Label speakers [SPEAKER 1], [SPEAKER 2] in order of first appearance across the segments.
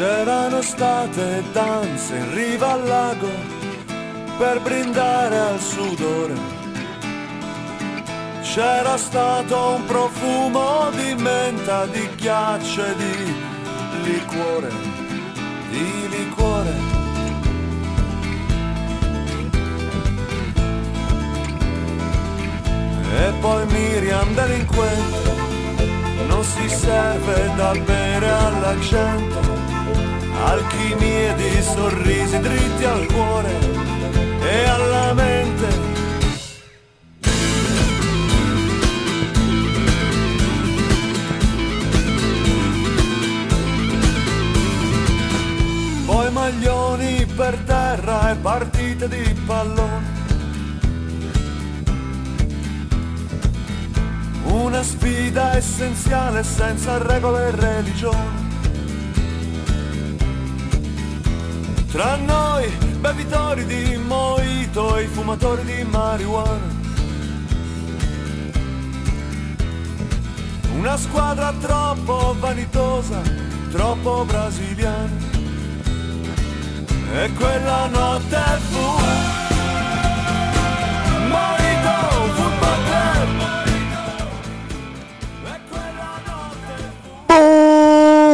[SPEAKER 1] C'erano state danze in riva al lago per brindare al sudore. C'era stato un profumo di menta, di ghiaccio e di liquore, di liquore. E poi Miriam delinquente non si serve da bere alla gente, alchimie di sorrisi dritti al cuore e alla mente. Poi maglioni per terra e partite di pallone. Una sfida essenziale senza regole e religione. Tra noi, bevitori di mojito e fumatori di marijuana. Una squadra troppo vanitosa, troppo brasiliana. E quella notte fu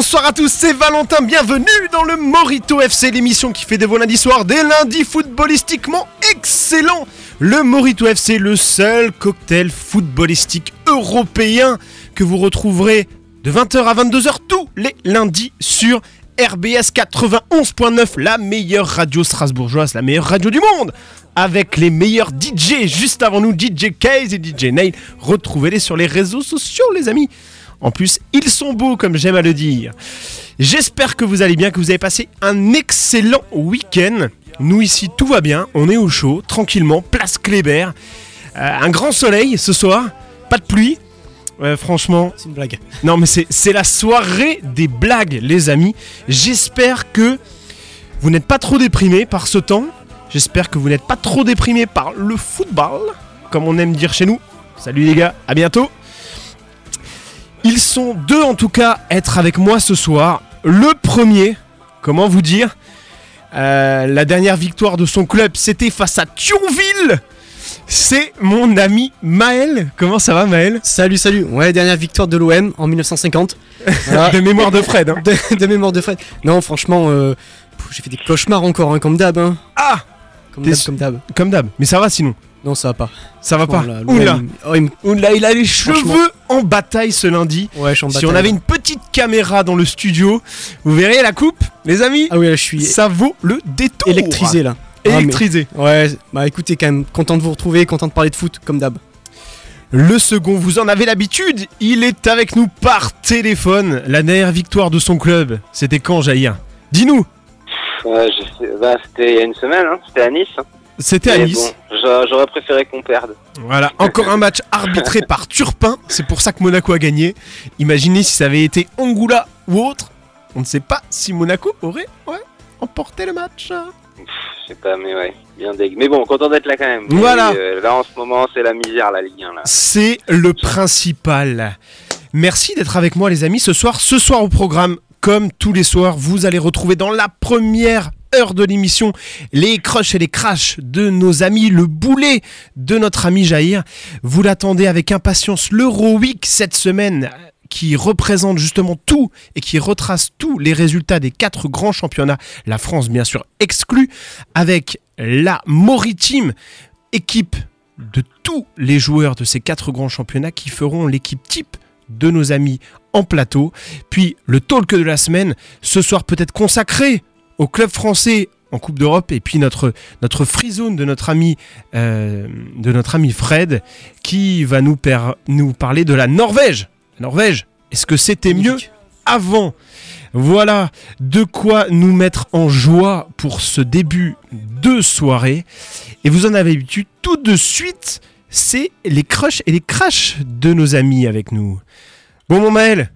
[SPEAKER 2] Bonsoir à tous, c'est Valentin, bienvenue dans le Morito FC, l'émission qui fait de vos lundis soirs des lundis footballistiquement excellents. Le Morito FC, le seul cocktail footballistique européen que vous retrouverez de 20h à 22h tous les lundis sur RBS 91.9, la meilleure radio strasbourgeoise, la meilleure radio du monde avec les meilleurs DJ juste avant nous, DJ Case et DJ Nail. Retrouvez-les sur les réseaux sociaux, les amis. En plus, ils sont beaux, comme j'aime à le dire. J'espère que vous allez bien, que vous avez passé un excellent week-end. Nous ici, tout va bien. On est au chaud, tranquillement, place Kléber. Euh, un grand soleil ce soir, pas de pluie. Euh, franchement,
[SPEAKER 3] C'est une blague.
[SPEAKER 2] non, mais c'est c'est la soirée des blagues, les amis. J'espère que vous n'êtes pas trop déprimés par ce temps. J'espère que vous n'êtes pas trop déprimés par le football, comme on aime dire chez nous. Salut les gars, à bientôt. Ils sont deux en tout cas être avec moi ce soir. Le premier, comment vous dire euh, La dernière victoire de son club, c'était face à Thionville. C'est mon ami Maël. Comment ça va Maël?
[SPEAKER 3] Salut, salut. Ouais, dernière victoire de l'OM en 1950. Voilà.
[SPEAKER 2] De mémoire de Fred. hein.
[SPEAKER 3] de, de mémoire de Fred. Non, franchement, euh, j'ai fait des cauchemars encore, hein, comme d'hab. Hein.
[SPEAKER 2] Ah
[SPEAKER 3] Comme d'hab, comme d'hab.
[SPEAKER 2] Comme d'ab, mais ça va sinon?
[SPEAKER 3] Non, ça va pas.
[SPEAKER 2] Ça va pas.
[SPEAKER 3] Là,
[SPEAKER 2] Oula,
[SPEAKER 3] oh, il me-
[SPEAKER 2] Oula, il a les cheveux en bataille ce lundi.
[SPEAKER 3] Ouais, je suis en
[SPEAKER 2] Si
[SPEAKER 3] bataille,
[SPEAKER 2] on avait une petite caméra dans le studio, vous verrez la coupe, les amis.
[SPEAKER 3] Ah oui, là, je suis
[SPEAKER 2] Ça vaut le détour.
[SPEAKER 3] électrisé là. Ah, mais-
[SPEAKER 2] Électrisé.
[SPEAKER 3] Ouais, bah écoutez, quand même, content de vous retrouver, content de parler de foot, comme d'hab.
[SPEAKER 2] Le second, vous en avez l'habitude, il est avec nous par téléphone. La dernière victoire de son club, c'était quand, Jair Dis-nous.
[SPEAKER 4] Ouais, je sais- bah, c'était il y a une semaine, hein. c'était à Nice. hein.
[SPEAKER 2] C'était à Nice.
[SPEAKER 4] bon, J'aurais préféré qu'on perde.
[SPEAKER 2] Voilà, encore un match arbitré par Turpin. C'est pour ça que Monaco a gagné. Imaginez si ça avait été Angoula ou autre. On ne sait pas si Monaco aurait ouais, emporté le match.
[SPEAKER 4] Je sais pas, mais ouais, bien deg. Mais bon, content d'être là quand même.
[SPEAKER 2] Voilà.
[SPEAKER 4] Et, euh, là, en ce moment, c'est la misère, la Ligue 1. Là.
[SPEAKER 2] C'est le principal. Merci d'être avec moi les amis ce soir. Ce soir au programme, comme tous les soirs, vous allez retrouver dans la première heure de l'émission les crushs et les crashs de nos amis, le boulet de notre ami Jair. Vous l'attendez avec impatience l'Euro Week cette semaine qui représente justement tout et qui retrace tous les résultats des quatre grands championnats, la France bien sûr exclue, avec la Maritime, équipe de tous les joueurs de ces quatre grands championnats qui feront l'équipe type de nos amis en plateau. Puis le talk de la semaine, ce soir peut-être consacré au club français en Coupe d'Europe et puis notre, notre free zone de notre ami, euh, de notre ami Fred qui va nous, per- nous parler de la Norvège. La Norvège, est-ce que c'était mieux avant? Voilà de quoi nous mettre en joie pour ce début de soirée. Et vous en avez l'habitude, tout de suite, c'est les crushs et les crashs de nos amis avec nous. Bon, mon Maël,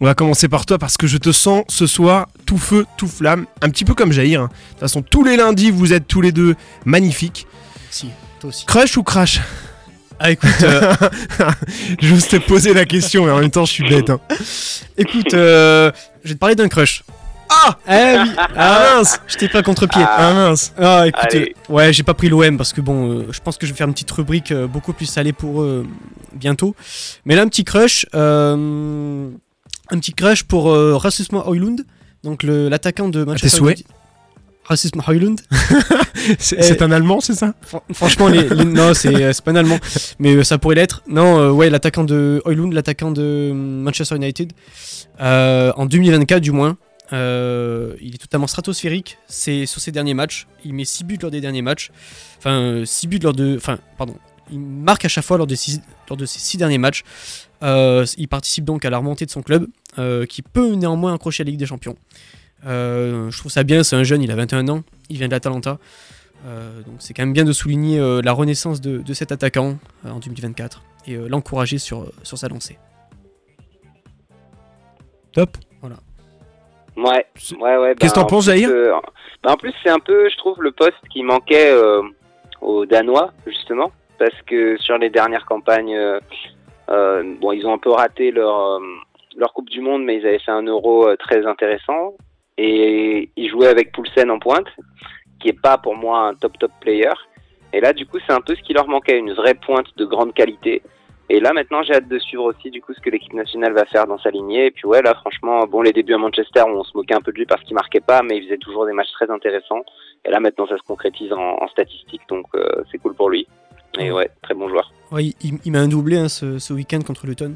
[SPEAKER 2] on va commencer par toi parce que je te sens ce soir tout feu, tout flamme, un petit peu comme Jair. hein. De toute façon, tous les lundis, vous êtes tous les deux magnifiques.
[SPEAKER 3] Si, toi aussi.
[SPEAKER 2] Crush ou crash?
[SPEAKER 3] Ah écoute, euh,
[SPEAKER 2] J'ose te poser la question et en même temps, je suis bête. hein.
[SPEAKER 3] écoute, euh, je vais te parler d'un crush.
[SPEAKER 2] Ah
[SPEAKER 3] Eh oui
[SPEAKER 2] Ah mince
[SPEAKER 3] J'étais pas contre-pied.
[SPEAKER 2] Ah mince
[SPEAKER 3] Ah, écoute, euh, ouais, j'ai pas pris l'OM parce que bon, euh, je pense que je vais faire une petite rubrique euh, beaucoup plus salée pour eux bientôt. Mais là, un petit crush, euh, un petit crush pour euh, Rasmus Højlund, donc l'attaquant de Manchester United. Rasmus Højlund.
[SPEAKER 2] C'est
[SPEAKER 3] Eh.
[SPEAKER 2] c'est un Allemand, c'est ça?
[SPEAKER 3] Fran- Franchement, les, les- non, c'est euh, c'est pas un allemand, mais euh, ça pourrait l'être. Non, euh, ouais, l'attaquant de Højlund, l'attaquant de hum, Manchester United, euh, en 2024 du moins. euh, il est totalement stratosphérique. C'est sur ses derniers matchs. Il met 6 buts lors des derniers matchs. Enfin, 6 buts lors de. Enfin, pardon. Il marque à chaque fois lors, des six- lors de ses 6 derniers matchs. Euh, il participe donc à la remontée de son club, euh, qui peut néanmoins accrocher la Ligue des Champions. Euh, je trouve ça bien, c'est un jeune, il a 21 ans, il vient de l'Atalanta. Euh, donc c'est quand même bien de souligner euh, la renaissance de, de cet attaquant euh, en 2024 et euh, l'encourager sur, sur sa lancée.
[SPEAKER 2] Top.
[SPEAKER 4] Ouais,
[SPEAKER 2] C'est-
[SPEAKER 4] ouais, ouais.
[SPEAKER 2] Qu'est-ce que
[SPEAKER 4] bah,
[SPEAKER 2] t'en
[SPEAKER 4] en
[SPEAKER 2] penses, Jair
[SPEAKER 4] euh, bah, En plus, c'est un peu, je trouve, le poste qui manquait euh, aux Danois, justement, parce que sur les dernières campagnes, euh, bon, ils ont un peu raté leur, euh, leur Coupe du Monde, mais ils avaient fait un Euro euh, très intéressant, et ils jouaient avec Poulsen en pointe, qui est pas pour moi un top top player. Et là, du coup, c'est un peu ce qui leur manquait, une vraie pointe de grande qualité. Et là, maintenant, j'ai hâte de suivre aussi, du coup, ce que l'équipe nationale va faire dans sa lignée. Et puis, ouais, là, franchement, bon, les débuts à Manchester, on se moquait un peu de lui parce qu'il marquait pas, mais il faisait toujours des matchs très intéressants. Et là, maintenant, ça se concrétise en, en statistiques, donc euh, c'est cool pour lui. Et ouais, très bon joueur.
[SPEAKER 3] Ouais, il, il- il met un doublé hein, ce, ce week-end contre Luton.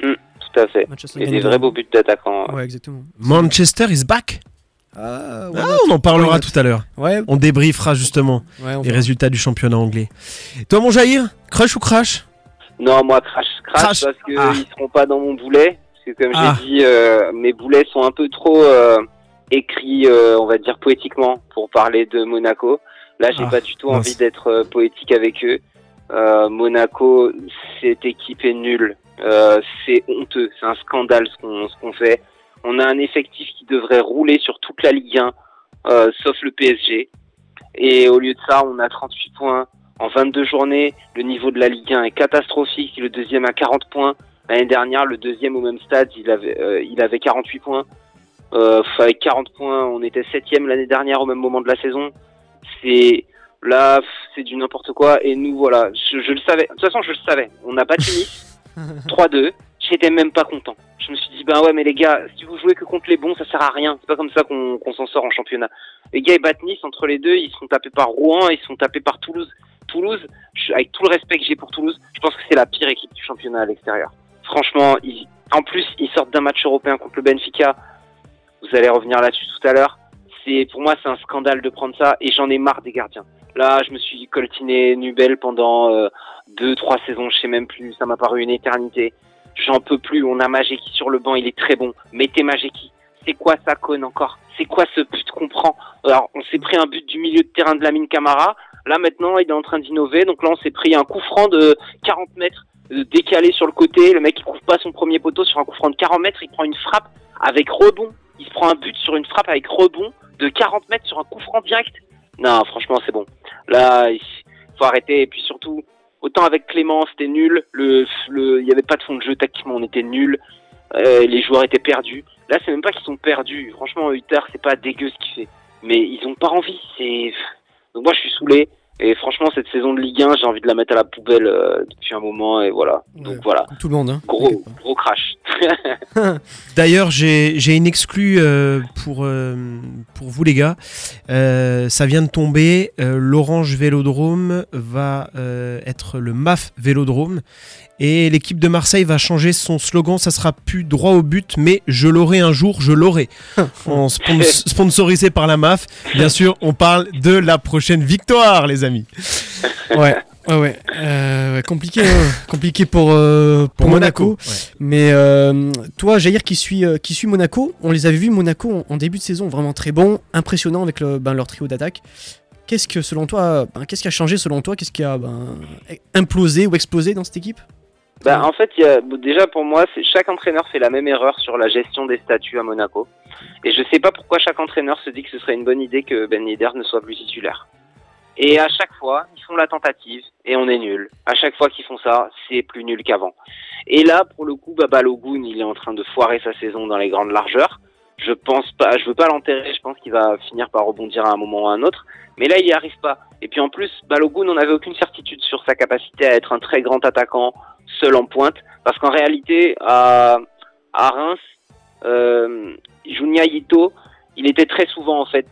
[SPEAKER 4] Tout à fait.
[SPEAKER 3] Manchester
[SPEAKER 4] Et des
[SPEAKER 3] gagne
[SPEAKER 4] vrais beaux buts d'attaquant.
[SPEAKER 3] Ouais, exactement.
[SPEAKER 2] Manchester is back
[SPEAKER 3] Ah,
[SPEAKER 2] Ah, On en parlera
[SPEAKER 3] Ouais,
[SPEAKER 2] tout à l'heure.
[SPEAKER 3] ouais,
[SPEAKER 2] On débriefera justement
[SPEAKER 3] ouais, on
[SPEAKER 2] les résultats du championnat anglais. Toi, mon Jair Crush ou crash?
[SPEAKER 4] Non, moi, crash, crash,
[SPEAKER 2] Crash.
[SPEAKER 4] parce que
[SPEAKER 2] Ah.
[SPEAKER 4] ils seront pas dans mon boulet. Parce que, comme
[SPEAKER 2] Ah.
[SPEAKER 4] j'ai dit, euh, mes boulets sont un peu trop euh, écrits, euh, on va dire, poétiquement pour parler de Monaco. Là, j'ai
[SPEAKER 2] Ah,
[SPEAKER 4] pas du tout
[SPEAKER 2] mince.
[SPEAKER 4] envie d'être euh, poétique avec eux. Euh, Monaco, cette équipe est nulle. Euh, c'est honteux, c'est un scandale ce qu'on fait. On a un effectif qui devrait rouler sur toute la Ligue 1, euh, sauf le PSG. Et au lieu de ça, on a 38 points en 22 journées. Le niveau de la Ligue 1 est catastrophique. Le deuxième a 40 points. L'année dernière, le deuxième au même stade, il avait, euh, il avait 48 points. Avec 40 points, on était septième l'année dernière au même moment de la saison. C'est là, c'est du n'importe quoi. Et nous, voilà, je, je le savais. De toute façon, je le savais. On a battu Nice 3-2. J'étais même pas content. Je me suis dit, ben ouais, mais les gars, si vous jouez que contre les bons, ça sert à rien. C'est pas comme ça qu'on s'en sort en championnat. Les gars, ils battent Nice entre les deux. Ils se font taper par Rouen, ils se font taper par Toulouse. Toulouse, je- avec tout le respect que j'ai pour Toulouse, je pense que c'est la pire équipe du championnat à l'extérieur. Franchement, ils- en plus, ils sortent d'un match européen contre le Benfica. Vous allez revenir là-dessus tout à l'heure. C'est pour moi, c'est un scandale de prendre ça et j'en ai marre des gardiens. Là, je me suis coltiné Nubel pendant euh, deux, trois saisons, je sais même plus. Ça m'a paru une éternité. J'en peux plus. On a Majeki sur le banc, il est très bon. Mettez Majeki. C'est quoi ça, Cône encore? C'est quoi ce but qu'on prend? Alors, on s'est pris un but du milieu de terrain de Lamine Camara. Là, maintenant, il est en train d'innover. Donc là, on s'est pris un coup franc de 40 mètres euh, décalé sur le côté. Le mec, il couvre pas son premier poteau sur un coup franc de 40 mètres. Il prend une frappe avec rebond. Il se prend un but sur une frappe avec rebond de 40 mètres sur un coup franc direct. Non, franchement, c'est bon. Là, il faut arrêter. Et puis surtout, autant avec Clément, c'était nul. Le, le, il y avait pas de fond de jeu. Tactiquement, on était nul. Euh, les joueurs étaient perdus. Là, c'est même pas qu'ils sont perdus. Franchement, Hutter, c'est pas dégueu ce qu'il fait. Mais ils ont pas envie. Donc moi, je suis saoulé. Et franchement, cette saison de Ligue 1, j'ai envie de la mettre à la poubelle euh, depuis un moment. Et voilà. Donc
[SPEAKER 3] Ouais.
[SPEAKER 4] voilà.
[SPEAKER 3] Tout le monde. Hein.
[SPEAKER 4] Gros, gros crash.
[SPEAKER 2] D'ailleurs, j'ai j'ai une exclue euh, pour, euh, pour vous, les gars. Euh, ça vient de tomber. Euh, L'Orange Vélodrome va euh, être le MAF Vélodrome. Et l'équipe de Marseille va changer son slogan. Ça sera plus droit au but, mais je l'aurai un jour, je l'aurai. Sponsorisé par la MAF. Bien sûr, on parle de la prochaine victoire, les amis.
[SPEAKER 3] Ouais, ouais, ouais. Euh, compliqué, hein. compliqué pour, euh, pour, Monaco.
[SPEAKER 2] Ouais.
[SPEAKER 3] Mais euh, toi, Jair, qui suit, euh, qui suit Monaco, on les avait vus Monaco en, en début de saison vraiment très bon, impressionnant avec le, ben, leur trio d'attaque. Qu'est-ce que selon toi, ben, qu'est-ce qui a changé selon toi? Qu'est-ce qui a ben, implosé ou explosé dans cette équipe?
[SPEAKER 4] Bah, en fait, il y a, déjà pour moi, c'est chaque entraîneur fait la même erreur sur la gestion des statuts à Monaco. Et je sais pas pourquoi chaque entraîneur se dit que ce serait une bonne idée que Ben Yedder ne soit plus titulaire. Et à chaque fois, ils font la tentative et on est nul. À chaque fois qu'ils font ça, c'est plus nul qu'avant. Et là, pour le coup, bah, Balogun, il est en train de foirer sa saison dans les grandes largeurs. Je pense pas, je veux pas l'enterrer. Je pense qu'il va finir par rebondir à un moment ou à un autre. Mais là, il y arrive pas. Et puis en plus, Balogun, on n'avait aucune certitude sur sa capacité à être un très grand attaquant seul en pointe, parce qu'en réalité, à, Reims, euh, Ito, il était très souvent en fait.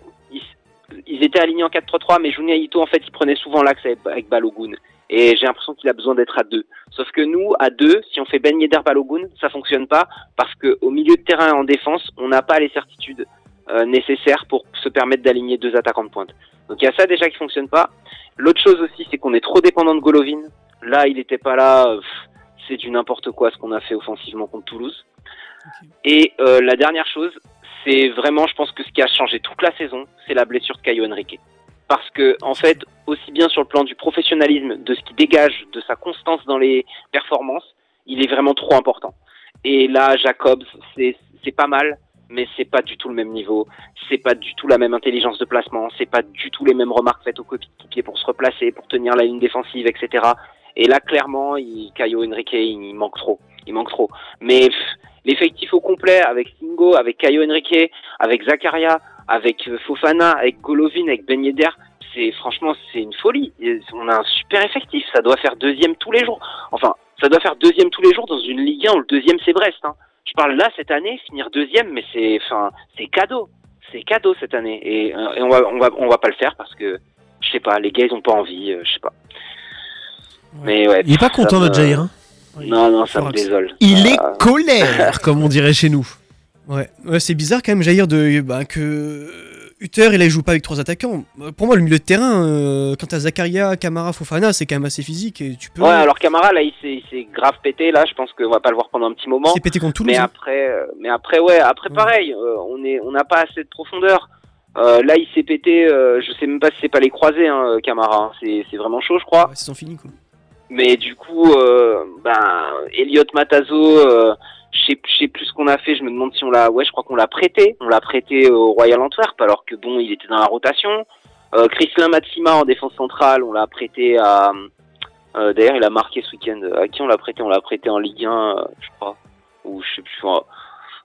[SPEAKER 4] Ils, étaient alignés en 4-3-3, mais Junia Ito, en fait, il prenait souvent l'axe avec, Balogun. Et j'ai l'impression qu'il a besoin d'être à deux. Sauf que nous, à deux, si on fait Ben Yedder Balogun, ça fonctionne pas parce que au milieu de terrain en défense, on n'a pas les certitudes euh, nécessaires pour se permettre d'aligner deux attaquants de pointe. Donc il y a ça déjà qui fonctionne pas. L'autre chose aussi, c'est qu'on est trop dépendant de Golovin. Là, il était pas là. pff, C'est du n'importe quoi ce qu'on a fait offensivement contre Toulouse. Et euh, la dernière chose, c'est vraiment, je pense que ce qui a changé toute la saison, c'est la blessure de Caio Henrique. Parce que, en fait, aussi bien sur le plan du professionnalisme, de ce qui dégage, de sa constance dans les performances, il est vraiment trop important. Et là, Jacobs, c'est c'est pas mal, mais c'est pas du tout le même niveau. C'est pas du tout la même intelligence de placement. C'est pas du tout les mêmes remarques faites au coéquipier pour se replacer, pour tenir la ligne défensive, etc. Et là, clairement, Caio Henrique, il manque trop. Il manque trop. Mais l'effectif au complet, avec Singo, avec Caio Henrique, avec Zakaria, avec euh, Fofana, avec Golovin, avec Ben Yedder, c'est franchement c'est une folie. On a un super effectif, ça doit faire deuxième tous les jours. Enfin, ça doit faire deuxième tous les jours dans une Ligue 1 où le deuxième c'est Brest. Hein. Je parle là cette année, finir deuxième, mais c'est enfin c'est cadeau, c'est cadeau cette année. Et, euh, et on va on va on va pas le faire parce que je sais pas, les gars ils ont pas envie, euh, je sais pas. Mais ouais.
[SPEAKER 2] Il est pas content notre
[SPEAKER 4] me-
[SPEAKER 2] Jair. hein
[SPEAKER 4] Non non, ça me désole.
[SPEAKER 2] Il
[SPEAKER 4] Euh,
[SPEAKER 2] est colère, comme on dirait chez nous.
[SPEAKER 3] Ouais, ouais c'est bizarre quand même, Jair, de, bah, que Hutter, il ne joue pas avec trois attaquants. Euh, Pour moi, le milieu de terrain, euh, quand t'as Zakaria, Kamara, Fofana, c'est quand même assez physique et tu peux.
[SPEAKER 4] Ouais, alors Camara là, il s'est grave pété là. Je pense qu'on va pas le voir pendant un petit moment.
[SPEAKER 3] c'est pété contre Toulouse.
[SPEAKER 4] Mais
[SPEAKER 3] hein.
[SPEAKER 4] après, euh, mais après, ouais, après
[SPEAKER 3] Ouais.
[SPEAKER 4] pareil, euh, on est, on n'a pas assez de profondeur. Euh, là, il s'est pété. je sais même pas si c'est pas les croisés, hein, Camara. hein. C'est, vraiment chaud, je crois.
[SPEAKER 3] Ouais, c'est sans fini quoi.
[SPEAKER 4] Mais du coup, euh, ben, Elliot Matazo, je sais, sais plus ce qu'on a fait. Je me demande si on l'a, ouais, je crois qu'on l'a prêté. On l'a prêté au Royal Antwerp, alors que bon, il était dans la rotation. Euh, Chrislin Matsima en défense centrale, on l'a prêté à. euh, D'ailleurs, il a marqué ce week-end. À qui on l'a prêté? On l'a prêté en Ligue 1, euh, je crois. Ou je sais plus.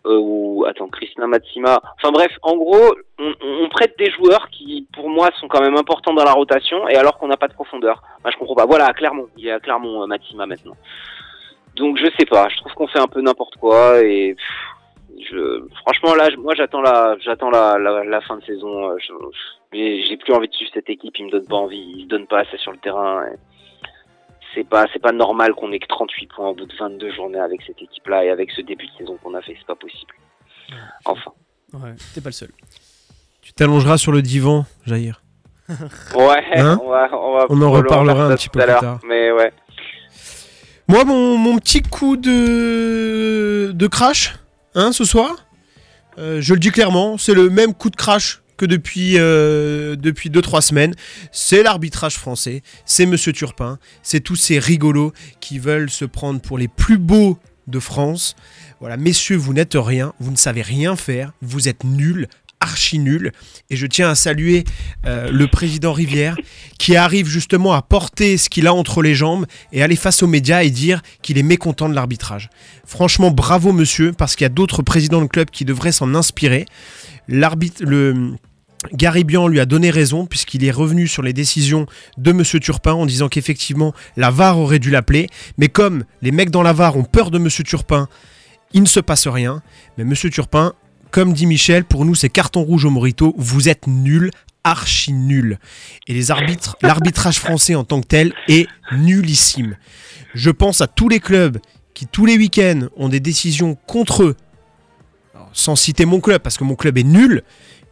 [SPEAKER 4] euh, ou attends, Christina Matsima. Enfin bref, en gros, on, prête des joueurs qui, pour moi, sont quand même importants dans la rotation, et alors qu'on n'a pas de profondeur. Bah, je comprends pas. Voilà, à Clermont, il est à Clermont Matsima maintenant. Donc je sais pas. Je trouve qu'on fait un peu n'importe quoi, et pff, je, franchement là, moi j'attends la, j'attends la, la, la fin de saison. euh, J'ai j'ai plus envie de suivre cette équipe. Il me donne pas envie. Il se donne pas assez sur le terrain. et C'est pas, c'est pas normal qu'on ait que 38 points au bout de 22 journées avec cette équipe-là et avec ce début de saison qu'on a fait. C'est pas possible. Enfin.
[SPEAKER 3] Ouais, t'es pas le seul.
[SPEAKER 2] Tu t'allongeras sur le divan, Jair.
[SPEAKER 4] Ouais,
[SPEAKER 2] Hein
[SPEAKER 4] on, va, on, va
[SPEAKER 2] On en reparlera un petit
[SPEAKER 4] tout
[SPEAKER 2] peu
[SPEAKER 4] à
[SPEAKER 2] plus
[SPEAKER 4] l'heure,
[SPEAKER 2] tard.
[SPEAKER 4] Mais ouais.
[SPEAKER 2] Moi, mon, petit coup de, crash, hein, ce soir, euh, je le dis clairement, c'est le même coup de crash que depuis 2-3 depuis deux, trois semaines. C'est l'arbitrage français, c'est Monsieur Turpin, c'est tous ces rigolos qui veulent se prendre pour les plus beaux de France. Voilà, messieurs, vous n'êtes rien, vous ne savez rien faire, vous êtes nuls, archi nuls. Et je tiens à saluer euh, le président Rivière qui arrive justement à porter ce qu'il a entre les jambes et aller face aux médias et dire qu'il est mécontent de l'arbitrage. Franchement, bravo monsieur, parce qu'il y a d'autres présidents de club qui devraient s'en inspirer. L'arbitre, le Garibian lui a donné raison puisqu'il est revenu sur les décisions de Monsieur Turpin en disant qu'effectivement la VAR aurait dû l'appeler, mais comme les mecs dans la VAR ont peur de Monsieur Turpin, il ne se passe rien. Mais Monsieur Turpin, comme dit Michel, pour nous c'est carton rouge au Morito, vous êtes nul, archi nul. Et les arbitres, l'arbitrage français en tant que tel est nullissime. Je pense à tous les clubs qui tous les week-ends ont des décisions contre eux, Alors, sans citer mon club parce que mon club est nul,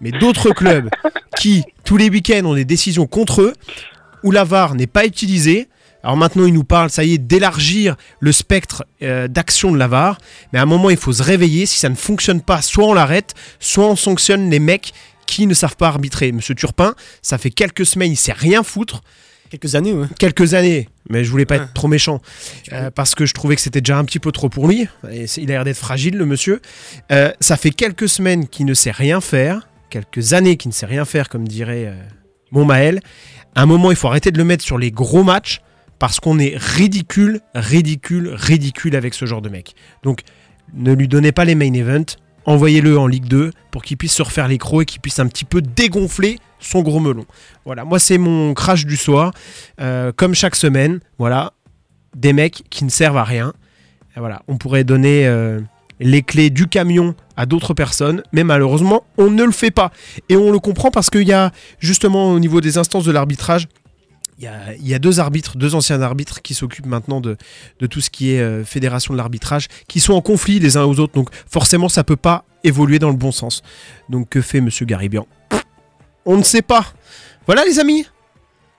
[SPEAKER 2] mais d'autres clubs qui tous les week-ends ont des décisions contre eux, où la VAR n'est pas utilisée. Alors maintenant, ils nous parlent, ça y est, d'élargir le spectre euh, d'action de la VAR. Mais à un moment, il faut se réveiller. Si ça ne fonctionne pas, soit on l'arrête, soit on sanctionne les mecs qui ne savent pas arbitrer. Monsieur Turpin, ça fait quelques semaines, il sait rien foutre.
[SPEAKER 3] Quelques années, ouais.
[SPEAKER 2] Quelques années, mais je voulais pas
[SPEAKER 3] Ouais.
[SPEAKER 2] être trop méchant. euh, parce que je trouvais que c'était déjà un petit peu trop pour lui. Et il a l'air d'être fragile, le monsieur. Euh, ça fait quelques semaines qu'il ne sait rien faire. Quelques années qu'il ne sait rien faire, comme dirait mon Maël. À un moment, il faut arrêter de le mettre sur les gros matchs. Parce qu'on est ridicule, ridicule, ridicule avec ce genre de mec. Donc, ne lui donnez pas les main events. envoyez-le en Ligue 2 pour qu'il puisse se refaire les crocs et qu'il puisse un petit peu dégonfler son gros melon. Voilà, moi c'est mon crash du soir. Euh, comme chaque semaine, voilà, des mecs qui ne servent à rien. Voilà, on pourrait donner euh, les clés du camion à d'autres personnes, mais malheureusement, on ne le fait pas. Et on le comprend parce qu'il y a justement au niveau des instances de l'arbitrage, il y a deux arbitres, deux anciens arbitres qui s'occupent maintenant de, tout ce qui est euh, fédération de l'arbitrage, qui sont en conflit les uns aux autres. Donc forcément, ça peut pas évoluer dans le bon sens. Donc que fait Monsieur Garibian? On ne sait pas. Voilà les amis.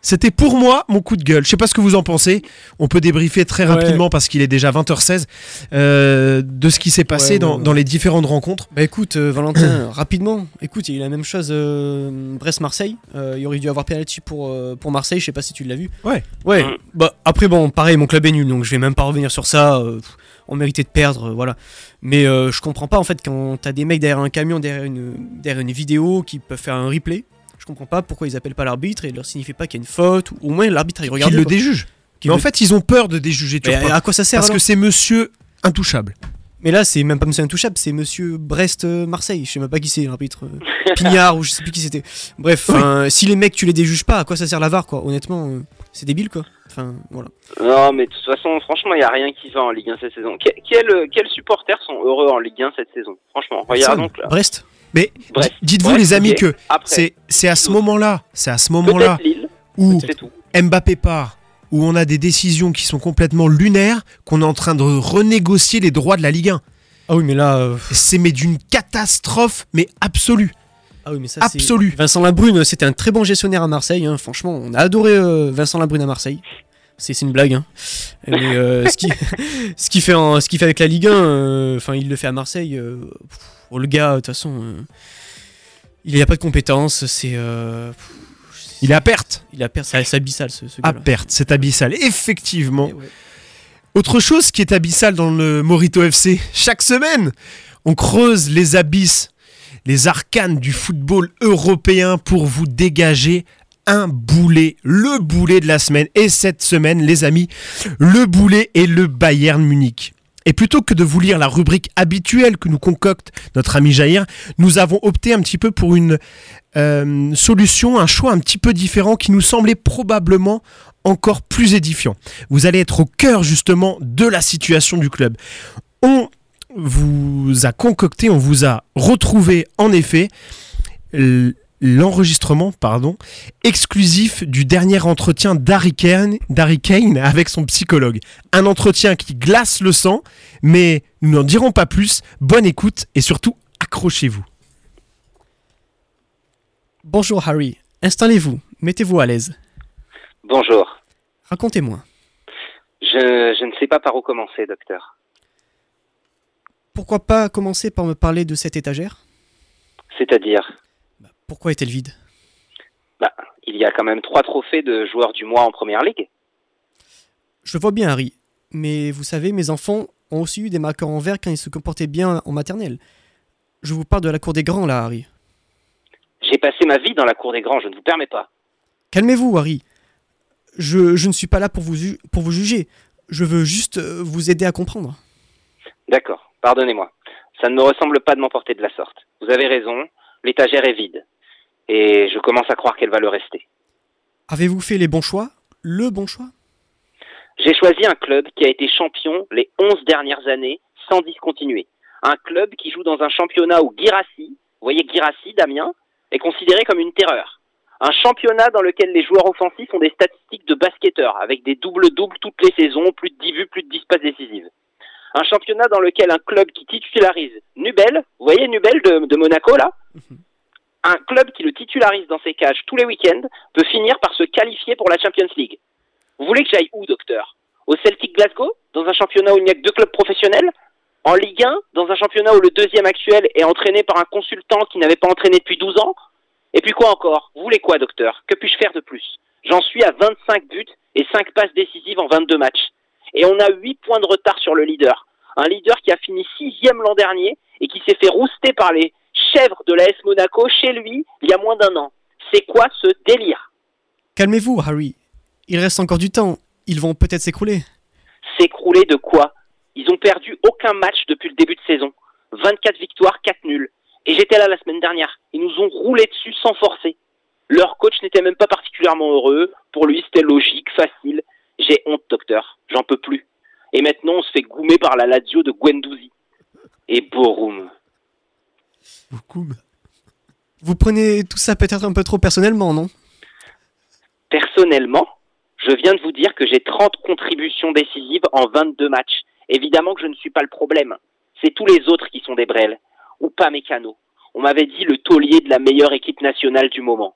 [SPEAKER 2] C'était pour moi mon coup de gueule. Je sais pas ce que vous en pensez. On peut débriefer très
[SPEAKER 3] Ouais.
[SPEAKER 2] rapidement parce qu'il est déjà 20h16 euh, de ce qui s'est passé
[SPEAKER 3] Ouais,
[SPEAKER 2] dans,
[SPEAKER 3] ouais, ouais.
[SPEAKER 2] dans les différentes rencontres.
[SPEAKER 3] Bah écoute, euh, Valentin, rapidement, écoute, il y a eu la même chose euh, Brest-Marseille. Il aurait dû avoir penalty pour, pour Marseille, je sais pas si tu l'as vu.
[SPEAKER 2] Ouais.
[SPEAKER 3] Ouais, bah après, bon, pareil, mon club est nul, donc je vais même pas revenir sur ça. on méritait de perdre, voilà. Mais je comprends pas en fait quand t'as des mecs derrière un camion, derrière une, derrière une vidéo qui peuvent faire un replay. Je comprends pas pourquoi ils appellent pas l'arbitre et leur signifie pas qu'il y a une faute, ou au moins l'arbitre il regarde.
[SPEAKER 2] Qu'ils le Mais en fait, ils ont peur de déjuger Turpin.
[SPEAKER 3] à quoi ça sert
[SPEAKER 2] Parce
[SPEAKER 3] alors
[SPEAKER 2] que c'est monsieur intouchable.
[SPEAKER 3] Mais là, c'est même pas Monsieur Intouchable, c'est Monsieur Brest-Marseille. Je sais même pas qui c'est, l'arbitre. euh, Pignard ou je sais plus qui c'était. Bref,
[SPEAKER 2] Oui.
[SPEAKER 3] enfin, si les mecs tu les déjuges pas, à quoi ça sert la VAR quoi? Honnêtement, euh, c'est débile quoi. Enfin, voilà.
[SPEAKER 4] Non, mais de toute façon, franchement, il n'y a rien qui va en Ligue 1 cette saison. Que- quels, quels supporters sont heureux en Ligue 1 cette saison? Franchement, regarde donc là.
[SPEAKER 3] Brest?
[SPEAKER 2] Mais dites-vous les amis que c'est c'est à ce moment-là, c'est à ce moment-là où. Mbappé part, où on a des décisions qui sont complètement lunaires, qu'on est en train de renégocier les droits de la Ligue 1.
[SPEAKER 3] Ah oui, mais là. euh,
[SPEAKER 2] C'est mais d'une catastrophe, mais absolue.
[SPEAKER 3] Ah oui, mais ça c'est.
[SPEAKER 2] Absolue.
[SPEAKER 3] Vincent Labrune, c'était un très bon gestionnaire à Marseille. hein. Franchement, on a adoré euh, Vincent Labrune à Marseille. C'est c'est une blague. Hein. Mais euh, ce qu'il ce qu'il fait, en- ce qu'il fait avec la Ligue 1, euh, enfin, il le fait à Marseille. euh, pff, le gars, de toute façon, euh, il n'y a pas de compétences. C'est. euh,
[SPEAKER 2] Il est à perte.
[SPEAKER 3] Il a perdu, c'est c'est abyssal ce, ce
[SPEAKER 2] À perte, c'est abyssal. Effectivement.
[SPEAKER 3] Ouais.
[SPEAKER 2] Autre chose qui est abyssal dans le Morito FC, chaque semaine, on creuse les abysses, les arcanes du football européen pour vous dégager un boulet, le boulet de la semaine. Et cette semaine, les amis, le boulet est le Bayern Munich. Et plutôt que de vous lire la rubrique habituelle que nous concocte notre ami Jair, nous avons opté un petit peu pour une euh, solution, un choix un petit peu différent qui nous semblait probablement encore plus édifiant. Vous allez être au cœur justement de la situation du club. On vous a concocté, on vous a retrouvé en effet l'enregistrement pardon, exclusif du dernier entretien d'Harry Kane, d'Harry Kane avec son psychologue. Un entretien qui glace le sang, mais nous n'en dirons pas plus. Bonne écoute et surtout accrochez-vous.
[SPEAKER 3] Bonjour Harry, installez-vous, mettez-vous à l'aise.
[SPEAKER 4] Bonjour.
[SPEAKER 3] Racontez-moi.
[SPEAKER 4] Je, je ne sais pas par où commencer, docteur.
[SPEAKER 3] Pourquoi pas commencer par me parler de cette étagère?
[SPEAKER 4] C'est-à-dire,
[SPEAKER 3] Pourquoi est-elle vide?
[SPEAKER 4] Bah, il y a quand même trois trophées de joueurs du mois en première ligue.
[SPEAKER 3] Je vois bien Harry, mais vous savez, mes enfants ont aussi eu des marqueurs en vert quand ils se comportaient bien en maternelle. Je vous parle de la cour des grands là, Harry.
[SPEAKER 4] J'ai passé ma vie dans la cour des grands, je ne vous permets pas.
[SPEAKER 3] Calmez-vous, Harry. Je, je ne suis pas là pour vous, pour vous juger. Je veux juste euh, vous aider à comprendre.
[SPEAKER 4] D'accord, pardonnez-moi. Ça ne me ressemble pas de m'emporter de la sorte. Vous avez raison, l'étagère est vide. Et je commence à croire qu'elle va le rester.
[SPEAKER 3] Avez-vous fait les bons choix? Le bon choix?
[SPEAKER 4] J'ai choisi un club qui a été champion les 11 dernières années sans discontinuer. Un club qui joue dans un championnat où Girassi, vous voyez Girassi, Damien, est considéré comme une terreur. Un championnat dans lequel les joueurs offensifs ont des statistiques de basketteurs, avec des doubles-doubles toutes les saisons, plus de 10 buts, plus de 10 passes décisives. Un championnat dans lequel un club qui titularise Nubel, vous voyez Nubel de, de Monaco là? Un club qui le titularise dans ses cages tous les week-ends peut finir par se qualifier pour la Champions League. Vous voulez que j'aille où, docteur? Au Celtic Glasgow Dans un championnat où il n'y a que deux clubs professionnels? En Ligue 1 Dans un championnat où le deuxième actuel est entraîné par un consultant qui n'avait pas entraîné depuis 12 ans? Et puis quoi encore? Vous voulez quoi, docteur? Que puis-je faire de plus? J'en suis à 25 buts et 5 passes décisives en 22 matchs. Et on a 8 points de retard sur le leader. Un leader qui a fini sixième l'an dernier et qui s'est fait rouster par les chèvres de l'AS Monaco chez lui il y a moins d'un an. C'est quoi ce délire?
[SPEAKER 3] Calmez-vous, Harry. Il reste encore du temps. Ils vont peut-être s'écrouler.
[SPEAKER 4] S'écrouler de quoi? Ils ont perdu aucun match depuis le début de saison. 24 victoires, 4 nuls. Et j'étais là la semaine dernière. Ils nous ont roulé dessus sans forcer. Leur coach n'était même pas particulièrement heureux. Pour lui, c'était logique, facile. J'ai honte, docteur. J'en peux plus. Et maintenant, on se fait goumer par la Lazio de Guendouzi. Et Borum.
[SPEAKER 3] Vous prenez tout ça peut-être un peu trop personnellement, non?
[SPEAKER 4] Personnellement, je viens de vous dire que j'ai 30 contributions décisives en 22 matchs. Évidemment que je ne suis pas le problème. C'est tous les autres qui sont des brels. Ou pas mécano. On m'avait dit le taulier de la meilleure équipe nationale du moment.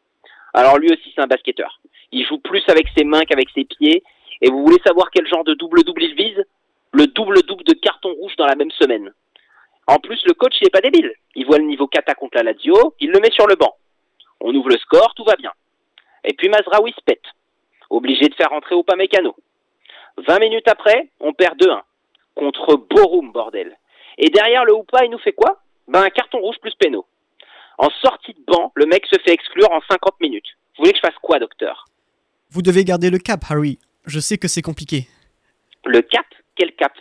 [SPEAKER 4] Alors lui aussi c'est un basketteur. Il joue plus avec ses mains qu'avec ses pieds. Et vous voulez savoir quel genre de double-double il vise? Le double-double de carton rouge dans la même semaine. En plus, le coach, il n'est pas débile. Il voit le niveau kata contre la Lazio, il le met sur le banc. On ouvre le score, tout va bien. Et puis Mazraoui se pète. Obligé de faire rentrer Upamecano. 20 minutes après, on perd 2-1. Contre Borum, bordel. Et derrière le Oupa, il nous fait quoi? Ben un carton rouge plus péno. En sortie de banc, le mec se fait exclure en 50 minutes. Vous voulez que je fasse quoi, docteur?
[SPEAKER 3] Vous devez garder le cap, Harry. Je sais que c'est compliqué.
[SPEAKER 4] Le cap? Quel cap?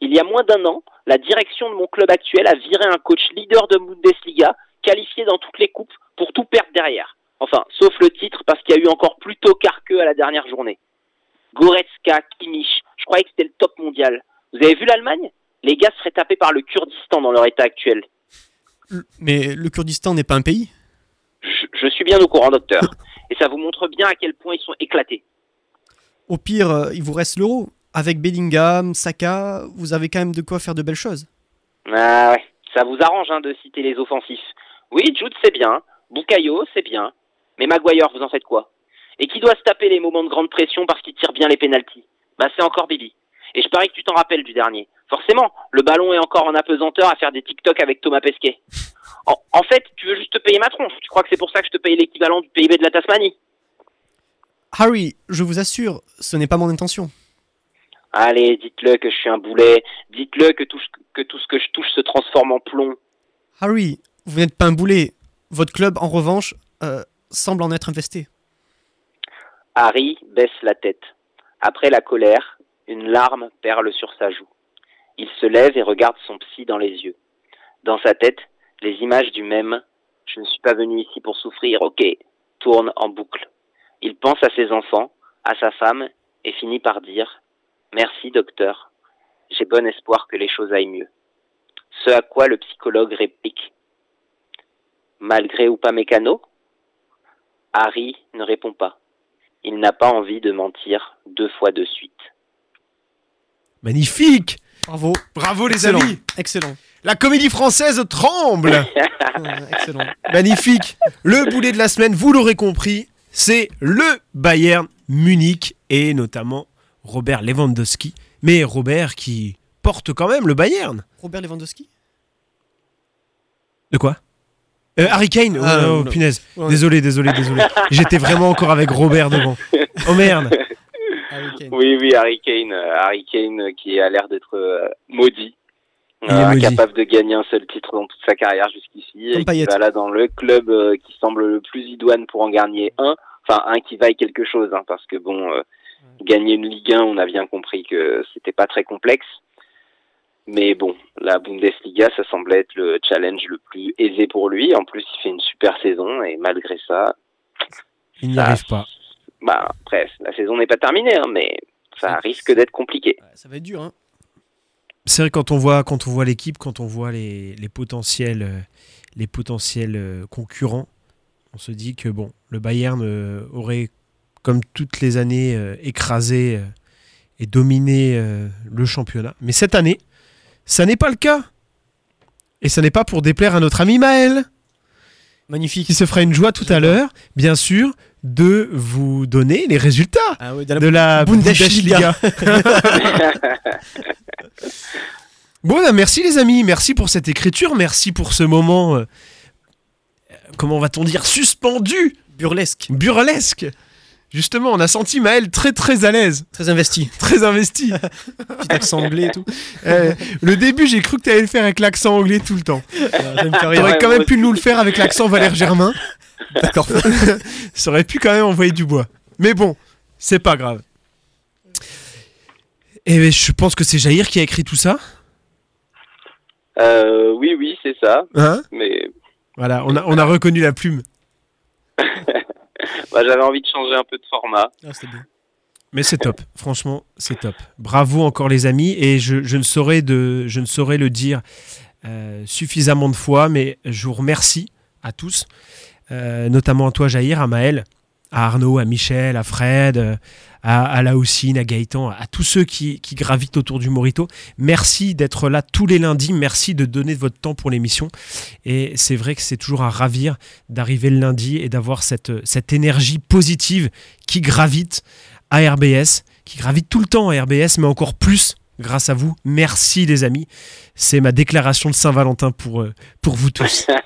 [SPEAKER 4] Il y a moins d'un an, la direction de mon club actuel a viré un coach leader de Bundesliga, qualifié dans toutes les coupes, pour tout perdre derrière. Enfin, sauf le titre, parce qu'il y a eu encore plus tôt qu'eux à la dernière journée. Goretzka, Kimmich, je croyais que c'était le top mondial. Vous avez vu l'Allemagne? Les gars seraient tapés par le Kurdistan dans leur état actuel.
[SPEAKER 3] Mais le Kurdistan n'est pas un pays?
[SPEAKER 4] Je, je suis bien au courant, docteur. Et ça vous montre bien à quel point ils sont éclatés.
[SPEAKER 3] Au pire, euh, il vous reste l'euro. Avec Bellingham, Saka, vous avez quand même de quoi faire de belles choses.
[SPEAKER 4] Ah ouais, ça vous arrange hein, de citer les offensifs. Oui, Jude, c'est bien. Bukayo, c'est bien. Mais Maguire, vous en faites quoi? Et qui doit se taper les moments de grande pression parce qu'il tire bien les pénalties? Bah c'est encore Billy. Et je parie que tu t'en rappelles du dernier. Forcément, le ballon est encore en apesanteur à faire des TikTok avec Thomas Pesquet. En, en fait, tu veux juste te payer ma tronche. Tu crois que c'est pour ça que je te paye l'équivalent du PIB de la Tasmanie?
[SPEAKER 3] Harry, je vous assure, ce n'est pas mon intention.
[SPEAKER 4] Allez, dites-le que je suis un boulet. Dites-le que tout, que tout ce que je touche se transforme en plomb.
[SPEAKER 3] Harry, vous n'êtes pas un boulet. Votre club, en revanche, euh, semble en être investé.
[SPEAKER 4] Harry baisse la tête. Après la colère, une larme perle sur sa joue. Il se lève et regarde son psy dans les yeux. Dans sa tête, les images du même Je ne suis pas venu ici pour souffrir, ok, tournent en boucle. Il pense à ses enfants, à sa femme, et finit par dire Merci, docteur. J'ai bon espoir que les choses aillent mieux. Ce à quoi le psychologue réplique Malgré ou pas mécano Harry ne répond pas. Il n'a pas envie de mentir deux fois de suite.
[SPEAKER 2] Magnifique
[SPEAKER 3] Bravo.
[SPEAKER 2] Bravo les
[SPEAKER 3] Excellent.
[SPEAKER 2] amis
[SPEAKER 3] Excellent.
[SPEAKER 2] La comédie française tremble
[SPEAKER 3] excellent.
[SPEAKER 2] Magnifique Le boulet de la semaine, vous l'aurez compris, c'est le Bayern Munich et notamment Robert Lewandowski. Mais Robert qui porte quand même le Bayern.
[SPEAKER 3] Robert Lewandowski?
[SPEAKER 2] De quoi? Euh, Harry Kane?
[SPEAKER 3] Ah,
[SPEAKER 2] Oh,
[SPEAKER 3] non.
[SPEAKER 2] punaise.
[SPEAKER 3] Ouais.
[SPEAKER 2] Désolé, désolé, désolé. J'étais vraiment encore avec Robert devant. Oh merde
[SPEAKER 3] Harry Kane.
[SPEAKER 4] Oui, oui, Harry Kane, euh, Harry Kane euh, qui a l'air d'être euh, maudit,
[SPEAKER 2] Il est
[SPEAKER 4] Euh,
[SPEAKER 2] maudit.
[SPEAKER 4] incapable de gagner un seul titre dans toute sa carrière jusqu'ici, et qui va là dans le club euh, qui semble le plus idoine pour en gagner un, enfin un qui vaille quelque chose, hein, parce que bon, euh, gagner une Ligue 1, on a bien compris que c'était pas très complexe. Mais bon, la Bundesliga, ça semblait être le challenge le plus aisé pour lui. En plus, il fait une super saison et malgré ça,
[SPEAKER 2] Il n'y arrive pas.
[SPEAKER 4] bah après, la saison n'est pas terminée, hein, mais ça risque d'être compliqué.
[SPEAKER 3] Ça va être dur, hein.
[SPEAKER 2] C'est vrai quand on voit quand on voit l'équipe, quand on voit les, les potentiels euh, les potentiels euh, concurrents, on se dit que bon, le Bayern euh, aurait comme toutes les années euh, écrasé euh, et dominé euh, le championnat. Mais cette année, ça n'est pas le cas. Et ça n'est pas pour déplaire à notre ami Maël,
[SPEAKER 3] Magnifique.
[SPEAKER 2] qui se fera une joie tout à l'heure, bien sûr, de vous donner les résultats
[SPEAKER 3] Ah la
[SPEAKER 2] de la
[SPEAKER 3] Bundesliga.
[SPEAKER 2] Bon, bah, merci les amis, merci pour cette écriture, merci pour ce moment, comment va-t-on dire, suspendu,
[SPEAKER 3] burlesque.
[SPEAKER 2] burlesque. Justement, on a senti Maël très très à l'aise,
[SPEAKER 3] Très investi.
[SPEAKER 2] très investi.
[SPEAKER 3] Petit accent anglais et tout.
[SPEAKER 2] Euh, le début, j'ai cru que tu allais le faire avec l'accent anglais tout le temps.
[SPEAKER 3] Euh.
[SPEAKER 2] T'aurais
[SPEAKER 4] Ouais,
[SPEAKER 2] quand même pu nous le faire avec l'accent Valère Germain.
[SPEAKER 3] D'accord.
[SPEAKER 2] Ça aurait pu quand même envoyer du bois. Mais bon, c'est pas grave. Et je pense que c'est Jair qui a écrit tout ça.
[SPEAKER 4] Euh, oui, oui, c'est ça.
[SPEAKER 2] Hein?
[SPEAKER 4] Mais
[SPEAKER 2] Voilà, on a, on a reconnu la plume.
[SPEAKER 4] Bah, j'avais envie de changer un peu de format.
[SPEAKER 3] Ah.
[SPEAKER 2] Mais c'est top, franchement, c'est top. Bravo encore les amis, et je, je ne, saurais de, je ne saurais le dire euh, suffisamment de fois, mais je vous remercie à tous, euh, notamment à toi Jair, à Maël, à Arnaud, à Michel, à Fred, euh, à, à à Gaëtan, à tous ceux qui, gravitent autour du Morito. Merci d'être là tous les lundis, merci de donner votre temps pour l'émission. Et c'est vrai que c'est toujours un ravir d'arriver le lundi et d'avoir cette, énergie positive qui gravite à RBS, qui gravite tout le temps à RBS, mais encore plus grâce à vous. Merci les amis. C'est ma déclaration de Saint-Valentin pour, euh, pour vous tous.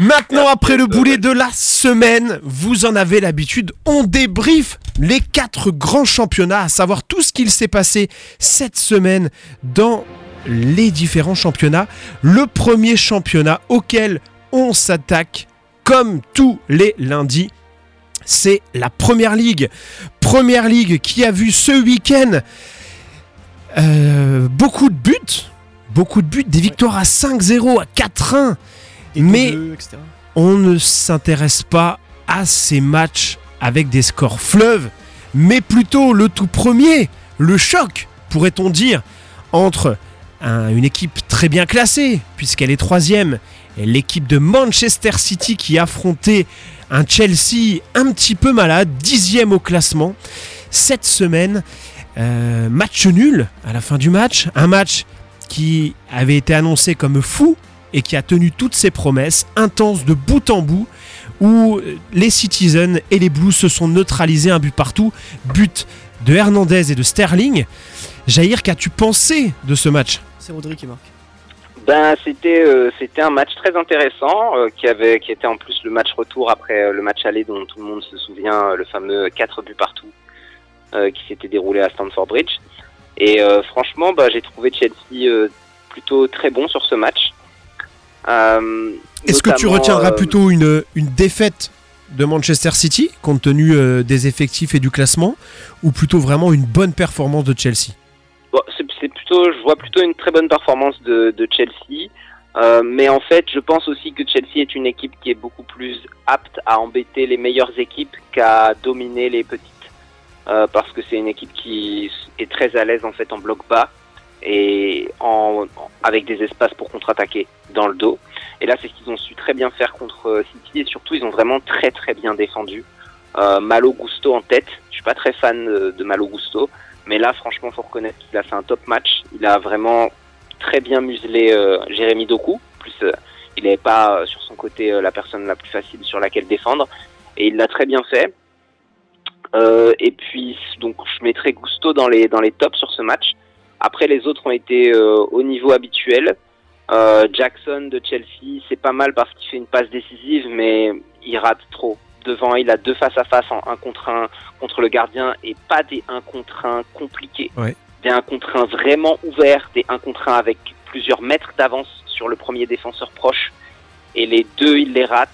[SPEAKER 2] Maintenant, après le boulet de la semaine, vous en avez l'habitude, on débriefe les quatre grands championnats, à savoir tout ce qu'il s'est passé cette semaine dans les différents championnats. Le premier championnat auquel on s'attaque, comme tous les lundis, c'est la Première Ligue. Première Ligue qui a vu ce week-end euh, beaucoup de buts, beaucoup de buts, des victoires à 5-0, à 4-1. Mais
[SPEAKER 3] etc.
[SPEAKER 2] on ne s'intéresse pas à ces matchs avec des scores fleuves, mais plutôt le tout premier, le choc, pourrait-on dire, entre un- une équipe très bien classée, puisqu'elle est troisième, et l'équipe de Manchester City qui affrontait un Chelsea un petit peu malade, dixième au classement. Cette semaine, euh, match nul à la fin du match, un match qui avait été annoncé comme fou et qui a tenu toutes ses promesses, intense de bout en bout, où euh, les Citizens et les Blues se sont neutralisés un but partout, but de Hernandez et de Sterling. Jair, qu'as-tu pensé de ce match?
[SPEAKER 3] C'est Rodri qui marque.
[SPEAKER 4] Ben c'était euh, c'était un match très intéressant euh, qui avait qui était en plus le match retour après euh, le match aller dont tout le monde se souvient le fameux 4 buts partout euh, qui s'était déroulé à Stamford Bridge et euh, franchement bah, j'ai trouvé Chelsea euh, plutôt très bon sur ce match. Euh,
[SPEAKER 2] Est-ce que tu retiendras
[SPEAKER 4] euh,
[SPEAKER 2] plutôt une, une défaite de Manchester City, compte tenu euh, des effectifs et du classement, ou plutôt vraiment une bonne performance de Chelsea?
[SPEAKER 4] Bon, c'est c'est plutôt, je vois plutôt une très bonne performance de, de Chelsea. Euh, mais en fait, je pense aussi que Chelsea est une équipe qui est beaucoup plus apte à embêter les meilleures équipes qu'à dominer les petites. Euh, parce que c'est une équipe qui est très à l'aise en fait en bloc bas et en, avec des espaces pour contre-attaquer dans le dos. Et là, c'est ce qu'ils ont su très bien faire contre euh, City et surtout, ils ont vraiment très très bien défendu. Euh, Malo Gusto en tête. Je suis pas très fan de Malo Gusto. Mais là, franchement, faut reconnaître qu'il a fait un top match. Il a vraiment très bien muselé euh, Jérémy Doku. Plus, il n'avait pas sur son côté la personne la plus facile sur laquelle défendre. Et il l'a très bien fait. Et puis, donc, je mettrai Gusto dans les, dans les tops sur ce match. Après, les autres ont été euh, au niveau habituel. Euh, Jackson de Chelsea, c'est pas mal parce qu'il fait une passe décisive, mais il rate trop. Devant, il a deux face à face en un contre un contre le gardien et pas des 1 contre 1 compliqués.
[SPEAKER 2] Ouais.
[SPEAKER 4] Des 1 contre 1 vraiment ouverts, des 1 contre 1 avec plusieurs mètres d'avance sur le premier défenseur proche. Et les deux, il les rate.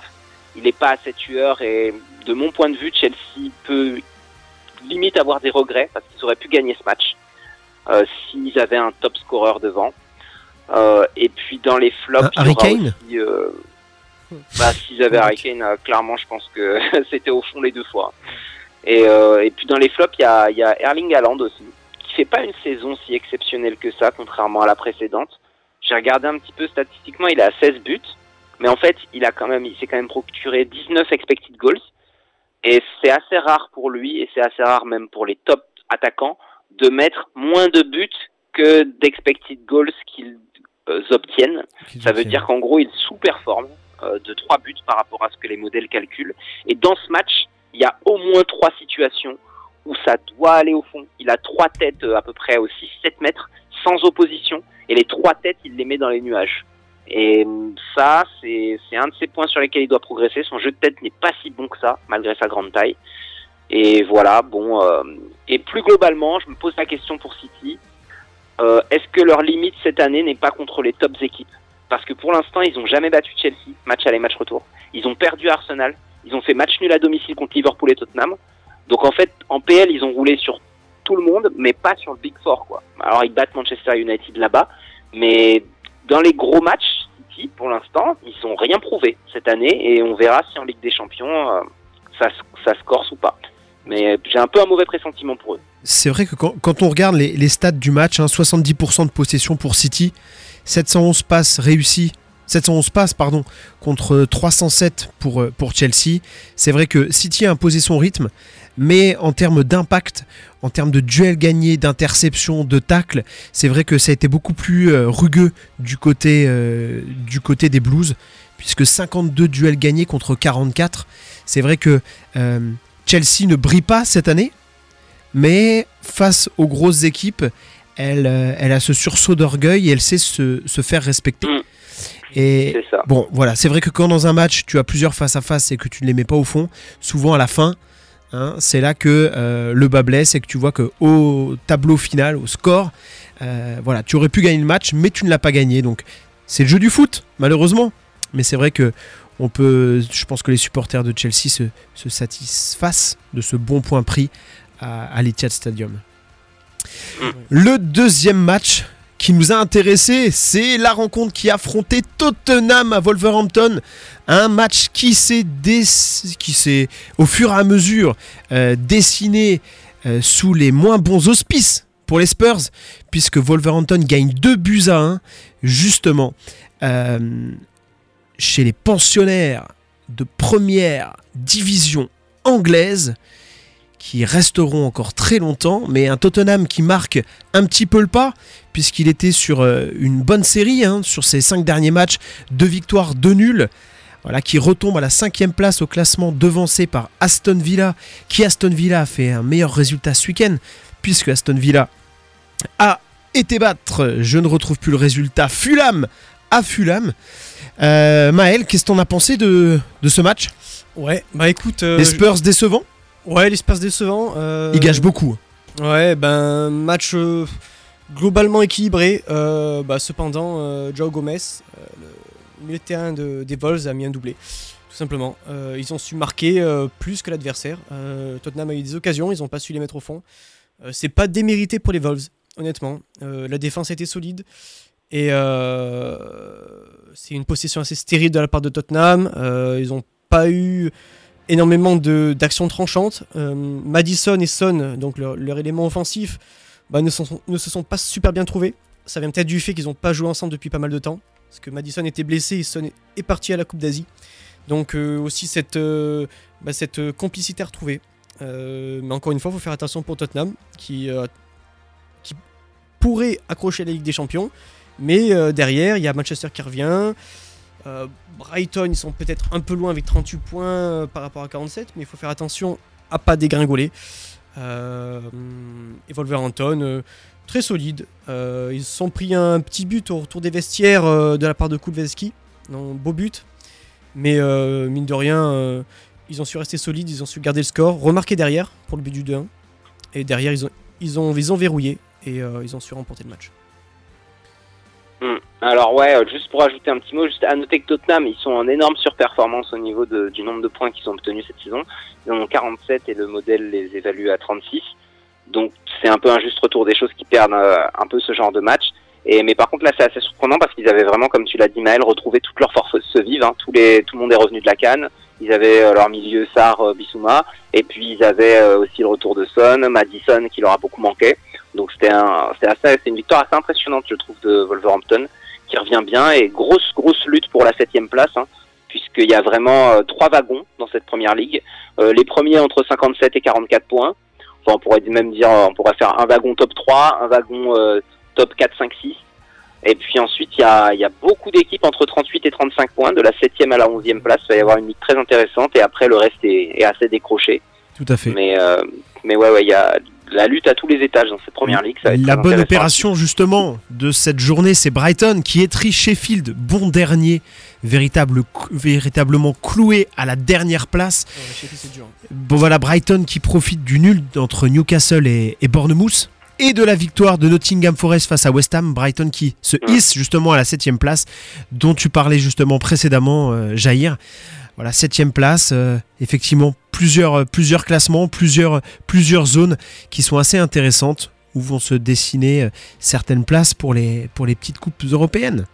[SPEAKER 4] Il n'est pas assez tueur et de mon point de vue, Chelsea peut limite avoir des regrets parce qu'ils auraient pu gagner ce match s'ils avaient un top scoreur devant. Euh, et puis dans les flops,
[SPEAKER 2] Un
[SPEAKER 4] il y
[SPEAKER 2] Harry
[SPEAKER 4] aura
[SPEAKER 2] Kane
[SPEAKER 4] aussi, euh, bah, s'ils avaient Harry Kane, euh, clairement, je pense que c'était au fond les deux fois. Et, euh, et puis dans les flops, il y a, il y a Erling Haaland aussi, qui fait pas une saison si exceptionnelle que ça, contrairement à la précédente. J'ai regardé un petit peu statistiquement, il est à 16 buts, mais en fait, il a quand même, il s'est quand même procuré 19 expected goals, et c'est assez rare pour lui, et c'est assez rare même pour les top attaquants, de mettre moins de buts que d'expected goals qu'ils euh, obtiennent. Ça veut dire qu'en gros, il sous-performe euh, de 3 buts par rapport à ce que les modèles calculent. Et dans ce match, il y a au moins trois situations où ça doit aller au fond. Il a trois têtes euh, à peu près au 6-7 mètres, sans opposition. Et les trois têtes, il les met dans les nuages. Et hum, ça, c'est c'est un de ces points sur lesquels il doit progresser. Son jeu de tête n'est pas si bon que ça, malgré sa grande taille. Et voilà, bon. euh, et plus globalement, je me pose la question pour City. Euh, Est-ce que leur limite cette année n'est pas contre les tops équipes? Parce que pour l'instant, ils n'ont jamais battu Chelsea, match aller, match retour. Ils ont perdu Arsenal. Ils ont fait match nul à domicile contre Liverpool et Tottenham. Donc en fait, en PL, ils ont roulé sur tout le monde, mais pas sur le Big Four, quoi. Alors ils battent Manchester United là-bas, Mais dans les gros matchs, City, pour l'instant, ils sont rien prouvé cette année et on verra si en Ligue des Champions euh, ça, ça se corse ou pas. Mais j'ai un peu un mauvais pressentiment pour eux.
[SPEAKER 2] C'est vrai que quand, on regarde les, stats du match, hein, 70% de possession pour City, 711 passes réussies 711 passes pardon, contre 307 pour, euh, pour Chelsea. C'est vrai que City a imposé son rythme, mais en termes d'impact, en termes de duels gagnés, d'interception, de tacle, c'est vrai que ça a été beaucoup plus euh, rugueux du côté, euh, des Blues, puisque 52 duels gagnés contre 44. C'est vrai que euh, Chelsea ne brille pas cette année, mais face aux grosses équipes, elle, euh, elle a ce sursaut d'orgueil et elle sait se, se faire respecter.
[SPEAKER 4] Mm.
[SPEAKER 2] Et
[SPEAKER 4] ça.
[SPEAKER 2] bon, voilà, c'est vrai que quand dans un match tu as plusieurs face à face et que tu ne les mets pas au fond, souvent à la fin, hein, c'est là que euh, le bas blesse et que tu vois que au tableau final, au score, euh, voilà, tu aurais pu gagner le match, mais tu ne l'as pas gagné. Donc c'est le jeu du foot, malheureusement. Mais c'est vrai que on peut, je pense que les supporters de Chelsea se, se satisfassent de ce bon point pris à, à l'Etihad Stadium. Le deuxième match qui nous a intéressé, c'est la rencontre qui affrontait Tottenham à Wolverhampton. Un match qui s'est dess- qui s'est au fur et à mesure euh, dessiné euh, sous les moins bons auspices pour les Spurs, puisque Wolverhampton gagne 2 buts à 1, justement, euh, chez les pensionnaires de première division anglaise, qui resteront encore très longtemps, mais un Tottenham qui marque un petit peu le pas, puisqu'il était sur euh, une bonne série, hein, sur ses cinq derniers matchs, deux victoires, deux nuls, voilà, qui retombe à la cinquième place au classement, devancé par Aston Villa, qui Aston Villa a fait un meilleur résultat ce week-end, puisque Aston Villa a été battre, je ne retrouve plus le résultat, Fulham à Fulham. Euh, Maël, qu'est-ce que t'en as pensé de, de ce match?
[SPEAKER 3] Ouais, bah écoute. euh,
[SPEAKER 2] Les Spurs décevants?
[SPEAKER 3] Ouais, l'espace décevant. euh,
[SPEAKER 2] Ils gâchent beaucoup.
[SPEAKER 3] Ouais, ben, match globalement équilibré. bah, cependant, Joao Gomez, le milieu de terrain de- des Vols, a mis un doublé. Tout simplement. Euh, ils ont su marquer euh, plus que l'adversaire. Euh, Tottenham a eu des occasions, ils n'ont pas su les mettre au fond. C'est pas démérité pour les Vols, honnêtement. La défense a été solide. Et euh, c'est une possession assez stérile de la part de Tottenham. Euh, ils n'ont pas eu énormément d'actions tranchantes. Euh, Madison et Son, donc leur, élément offensif, bah, ne, se sont pas super bien trouvés. Ça vient peut-être du fait qu'ils n'ont pas joué ensemble depuis pas mal de temps. Parce que Madison était blessé et Son est- parti à la Coupe d'Asie. Donc euh, aussi cette, bah, complicité à retrouver. Mais encore une fois, il faut faire attention pour Tottenham, qui pourrait accrocher la Ligue des Champions. Mais euh, derrière, il y a Manchester qui revient. Euh, Brighton, ils sont peut-être un peu loin avec 38 points euh, par rapport à 47, mais il faut faire attention à pas dégringoler. Et Wolverhampton, très solide. Ils se sont pris un petit but au retour des vestiaires de la part de Kulveski. Beau but. Mais mine de rien, ils ont su rester solides, ils ont su garder le score, remarquer derrière pour le but du 2-1. Et derrière, ils ont, ils ont, ils ont verrouillé et ils ont su remporter le match.
[SPEAKER 4] Hmm. Alors ouais, euh, juste pour ajouter un petit mot, juste à noter que Tottenham, ils sont en énorme surperformance au niveau du nombre de points qu'ils ont obtenus cette saison. Ils ont 47 et le modèle les évalue à 36. Donc c'est un peu un juste retour des choses qui perdent euh, un peu ce genre de match. Et mais par contre là c'est assez surprenant parce qu'ils avaient vraiment, comme tu l'as dit Maël, retrouvé toute leur force vive. Hein. Tous les, tout le monde est revenu de la canne. Ils avaient euh, leur milieu Sar, euh, Bissouma, et puis ils avaient aussi le retour de Son, Madison qui leur a beaucoup manqué. Donc c'était un, assez, une victoire assez impressionnante je trouve de Wolverhampton qui revient bien et grosse grosse lutte pour la septième place hein, puisqu'il y a vraiment euh, trois wagons dans cette première ligue. Euh, les premiers entre 57 et 44 points. Enfin on pourrait même dire on pourrait faire un wagon top 3, un wagon euh, top 4, 5, 6. Et puis ensuite il y a, il y a beaucoup d'équipes entre 38 et 35 points, de la septième à la onzième place. Il va y avoir une ligue très intéressante et après le reste est, est assez décroché.
[SPEAKER 2] Tout à fait.
[SPEAKER 4] Mais euh, mais ouais ouais il y a la lutte à tous les étages dans cette première ligue. Ça va être
[SPEAKER 2] La bonne opération justement de cette journée, c'est Brighton qui étrit Sheffield, bon dernier, véritable, véritablement cloué à la dernière place.
[SPEAKER 3] dur.
[SPEAKER 2] Bon voilà, Brighton qui profite du nul entre Newcastle et, et Bournemouth. Et de la victoire de Nottingham Forest face à West Ham, Brighton qui se hisse justement à la septième place, dont tu parlais justement précédemment, euh, Jair. Voilà, septième place, euh, effectivement plusieurs, euh, plusieurs classements, plusieurs, plusieurs zones qui sont assez intéressantes. où vont se dessiner euh, certaines places pour les, pour les petites coupes européennes.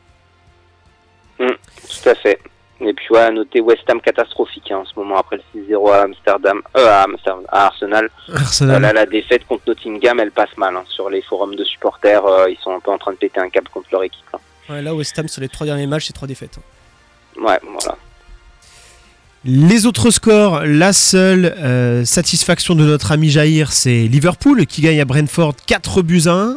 [SPEAKER 4] Tout à fait. Et puis ouais, à noter West Ham catastrophique hein, en ce moment après le 6-0 à Amsterdam, euh, à, Amsterdam à Arsenal.
[SPEAKER 2] Arsenal.
[SPEAKER 4] Euh, là, la défaite contre Nottingham, elle passe mal hein. sur les forums de supporters. euh, ils sont un peu en train de péter un câble contre leur équipe. hein.
[SPEAKER 3] Ouais, là, West Ham, sur les trois derniers matchs, c'est trois défaites.
[SPEAKER 4] Ouais, voilà.
[SPEAKER 2] Les autres scores, la seule euh, satisfaction de notre ami Jair, c'est Liverpool qui gagne à Brentford 4 buts à 1. Euh,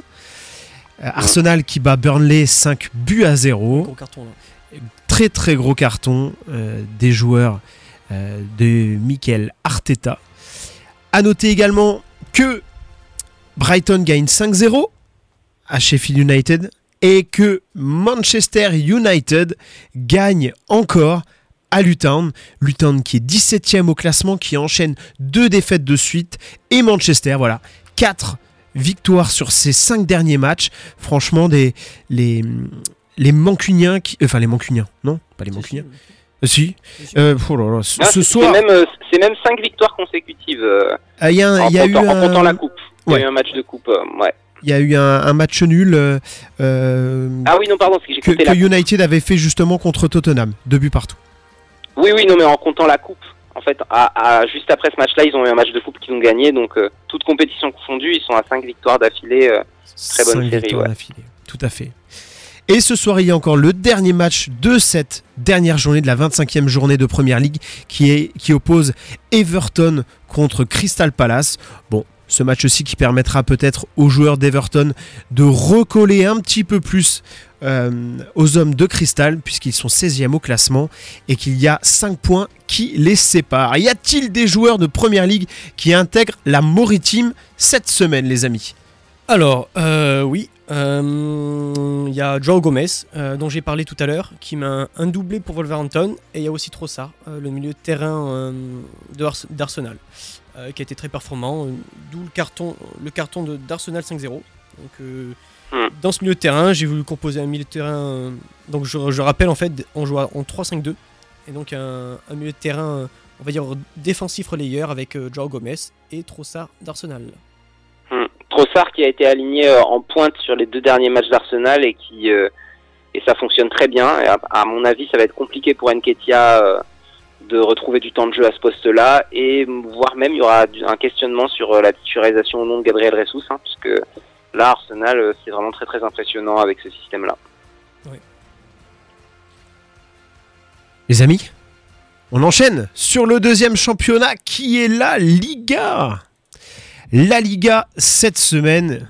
[SPEAKER 2] Arsenal qui bat Burnley 5 buts à 0.
[SPEAKER 3] Gros carton, là.
[SPEAKER 2] Très très gros carton euh, des joueurs de Mikel Arteta. À noter également que Brighton gagne 5-0 à Sheffield United et que Manchester United gagne encore à Luton. Luton qui est 17ème au classement, qui enchaîne deux défaites de suite. Et Manchester, voilà, 4 victoires sur ces 5 derniers matchs. Franchement, des, les, les Mancuniens, qui, enfin les Mancuniens, non Pas les Mancuniens. Euh, Si. Euh, oh là là, ce,
[SPEAKER 4] Ah,
[SPEAKER 2] ce soir,
[SPEAKER 4] C'est même, euh, c'est même 5 victoires consécutives euh,
[SPEAKER 2] euh, il y a, un-
[SPEAKER 4] en,
[SPEAKER 2] y a eu
[SPEAKER 4] comptant, en comptant
[SPEAKER 2] un,
[SPEAKER 4] la coupe. Il y a eu un match de coupe. euh, ouais.
[SPEAKER 2] il y a eu un, un match nul euh, euh,
[SPEAKER 4] Ah oui, non, pardon, que
[SPEAKER 2] que, que. United avait fait justement contre Tottenham. Deux buts partout.
[SPEAKER 4] Oui, oui, non, mais en comptant la coupe. En fait, à, à- juste après ce match-là, ils ont eu un match de coupe qu'ils ont gagné. Donc, euh, toute compétition confondue, ils sont à 5 victoires d'affilée. euh, Très bonne
[SPEAKER 2] Cinq
[SPEAKER 4] série,
[SPEAKER 2] victoires
[SPEAKER 4] ouais.
[SPEAKER 2] d'affilée. Tout à fait. Et ce soir, il y a encore le dernier match de cette dernière journée, de la 25e journée de Première Ligue, qui, est, qui oppose Everton contre Crystal Palace. Bon, ce match aussi qui permettra peut-être aux joueurs d'Everton de recoller un petit peu plus euh, aux hommes de Crystal, puisqu'ils sont 16e au classement et qu'il y a 5 points qui les séparent. Y a-t-il des joueurs de Première Ligue qui intègrent la Maritime cette semaine, les amis?
[SPEAKER 3] Alors, euh, oui, euh, il y a Joao Gomez, euh, dont j'ai parlé tout à l'heure, qui met un, doublé pour Wolverhampton, et il y a aussi Trossard, euh, le milieu de terrain euh, d'Arsenal, euh, qui a été très performant, d'où le carton, le carton de- d'Arsenal 5-0. Donc, euh,
[SPEAKER 4] Hmm.
[SPEAKER 3] dans ce milieu de terrain, j'ai voulu composer un milieu de terrain. euh, donc, je, je rappelle, en fait, on joue en 3-5-2, et donc un, un milieu de terrain, on va dire défensif relayeur avec euh, Joao Gomez et Trossard d'Arsenal.
[SPEAKER 4] Hmm. Trossard qui a été aligné en pointe sur les deux derniers matchs d'Arsenal et qui et ça fonctionne très bien. Et à, à mon avis, ça va être compliqué pour Nketiah euh, de retrouver du temps de jeu à ce poste-là et voire même il y aura un questionnement sur euh, la titularisation au nom de Gabriel Ressus, hein, puisque là Arsenal euh, c'est vraiment très très impressionnant avec ce système-là.
[SPEAKER 2] Les amis, on enchaîne sur le deuxième championnat qui est la Liga. La Liga, cette semaine,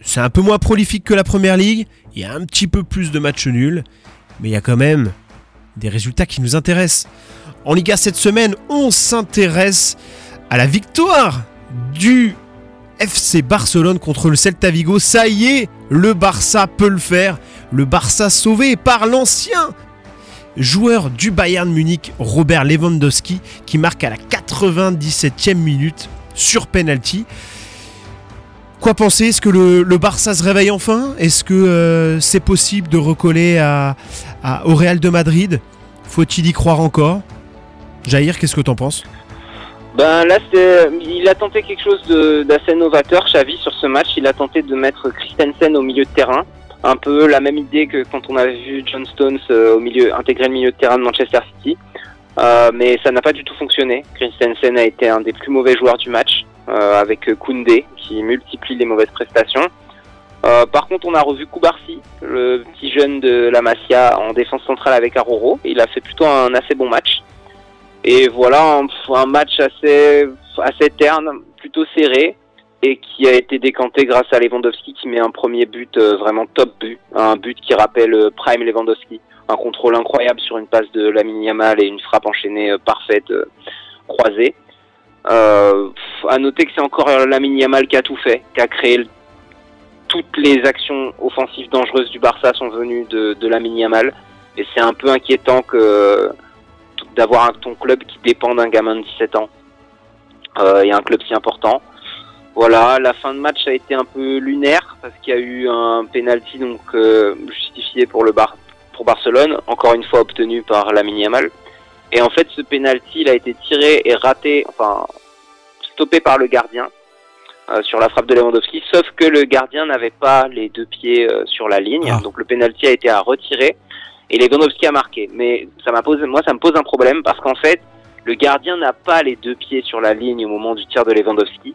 [SPEAKER 2] c'est un peu moins prolifique que la Première Ligue. Il y a un petit peu plus de matchs nuls. Mais il y a quand même des résultats qui nous intéressent. En Liga, cette semaine, on s'intéresse à la victoire du FC Barcelone contre le Celta Vigo. Ça y est, le Barça peut le faire. Le Barça sauvé par l'ancien joueur du Bayern Munich, Robert Lewandowski, qui marque à la 97e minute sur penalty. Quoi penser? Est-ce que le, Barça se réveille enfin? Est-ce que euh, c'est possible de recoller à- au Real de Madrid? Faut-il y croire encore? Jair, qu'est-ce que t'en penses?
[SPEAKER 4] Ben là, il a tenté quelque chose d'assez novateur, Xavi, sur ce match. Il a tenté de mettre Christensen au milieu de terrain. Un peu la même idée que quand on avait vu John Stones euh, intégrer le milieu de terrain de Manchester City. Euh, mais ça n'a pas du tout fonctionné. Christensen a été un des plus mauvais joueurs du match, euh, avec Koundé, qui multiplie les mauvaises prestations. Par contre, on a revu Koubarsi, le petit jeune de la Masia en défense centrale avec Aroro. Il a fait plutôt un assez bon match. Et voilà un, match assez, assez terne, plutôt serré, et qui a été décanté grâce à Lewandowski qui met un premier but euh, vraiment top but, un but qui rappelle euh, Prime Lewandowski, un contrôle incroyable sur une passe de Lamine Yamal et une frappe enchaînée euh, parfaite euh, croisée. Euh, à noter que c'est encore Lamine Yamal qui a tout fait, qui a créé toutes les actions offensives dangereuses du Barça sont venues de, de Lamine Yamal, et c'est un peu inquiétant que d'avoir ton club qui dépend d'un gamin de 17 ans euh, et un club si important. Voilà, la fin de match a été un peu lunaire parce qu'il y a eu un penalty donc euh, justifié pour le Bar pour Barcelone, encore une fois obtenu par Lamine Yamal. Et en fait, ce penalty, il a été tiré et raté, enfin stoppé par le gardien. euh, sur la frappe de Lewandowski, sauf que le gardien n'avait pas les deux pieds euh, sur la ligne,
[SPEAKER 2] Ah.
[SPEAKER 4] donc le penalty a été à retirer et Lewandowski a marqué. Mais ça moi, ça me pose un problème parce qu'en fait, le gardien n'a pas les deux pieds sur la ligne au moment du tir de Lewandowski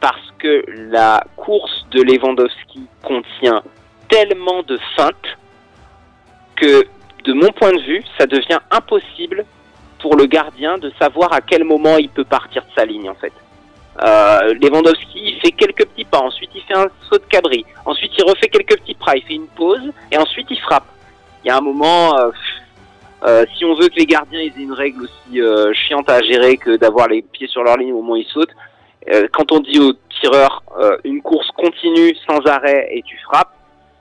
[SPEAKER 4] parce que la course de Lewandowski contient tellement de feintes que, de mon point de vue, ça devient impossible pour le gardien de savoir à quel moment il peut partir de sa ligne en fait. Euh, Lewandowski il fait quelques petits pas, ensuite il fait un saut de cabri, ensuite il refait quelques petits pas, il fait une pause et ensuite il frappe. Il y a un moment, euh, euh, si on veut que les gardiens aient une règle aussi euh, chiante à gérer que d'avoir les pieds sur leur ligne au moment où ils sautent, quand on dit au tireur euh, une course continue sans arrêt et tu frappes,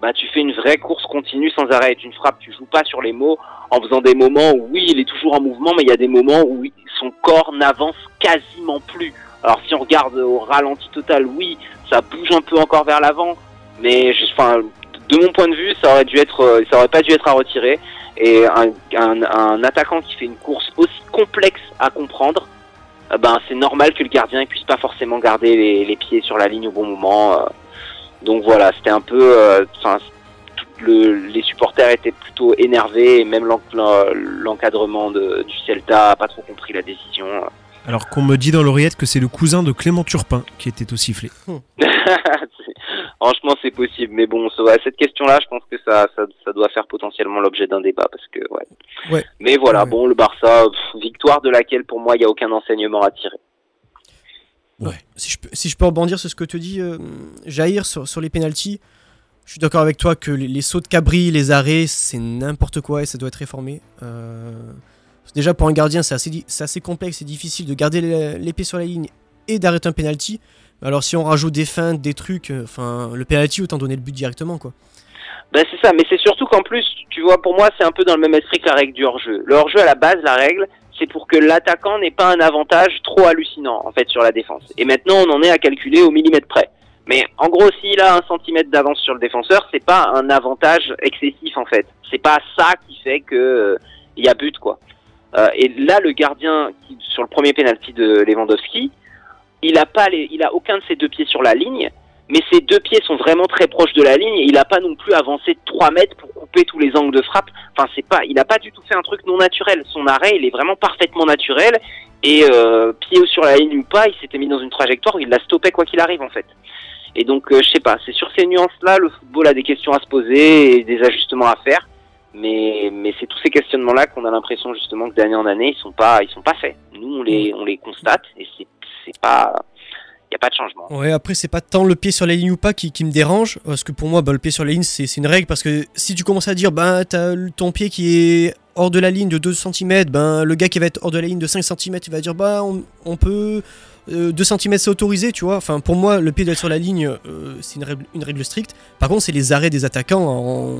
[SPEAKER 4] bah tu fais une vraie course continue sans arrêt et tu ne frappes, tu joues pas sur les mots en faisant des moments où oui il est toujours en mouvement mais il y a des moments où son corps n'avance quasiment plus. Alors si on regarde au ralenti total, oui, ça bouge un peu encore vers l'avant, mais enfin, de mon point de vue, ça aurait dû être, euh, ça aurait pas dû être à retirer. Et un, un, un attaquant qui fait une course aussi complexe à comprendre, euh, ben c'est normal que le gardien ne puisse pas forcément garder les, les pieds sur la ligne au bon moment. euh. Donc voilà, c'était un peu, euh, enfin, tout le- les supporters étaient plutôt énervés et même l'en- l'en- l'encadrement de- du Celta a pas trop compris la décision.
[SPEAKER 2] Alors qu'on me dit dans l'oreillette que c'est le cousin de Clément Turpin qui était au sifflet.
[SPEAKER 4] Franchement, c'est possible, mais bon, cette question-là, je pense que ça, ça, ça doit faire potentiellement l'objet d'un débat, parce que ouais.
[SPEAKER 3] Ouais.
[SPEAKER 4] Mais voilà,
[SPEAKER 3] Ouais.
[SPEAKER 4] bon, le Barça, pff, victoire de laquelle pour moi il n'y a aucun enseignement à tirer.
[SPEAKER 3] Ouais. Si, je peux, si je peux rebondir sur ce que tu dis, euh, Jair, sur, sur les pénalties, je suis d'accord avec toi que les, les sauts de cabri, les arrêts, c'est n'importe quoi et ça doit être réformé. Euh, déjà, pour un gardien, c'est assez, assez complexe et difficile de garder l'épée sur la ligne et d'arrêter un penalty. Alors, si on rajoute des feintes, des trucs, euh, enfin, le penalty, autant donner le but directement, quoi.
[SPEAKER 4] Ben c'est ça, mais c'est surtout qu'en plus, tu vois, pour moi, c'est un peu dans le même esprit que la règle du hors-jeu. Le hors-jeu, à la base, la règle, c'est pour que l'attaquant n'ait pas un avantage trop hallucinant, en fait, sur la défense. Et maintenant, on en est à calculer au millimètre près. Mais en gros, s'il a un centimètre d'avance sur le défenseur, c'est pas un avantage excessif, en fait. C'est pas ça qui fait que euh, il y a but, quoi. Euh, et là, le gardien, sur le premier penalty de Lewandowski, il a pas il a aucun de ses deux pieds sur la ligne, mais ses deux pieds sont vraiment très proches de la ligne et il n'a pas non plus avancé de 3 mètres pour couper tous les angles de frappe. Enfin, c'est pas, il n'a pas du tout fait un truc non naturel. Son arrêt, il est vraiment parfaitement naturel et euh, sur la ligne ou pas, il s'était mis dans une trajectoire où il la stoppait quoi qu'il arrive en fait. Et donc, euh, je sais pas, c'est sur ces nuances-là, le football a des questions à se poser et des ajustements à faire. Mais, mais c'est tous ces questionnements-là qu'on a l'impression justement que d'année en année, ils sont pas, ils sont pas faits. Nous, on les, on les constate et c'est, c'est pas, il y a pas de changement.
[SPEAKER 3] Ouais, après, c'est pas tant le pied sur la ligne ou pas qui, qui me dérange, parce que pour moi, bah, le pied sur la ligne, c'est une règle, parce que si tu commences à dire, ben, t'as ton pied qui est hors de la ligne de 2 cm, ben, le gars qui va être hors de la ligne de 5 cm, il va dire, bah, on, peut. euh, 2 cm c'est autorisé, tu vois. Enfin, pour moi, le pied d'être sur la ligne, euh, c'est une règle, une règle stricte. Par contre, c'est les arrêts des attaquants, en,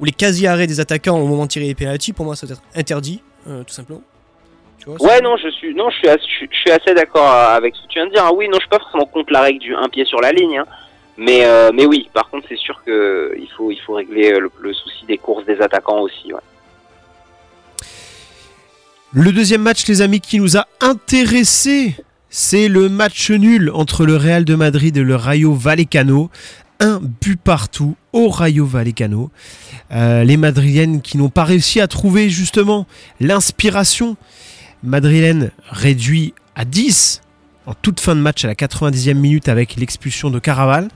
[SPEAKER 3] ou les quasi-arrêts des attaquants au moment de tirer les pénalties, pour moi, ça doit être interdit, euh, tout simplement. Vois,
[SPEAKER 4] Ouais, non, je suis, non, je suis, assez, je, suis- assez d'accord avec ce que tu viens de dire. Ah oui, non, je suis pas forcément contre la règle du un pied sur la ligne, hein. mais, euh, mais oui. Par contre, c'est sûr que il faut, il faut régler euh, le, le souci des courses des attaquants aussi. Ouais.
[SPEAKER 2] Le deuxième match, les amis, qui nous a intéressés, c'est le match nul entre le Real de Madrid et le Rayo Vallecano. Un but partout au Rayo Vallecano. Euh, les Madrilènes qui n'ont pas réussi à trouver justement l'inspiration. Madrilène réduit à 10 en toute fin de match à la 90e minute avec l'expulsion de Caraval.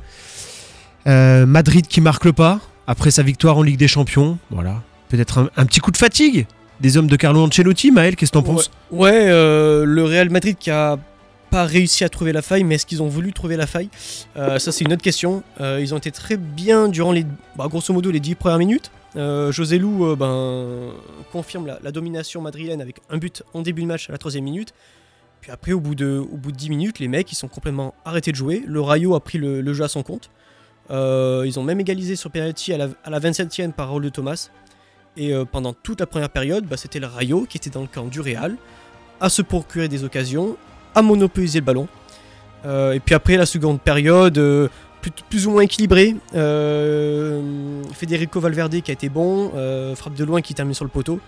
[SPEAKER 2] Euh, Madrid qui marque le pas après sa victoire en Ligue des Champions. Voilà. Peut-être un, petit coup de fatigue des hommes de Carlo Ancelotti. Maël, qu'est-ce que t'en penses?
[SPEAKER 3] Ouais, euh, le Real Madrid qui a pas réussi à trouver la faille, mais est-ce qu'ils ont voulu trouver la faille? Euh, Ça, c'est une autre question. Ils ont été très bien durant les, bah, grosso modo, les 10 premières minutes. Euh, José Lou euh, ben, confirme la, domination madrilène avec un but en début de match à la troisième minute. Puis après, au bout, de, au bout de 10 minutes, les mecs ils sont complètement arrêtés de jouer. Le Rayo a pris le, jeu à son compte. Euh, ils ont même égalisé sur penalty à la, à la 27e par Raul de Thomas. Et euh, pendant toute la première période, bah, c'était le Rayo qui était dans le camp du Real, à se procurer des occasions, à monopoliser le ballon. Et puis après, la seconde période, plus, ou moins équilibrée. Euh, Federico Valverde qui a été bon, euh, frappe de loin qui termine sur le poteau.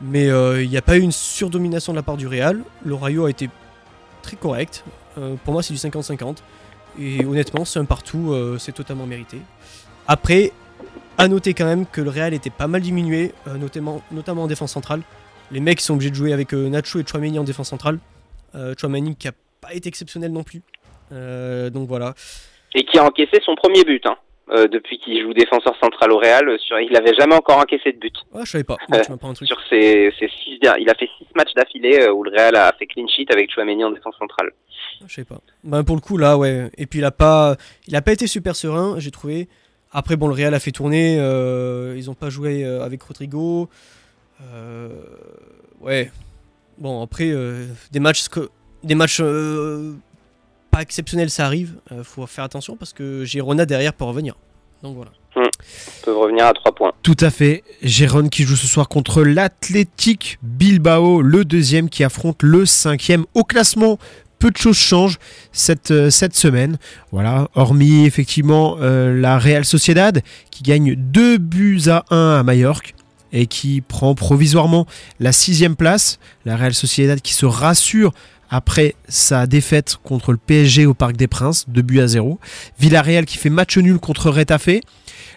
[SPEAKER 3] Mais euh, il n'y a pas eu une surdomination de la part du Real. Le Rayo a été très correct. Pour moi, c'est du 50-50. Et honnêtement, c'est un partout, c'est totalement mérité. Après, à noter quand même que le Real était pas mal diminué, notamment, en défense centrale. Les mecs sont obligés de jouer avec Nacho et Chouameni en défense centrale. Euh, qui a pas été exceptionnel non plus. Donc voilà.
[SPEAKER 4] Et qui a encaissé son premier but, hein, euh, depuis qu'il joue défenseur central au Real. euh, Sur, il avait jamais encore encaissé de but.
[SPEAKER 3] Ah, je savais pas. Tu un truc.
[SPEAKER 4] Sur ses, ses six, il a fait six matchs d'affilée euh, où le Real a fait clean sheet avec Chouameni en défense centrale.
[SPEAKER 3] Je sais pas. Ben, pour le coup, là, ouais. Et puis, il a pas, il a pas été super serein, j'ai trouvé. Après, bon, le Real a fait tourner. euh, ils ont pas joué euh, avec Rodrigo. Euh, ouais. Bon, après, euh, des matchs, que- des matchs euh, pas exceptionnels, ça arrive. Euh, faut faire attention parce que j'ai Rona derrière pour revenir. Donc voilà.
[SPEAKER 4] Ils peuvent revenir à trois points.
[SPEAKER 2] Tout à fait. Gérone qui joue ce soir contre l'Athletic Bilbao, le deuxième qui affronte le cinquième au classement. Peu de choses changent cette, euh, cette semaine. Voilà, hormis effectivement euh, la Real Sociedad qui gagne 2 buts à 1 à Majorque et qui prend provisoirement la sixième place. La Real Sociedad qui se rassure après sa défaite contre le PSG au Parc des Princes, 2 buts à 0. Villarreal qui fait match nul contre Retafe.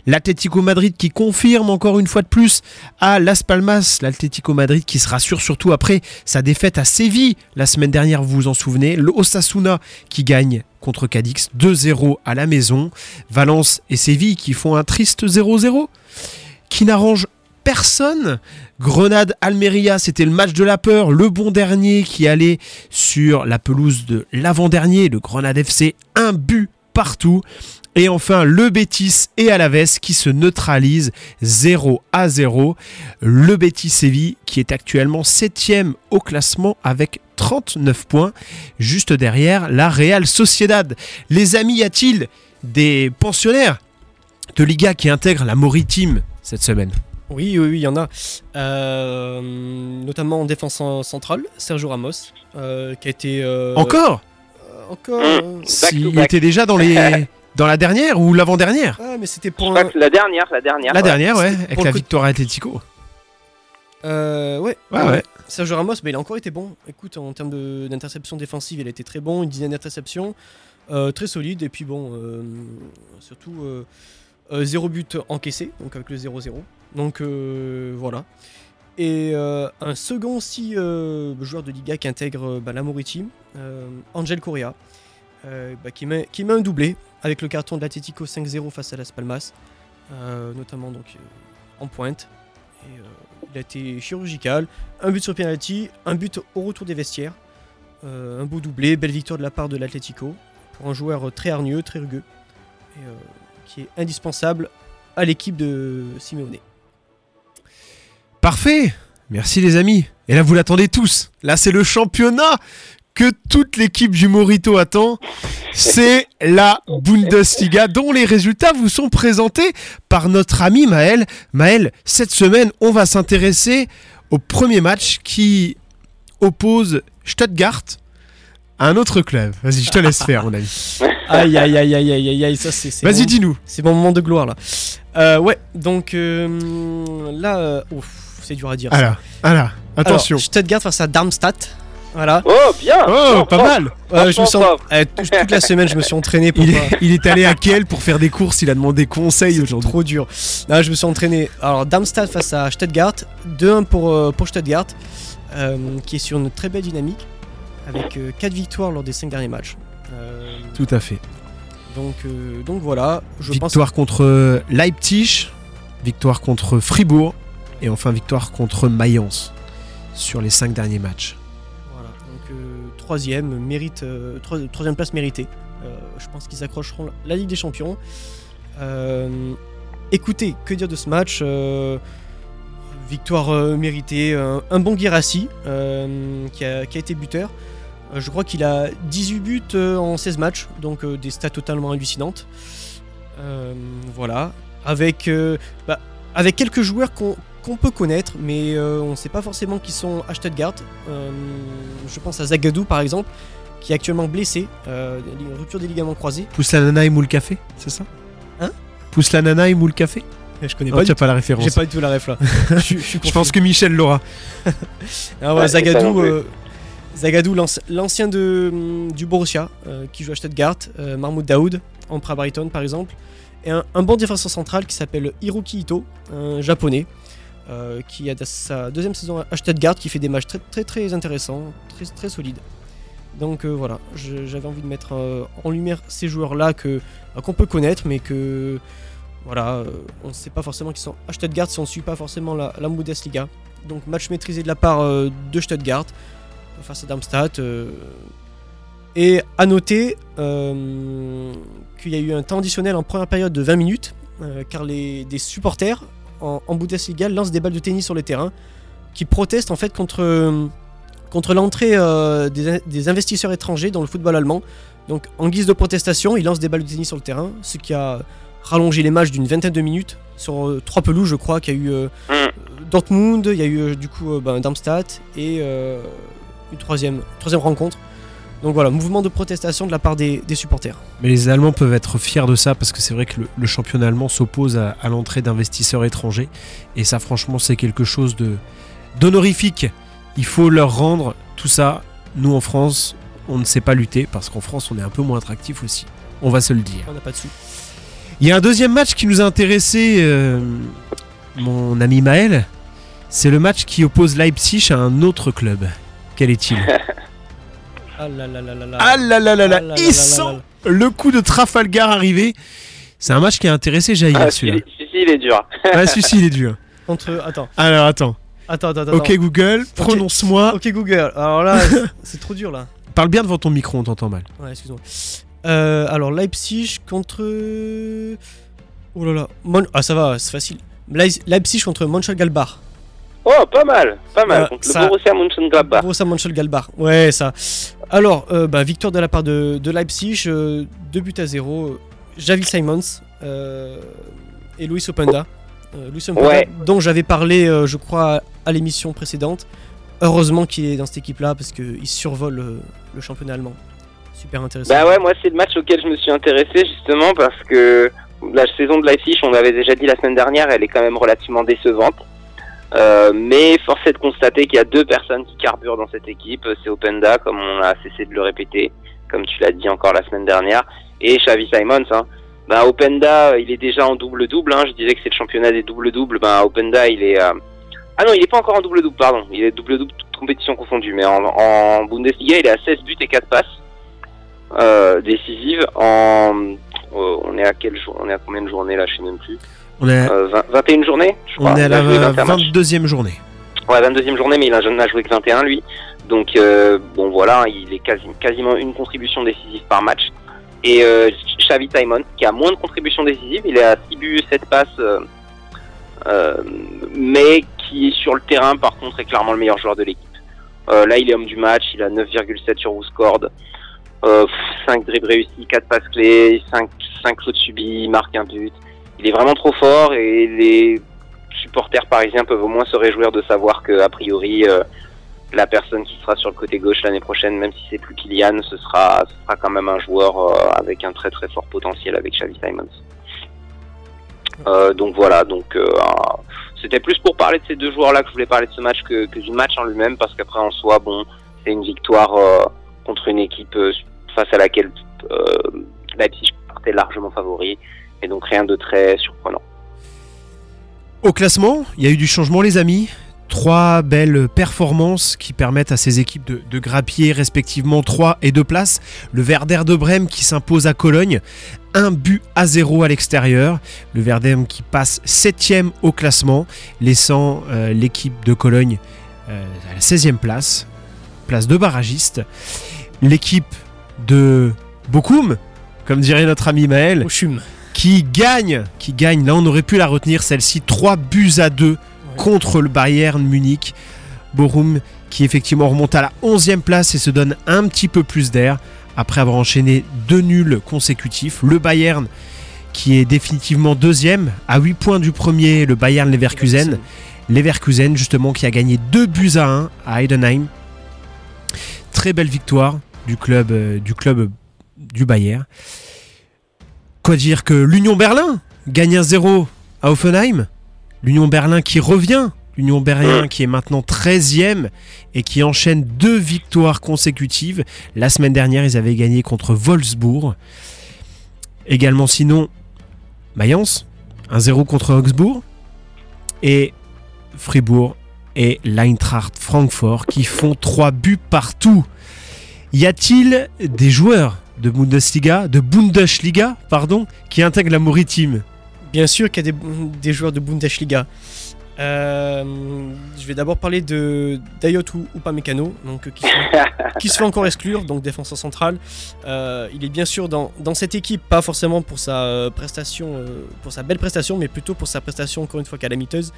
[SPEAKER 2] L'Atlético Madrid qui confirme encore une fois de plus à Las Palmas. L'Atlético Madrid qui se rassure surtout après sa défaite à Séville la semaine dernière, vous vous en souvenez. Le Osasuna qui gagne contre Cadix 2-0 à la maison. Valence et Séville qui font un triste 0-0 qui n'arrange personne. Grenade Almeria, c'était le match de la peur, le bon dernier qui allait sur la pelouse de l'avant-dernier, le Grenade FC, un but partout. Et enfin, le Betis et Alaves qui se neutralisent 0 à 0. Le Betis Séville qui est actuellement 7 au classement avec 39 points, juste derrière la Real Sociedad. Les amis, y a-t-il des pensionnaires de Liga qui intègrent la Maritime cette semaine?
[SPEAKER 3] Oui, oui, oui, il y en a. Euh, notamment en défense en- centrale, Sergio Ramos, euh, qui a été. euh,
[SPEAKER 2] Encore?
[SPEAKER 3] euh, Encore.
[SPEAKER 4] to back.
[SPEAKER 2] était déjà dans, les, dans la dernière ou l'avant-dernière?
[SPEAKER 3] Ah, mais c'était
[SPEAKER 4] Je
[SPEAKER 3] pour
[SPEAKER 4] crois
[SPEAKER 3] un.
[SPEAKER 4] que la dernière, la dernière.
[SPEAKER 2] La
[SPEAKER 4] ouais.
[SPEAKER 2] dernière, ouais, avec
[SPEAKER 3] pour
[SPEAKER 2] la
[SPEAKER 3] coup-
[SPEAKER 2] victoire Atletico.
[SPEAKER 3] Euh, ouais.
[SPEAKER 2] Ouais, ouais.
[SPEAKER 3] Sergio Ramos, mais il a encore été bon. Écoute, en termes d'interception défensive, il a été très bon. Une dizaine d'interceptions. euh, très solide. Et puis bon, euh, surtout euh, euh, zéro but encaissé, donc avec le 0-0. Donc euh, voilà. Et euh, un second aussi euh, joueur de Liga qui intègre bah, la euh, Angel Correa, bah, qui, met, un doublé avec le carton de l'Atletico 5-0 face à Las Palmas, notamment donc en pointe. Et, il a été chirurgical. Un but sur penalty, un but au retour des vestiaires, un beau doublé, belle victoire de la part de l'Atletico pour un joueur très hargneux, très rugueux, qui est indispensable à l'équipe de Simeone.
[SPEAKER 2] Parfait Merci les amis. Et là, vous l'attendez tous. Là, c'est le championnat que toute l'équipe du Morito attend. C'est la Bundesliga dont les résultats vous sont présentés par notre ami Maël. Maël, cette semaine, on va s'intéresser au premier match qui oppose Stuttgart à un autre club. Vas-y, je te laisse faire, mon ami.
[SPEAKER 3] Aïe aïe aïe aïe aïe aïe aïe, ça c'est. c'est
[SPEAKER 2] Vas-y,
[SPEAKER 3] mon-
[SPEAKER 2] dis-nous.
[SPEAKER 3] C'est mon moment de gloire là. Euh, ouais, donc euh, là, euh, ouf, c'est dur à dire. ça.
[SPEAKER 2] Ah là, ah là, attention.
[SPEAKER 3] Alors, Stuttgart face à Darmstadt. Voilà.
[SPEAKER 4] Oh, bien
[SPEAKER 2] oh, pas mal.
[SPEAKER 3] Euh, je me sens, euh, tout- toute la semaine, je me suis entraîné pour
[SPEAKER 2] Il est, il est allé à Kiel pour faire des courses, il a demandé conseil aujourd'hui.
[SPEAKER 3] Trop dur. Là, je me suis entraîné. Alors, Darmstadt face à Stuttgart. 2-1 pour, euh, pour Stuttgart, euh, qui est sur une très belle dynamique, avec 4 victoires lors des 5 derniers matchs. Euh,
[SPEAKER 2] Tout à fait.
[SPEAKER 3] donc, euh, donc voilà, je pense.
[SPEAKER 2] victoire contre Leipzig, victoire contre Fribourg et enfin victoire contre Mayence sur les cinq derniers matchs.
[SPEAKER 3] Voilà, donc euh, troisième, mérite, euh, troi- troisième place méritée. Euh, je pense qu'ils accrocheront la Ligue des Champions. Écoutez, que dire de ce match Victoire méritée, un, bon Guirassi qui, a, été buteur. Je crois qu'il a 18 buts en 16 matchs, donc des stats totalement hallucinantes. Voilà, avec, bah, avec quelques joueurs qu'on qu'on peut connaître, mais euh, on ne sait pas forcément qui sont à Stuttgart. Euh, je pense à Zagadou par exemple, qui est actuellement blessé, euh, li- rupture des ligaments croisés.
[SPEAKER 2] Pousse la nana et moule café, c'est ça?
[SPEAKER 3] Hein?
[SPEAKER 2] Pousse la nana et moule café?
[SPEAKER 3] Je connais
[SPEAKER 2] Non,
[SPEAKER 3] pas,
[SPEAKER 2] tu n'as pas la référence.
[SPEAKER 3] J'ai pas du tout la ref là. je,
[SPEAKER 2] pense que Michel l'aura.
[SPEAKER 3] Ah ouais, Zagadou, euh, Zagadou, l'anci- l'ancien de, hum, du Borussia, euh, qui joue à Stuttgart, euh, Mahmoud Daoud, Brighton par exemple, et un, un bon défenseur central qui s'appelle Hiroki Ito, un japonais, euh, qui a sa deuxième saison à Stuttgart, qui fait des matchs très très très intéressants, très, très solides. Donc euh, voilà, j'avais envie de mettre euh, en lumière ces joueurs-là qu'on peut connaître, mais que voilà, on ne sait pas forcément qu'ils sont à Stuttgart si on ne suit pas forcément la, la Bundesliga. Donc match maîtrisé de la part de Stuttgart face à Darmstadt. et à noter qu'il y a eu un temps additionnel en première période de 20 minutes, car les, des supporters en, en Bundesliga lancent des balles de tennis sur le terrain, qui protestent en fait contre, contre l'entrée euh, des, des investisseurs étrangers dans le football allemand. Donc en guise de protestation, ils lancent des balles de tennis sur le terrain, ce qui a rallongé les matchs d'une vingtaine de minutes sur euh, trois pelouses, je crois, qu'il y a eu euh,
[SPEAKER 4] Mm.
[SPEAKER 3] Dortmund, il y a eu du coup ben, Darmstadt et une troisième, troisième rencontre. Donc voilà, mouvement de protestation de la part des, des supporters.
[SPEAKER 2] Mais les Allemands peuvent être fiers de ça parce que c'est vrai que le, le championnat allemand s'oppose à, à l'entrée d'investisseurs étrangers. Et ça, franchement, c'est quelque chose de d'honorifique. Il faut leur rendre tout ça. Nous, en France, on ne sait pas lutter parce qu'en France, on est un peu moins attractif aussi. On va se le dire.
[SPEAKER 3] On n'a pas de sous.
[SPEAKER 2] Il y a un deuxième match qui nous a intéressé, euh, mon ami Maël. C'est le match qui oppose Leipzig à un autre club. Quel est-il?
[SPEAKER 3] Ah là là là là là.
[SPEAKER 2] Ah là là là là,
[SPEAKER 3] Ah là là
[SPEAKER 2] Il
[SPEAKER 3] là
[SPEAKER 2] sent le coup de Trafalgar arriver. C'est un match qui a intéressé Jair,
[SPEAKER 4] Ah,
[SPEAKER 2] celui-là.
[SPEAKER 4] celui- celui-ci, il est dur.
[SPEAKER 2] Ah, celui-ci, il est dur.
[SPEAKER 3] Entre, attends,
[SPEAKER 2] Alors, attends.
[SPEAKER 3] attends, attends. attends.
[SPEAKER 2] Ok, Google, prononce-moi.
[SPEAKER 3] Ok Google. Alors là, c'est trop dur là.
[SPEAKER 2] Parle bien devant ton micro, on t'entend mal.
[SPEAKER 3] Ouais, excuse-moi. Euh, alors Leipzig contre. Oh là là. Mon- Ah ça va, c'est facile. Leip- Leipzig contre Mönchengladbach.
[SPEAKER 4] Oh, pas mal, pas mal.
[SPEAKER 3] Euh,
[SPEAKER 4] contre
[SPEAKER 3] ça-
[SPEAKER 4] le Borussia Mönchengladbach.
[SPEAKER 3] Borussia Mönchengladbach. Ouais, ça. Alors, euh, bah, victoire de la part de, de Leipzig, 2 buts à 0. Javi Simons euh, et Luis Openda. Euh, Luis Openda,
[SPEAKER 4] Ouais.
[SPEAKER 3] dont j'avais parlé, euh, je crois, à l'émission précédente. Heureusement qu'il est dans cette équipe-là parce qu'il survole euh, le championnat allemand. Super intéressant.
[SPEAKER 4] Bah ouais, moi c'est le match auquel je me suis intéressé justement parce que la saison de Leipzig, on l'avait déjà dit la semaine dernière, elle est quand même relativement décevante. Euh, mais force est de constater qu'il y a deux personnes qui carburent dans cette équipe. C'est Openda, comme on a cessé de le répéter, comme tu l'as dit encore la semaine dernière, et Xavi Simons. Hein. Bah, Openda, il est déjà en double-double. Hein. Je disais que c'est le championnat des double-doubles. Bah, Openda, il est... euh, Ah non, il est pas encore en double-double, pardon. Il est double-double, toute compétition confondue. Mais en, Bundesliga, il est à 16 buts et 4 passes euh, décisives. Euh, on est à quel jour On est à combien de journées là? Je sais même plus.
[SPEAKER 2] On est,
[SPEAKER 4] Euh, 20 21 journées je crois.
[SPEAKER 2] on est à la
[SPEAKER 4] joué 21 matchs.
[SPEAKER 2] 22e journée.
[SPEAKER 4] Ouais, 22e journée, mais il a n'a joué que 21 lui. Donc euh, bon voilà, il est quasi, quasiment une contribution décisive par match. Et euh, Xavi Simon, qui a moins de contributions décisives, il est à 6 buts, 7 passes, euh, euh, mais qui est sur le terrain par contre est clairement le meilleur joueur de l'équipe. Euh, là il est homme du match, il a 9,7 sur WhoScored, euh, 5 dribbles réussis, 4 passes clés, 5, 5 fautes subies, il marque un but. Il est vraiment trop fort et les supporters parisiens peuvent au moins se réjouir de savoir que a priori euh, la personne qui sera sur le côté gauche l'année prochaine, même si c'est plus Kylian, ce sera, ce sera quand même un joueur euh, avec un très très fort potentiel avec Xavi Simons. Euh, donc voilà, donc c'était plus pour parler de ces deux joueurs-là que je voulais parler de ce match que, du match en lui-même, parce qu'après en soi, bon, c'est une victoire contre une équipe face à laquelle Leipzig partait largement favori, et donc rien de très surprenant.
[SPEAKER 2] Au classement, il y a eu du changement, les amis. Trois belles performances qui permettent à ces équipes de, de grappiller respectivement 3 et 2 places. Le Werder de Brême qui s'impose à Cologne, un but à 0 à l'extérieur. Le Werder qui passe 7 au classement, laissant euh, l'équipe de Cologne euh, à la 16e place, place de barragiste. L'équipe de Bokoum, comme dirait notre ami Maël. Qui gagne, qui gagne, là on aurait pu la retenir celle-ci, 3 buts à 2 contre le Bayern Munich. Borum qui effectivement remonte à la 11e place et se donne un petit peu plus d'air après avoir enchaîné deux nuls consécutifs. Le Bayern qui est définitivement deuxième à 8 points du premier, le Bayern Leverkusen. Leverkusen justement qui a gagné 2 buts à 1 à Heidenheim. Très belle victoire du club, euh, du club du Bayern. Quoi dire que l'Union Berlin gagne un 0 à Offenheim. L'Union Berlin qui revient L'Union Berlin qui est maintenant 13e et qui enchaîne deux victoires consécutives. La semaine dernière, ils avaient gagné contre Wolfsburg. Également sinon, Mayence, 1-0 contre Augsbourg. Et Fribourg et l'Eintracht Francfort qui font trois buts partout. Y a-t-il des joueurs de Bundesliga, de Bundesliga, pardon, qui intègrent la Maritime
[SPEAKER 3] Bien sûr qu'il y a des, des joueurs de Bundesliga. Euh, je vais d'abord parler de Dayot Upamecano, donc, qui, se, qui se fait encore exclure, donc défenseur central. Euh, il est bien sûr dans, dans, cette équipe, pas forcément pour sa euh, prestation, euh, pour sa belle prestation, mais plutôt pour sa prestation encore une fois calamiteuse.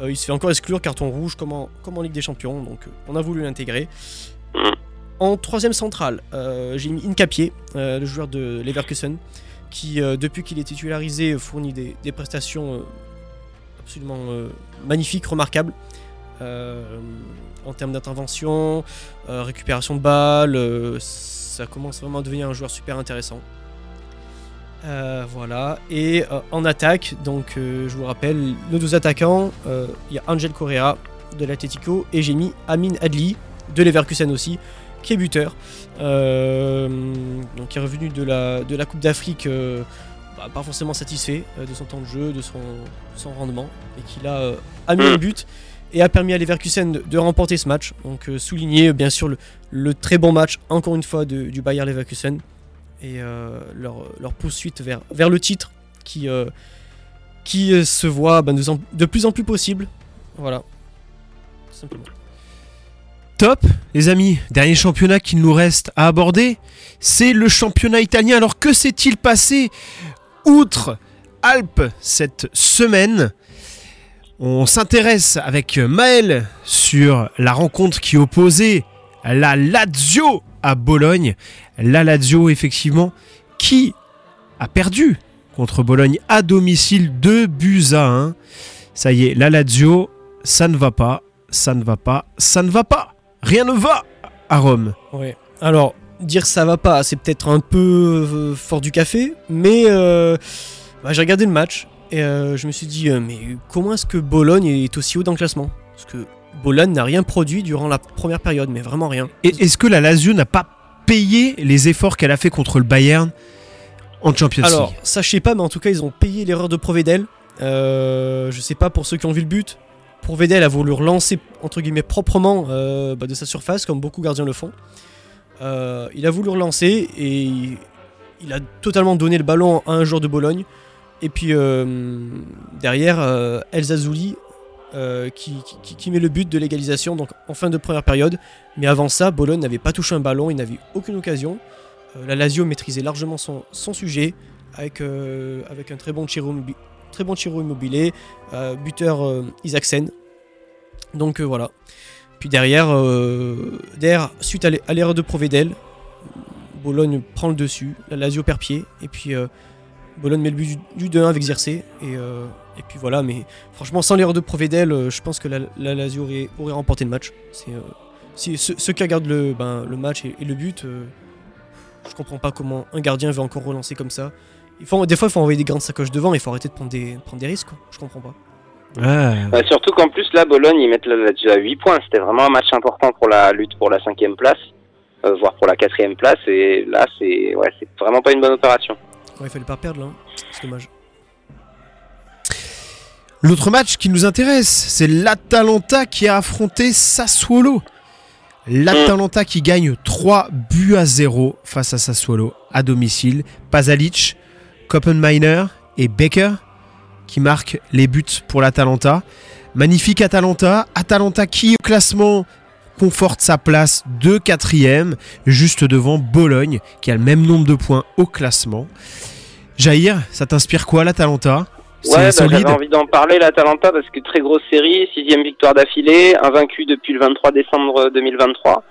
[SPEAKER 3] Euh, il se fait encore exclure, carton rouge comme en, comme en Ligue des Champions, donc euh, on a voulu l'intégrer. En troisième centrale, j'ai mis Incapié, le joueur de Leverkusen, qui depuis qu'il est titularisé fournit des, prestations absolument euh, magnifique, remarquable. Euh, en termes d'intervention, euh, récupération de balles, ça commence vraiment à devenir un joueur super intéressant. voilà. Et en attaque, donc je vous rappelle, nos deux attaquants, il y a Angel Correa de l'Atletico et j'ai mis Amin Adli de Leverkusen aussi, qui est buteur. donc qui est revenu de la, de la Coupe d'Afrique bah, pas forcément satisfait euh, de son temps de jeu, de son, son rendement, et qu'il a, euh, a mis un but et a permis à Leverkusen de, de remporter ce match. Donc euh, souligner bien sûr le, le, très bon match, encore une fois, de, du Bayer Leverkusen, et leur, leur, poursuite vers, vers le titre qui, qui se voit bah, de, de plus en plus possible. Voilà, simplement.
[SPEAKER 2] Top, les amis. Dernier championnat qu'il nous reste à aborder, c'est le championnat italien. Alors que s'est-il passé outre Alpes cette semaine? On s'intéresse avec Maël sur la rencontre qui opposait la Lazio à Bologne. La Lazio, effectivement, qui a perdu contre Bologne à domicile 2 buts à 1. Ça y est, la Lazio, ça ne va pas, ça ne va pas, ça ne va pas. Rien ne va à Rome.
[SPEAKER 3] Ouais. Alors, dire ça va pas, c'est peut-être un peu euh, fort du café, mais euh, bah, j'ai regardé le match et euh, je me suis dit, euh, mais comment est-ce que Bologne est aussi haut dans le classement? Parce que Bologne n'a rien produit durant la première période, mais vraiment rien.
[SPEAKER 2] Et est-ce que la Lazio n'a pas payé les efforts qu'elle a fait contre le Bayern en Champions League?
[SPEAKER 3] Alors, sais pas, mais en tout cas, ils ont payé l'erreur de Provedel. je sais pas pour ceux qui ont vu le but. Provedel a voulu relancer entre guillemets proprement bah, de sa surface, comme beaucoup gardiens le font. Euh, il a voulu relancer et il, a totalement donné le ballon à un joueur de Bologne. Et puis euh, derrière, euh, Elsa Zouli euh, qui, met le but de l'égalisation donc en fin de première période. Mais avant ça, Bologne n'avait pas touché un ballon, il n'avait aucune occasion. Euh, la Lazio maîtrisait largement son, sujet avec, euh, un très bon Chiro, très bon Chiro Immobilier, buteur Isaacsen. Donc voilà. Puis derrière, euh, derrière suite à l'erreur de Provedel, Bologne prend le dessus, la Lazio perd pied, et puis euh, Bologne met le but du, du 2-1 avec Xerxé, et, euh, puis voilà, mais franchement, sans l'erreur de Provedel, euh, je pense que la, la Lazio aurait, remporté le match. C'est, euh, si, ceux, qui regardent le, ben, le match et, le but, euh, je comprends pas comment un gardien veut encore relancer comme ça. Il faut, des fois, il faut envoyer des grandes sacoches devant, il faut arrêter de prendre des, prendre des risques, quoi. je comprends pas.
[SPEAKER 4] Ouais. Bah, surtout qu'en plus, là, Bologne, ils mettent la Lazio à 8 points. C'était vraiment un match important pour la lutte pour la cinquième place, euh, voire pour la quatrième place. Et là, c'est ouais, c'est vraiment pas une bonne opération.
[SPEAKER 3] Ouais, il fallait pas perdre là. C'est dommage.
[SPEAKER 2] L'autre match qui nous intéresse, c'est l'Atalanta qui a affronté Sassuolo. L'Atalanta qui gagne 3 buts à 0 face à Sassuolo à domicile. Pasalic, Koppenmeiner et Becker qui marque les buts pour l'Atalanta. Magnifique Atalanta. Atalanta qui au classement conforte sa place de quatrième, juste devant Bologne, qui a le même nombre de points au classement. Jair, ça t'inspire quoi l'Atalanta?
[SPEAKER 4] Ouais, bah, j'avais envie d'en parler l'Atalanta parce que très grosse série, sixième victoire d'affilée, invaincu depuis le 23 décembre 2023.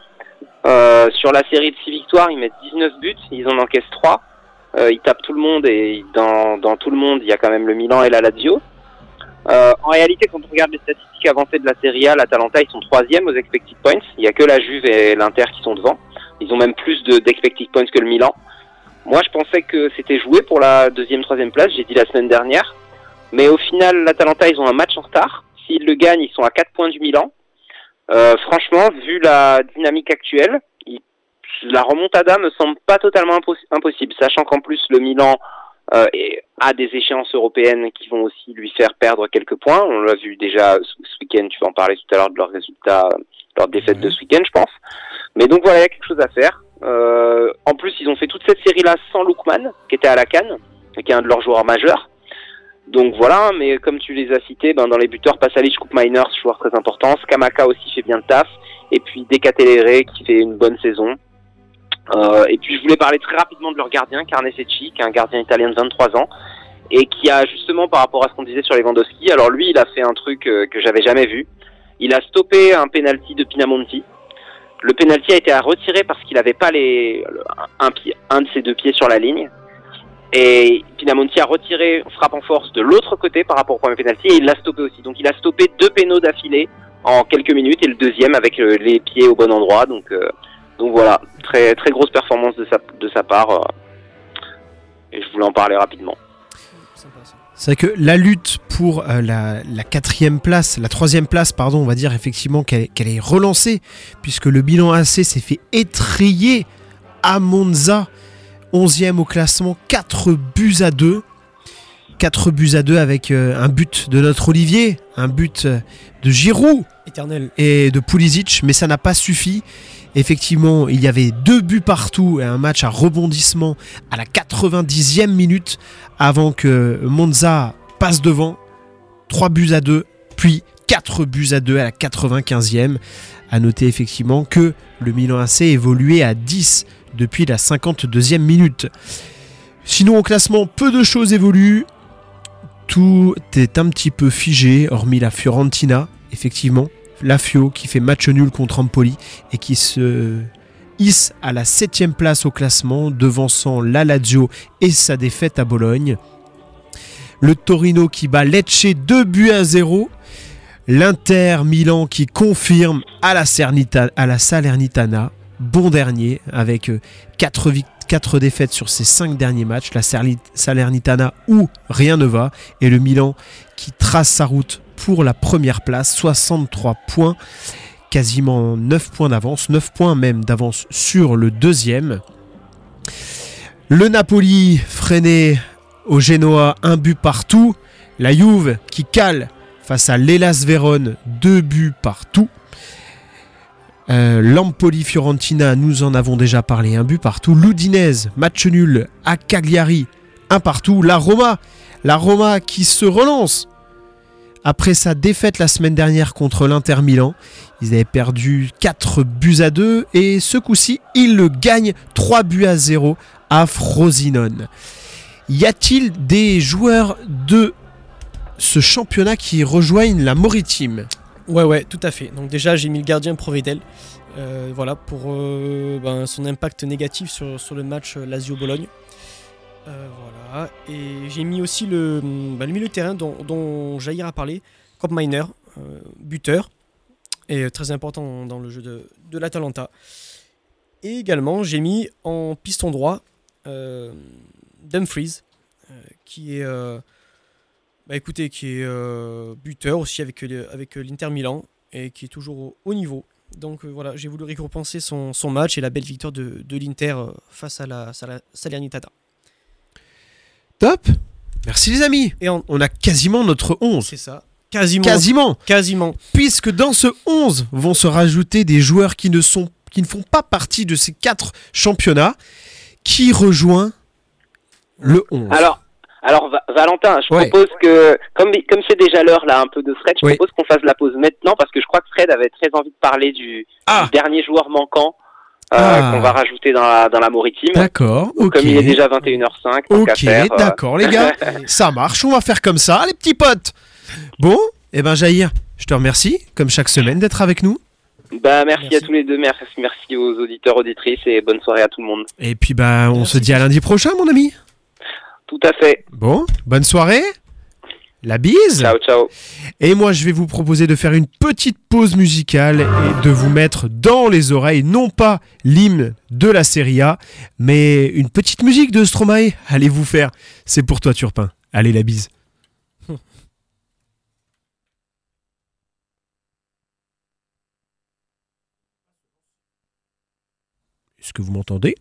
[SPEAKER 4] Euh, sur la série de six victoires, ils mettent 19 buts, ils en encaissent 3. Euh, ils tapent tout le monde et dans, dans tout le monde, il y a quand même le Milan et la Lazio. Euh, en réalité, quand on regarde les statistiques avancées de la Serie A, l'Atalanta, ils sont troisième aux expected points. Il n'y a que la Juve et l'Inter qui sont devant. Ils ont même plus d'expected points que le Milan. Moi, je pensais que c'était joué pour la deuxième, troisième place. J'ai dit la semaine dernière. Mais au final, l'Atalanta, ils ont un match en retard. s'ils le gagnent, ils sont à 4 points du Milan. Euh, franchement, vu la dynamique actuelle, il- la remontada me semble pas totalement impos- impossible, sachant qu'en plus le Milan euh, a des échéances européennes qui vont aussi lui faire perdre quelques points. On l'a vu déjà ce, week-end, tu vas en parler tout à l'heure de leurs résultats, leur défaite de ce week-end, je pense. Mais donc voilà, il y a quelque chose à faire. Euh, en plus, ils ont fait toute cette série-là sans Lookman, qui était à la Cannes, et qui est un de leurs joueurs majeurs. Donc voilà, mais comme tu les as cités, ben, dans les buteurs, Pasalic, Coop Miners, joueur très important. Skamaka aussi fait bien le taf. Et puis Decatelere qui fait une bonne saison. Euh, et puis je voulais parler très rapidement de leur gardien, Carnesecchi, qui est un gardien italien de 23 ans. Et qui a justement, par rapport à ce qu'on disait sur Lewandowski, alors lui, il a fait un truc euh, que j'avais jamais vu. Il a stoppé un penalty de Pinamonti. Le penalty a été à retirer parce qu'il n'avait pas les, un, pied, un de ses deux pieds sur la ligne. Et Pinamonti a retiré frappe en force de l'autre côté par rapport au premier penalty et il l'a stoppé aussi. Donc il a stoppé deux pénaux d'affilée en quelques minutes et le deuxième avec euh, les pieds au bon endroit. Donc, euh, donc voilà, très très grosse performance de sa, de sa part. euh, et je voulais en parler rapidement.
[SPEAKER 2] C'est vrai que la lutte pour euh, la, la quatrième place, la troisième place, pardon, on va dire effectivement qu'elle est relancée, puisque le bilan AC s'est fait étrier à Monza, 11e au classement, 4 buts à 2. 4 buts à 2 avec euh, un but de notre Olivier, un but euh, de Giroud
[SPEAKER 3] Éternel.
[SPEAKER 2] et de Pulisic, mais ça n'a pas suffi. Effectivement, il y avait deux buts partout et un match à rebondissement à la 90e minute avant que Monza passe devant. 3 buts à 2, puis 4 buts à 2 à la 95e. À noter effectivement que le Milan AC évoluait à 10 depuis la 52e minute. Sinon, au classement, peu de choses évoluent. Tout est un petit peu figé, hormis la Fiorentina, effectivement. La Fio qui fait match nul contre Empoli et qui se hisse à la 7 place au classement, devançant la Lazio et sa défaite à Bologne. Le Torino qui bat Lecce 2 buts à 0. L'Inter Milan qui confirme à la, Salernitana, bon dernier, avec 4, 4 défaites sur ses 5 derniers matchs. La Salernitana où rien ne va. Et le Milan qui trace sa route pour la première place, 63 points, quasiment 9 points d'avance, 9 points même d'avance sur le deuxième. Le Napoli freiné au Genoa, un but partout. La Juve qui cale face à l'Elas Vérone, deux buts partout. Euh, L'Empoli Fiorentina, nous en avons déjà parlé, un but partout. L'Udinese, match nul à Cagliari, un partout. La Roma, la Roma qui se relance après sa défaite la semaine dernière contre l'Inter Milan. Ils avaient perdu 4 buts à 2 et ce coup-ci, ils le gagnent 3 buts à 0 à Frosinone. Y a-t-il des joueurs de ce championnat qui rejoignent la Maritime
[SPEAKER 3] Ouais, ouais, tout à fait. Donc déjà, j'ai mis le gardien Provedel. euh, voilà, pour euh, ben, son impact négatif sur, sur le match euh, Lazio-Bologne. Euh, voilà. Et j'ai mis aussi le, ben, le milieu de terrain dont, dont Jair a parlé, Cop Miner, euh, buteur, et euh, très important dans le jeu de, l'Atalanta. Et également, j'ai mis en piston droit Dumfries, qui est... bah buteur aussi avec, l'Inter Milan et qui est toujours au haut niveau. Donc voilà, j'ai voulu récompenser son, match et la belle victoire de, l'Inter face à la, Sala- Salernitana.
[SPEAKER 2] Top Merci les amis
[SPEAKER 3] Et en-
[SPEAKER 2] On a quasiment notre 11.
[SPEAKER 3] c'est ça, quasiment,
[SPEAKER 2] Quasiment
[SPEAKER 3] quasiment.
[SPEAKER 2] Puisque dans ce 11 vont se rajouter des joueurs qui ne, sont, qui ne font pas partie de ces 4 championnats. Qui rejoint le 11
[SPEAKER 4] Alors, alors Va- Valentin, je
[SPEAKER 2] Ouais.
[SPEAKER 4] propose que, comme comme c'est déjà l'heure là, un peu de Fred, je propose qu'on fasse la pause maintenant parce que je crois que Fred avait très envie de parler du,
[SPEAKER 2] Ah
[SPEAKER 4] du dernier joueur manquant
[SPEAKER 2] Ah.
[SPEAKER 4] qu'on va rajouter dans la, dans la Maritime.
[SPEAKER 2] D'accord, ok.
[SPEAKER 4] Comme il est déjà 21h05, tant qu'à
[SPEAKER 2] Ok,
[SPEAKER 4] euh,
[SPEAKER 2] d'accord les gars. Ça marche, on va faire comme ça, les petits potes. Bon, eh ben Jair, je te remercie, comme chaque semaine, d'être avec nous.
[SPEAKER 4] Bah, merci,
[SPEAKER 3] Merci.
[SPEAKER 4] à tous les deux, merci, merci aux auditeurs, auditrices et bonne soirée à tout le monde.
[SPEAKER 2] Et puis bah on
[SPEAKER 3] Merci.
[SPEAKER 2] se dit à lundi prochain mon ami.
[SPEAKER 4] Tout à fait.
[SPEAKER 2] Bon, bonne soirée. La bise. Et moi, je vais vous proposer de faire une petite pause musicale et de vous mettre dans les oreilles, non pas l'hymne de la Serie A, mais une petite musique de Stromae. Allez vous faire. C'est pour toi, Turpin. Allez, la bise. Est-ce que vous m'entendez?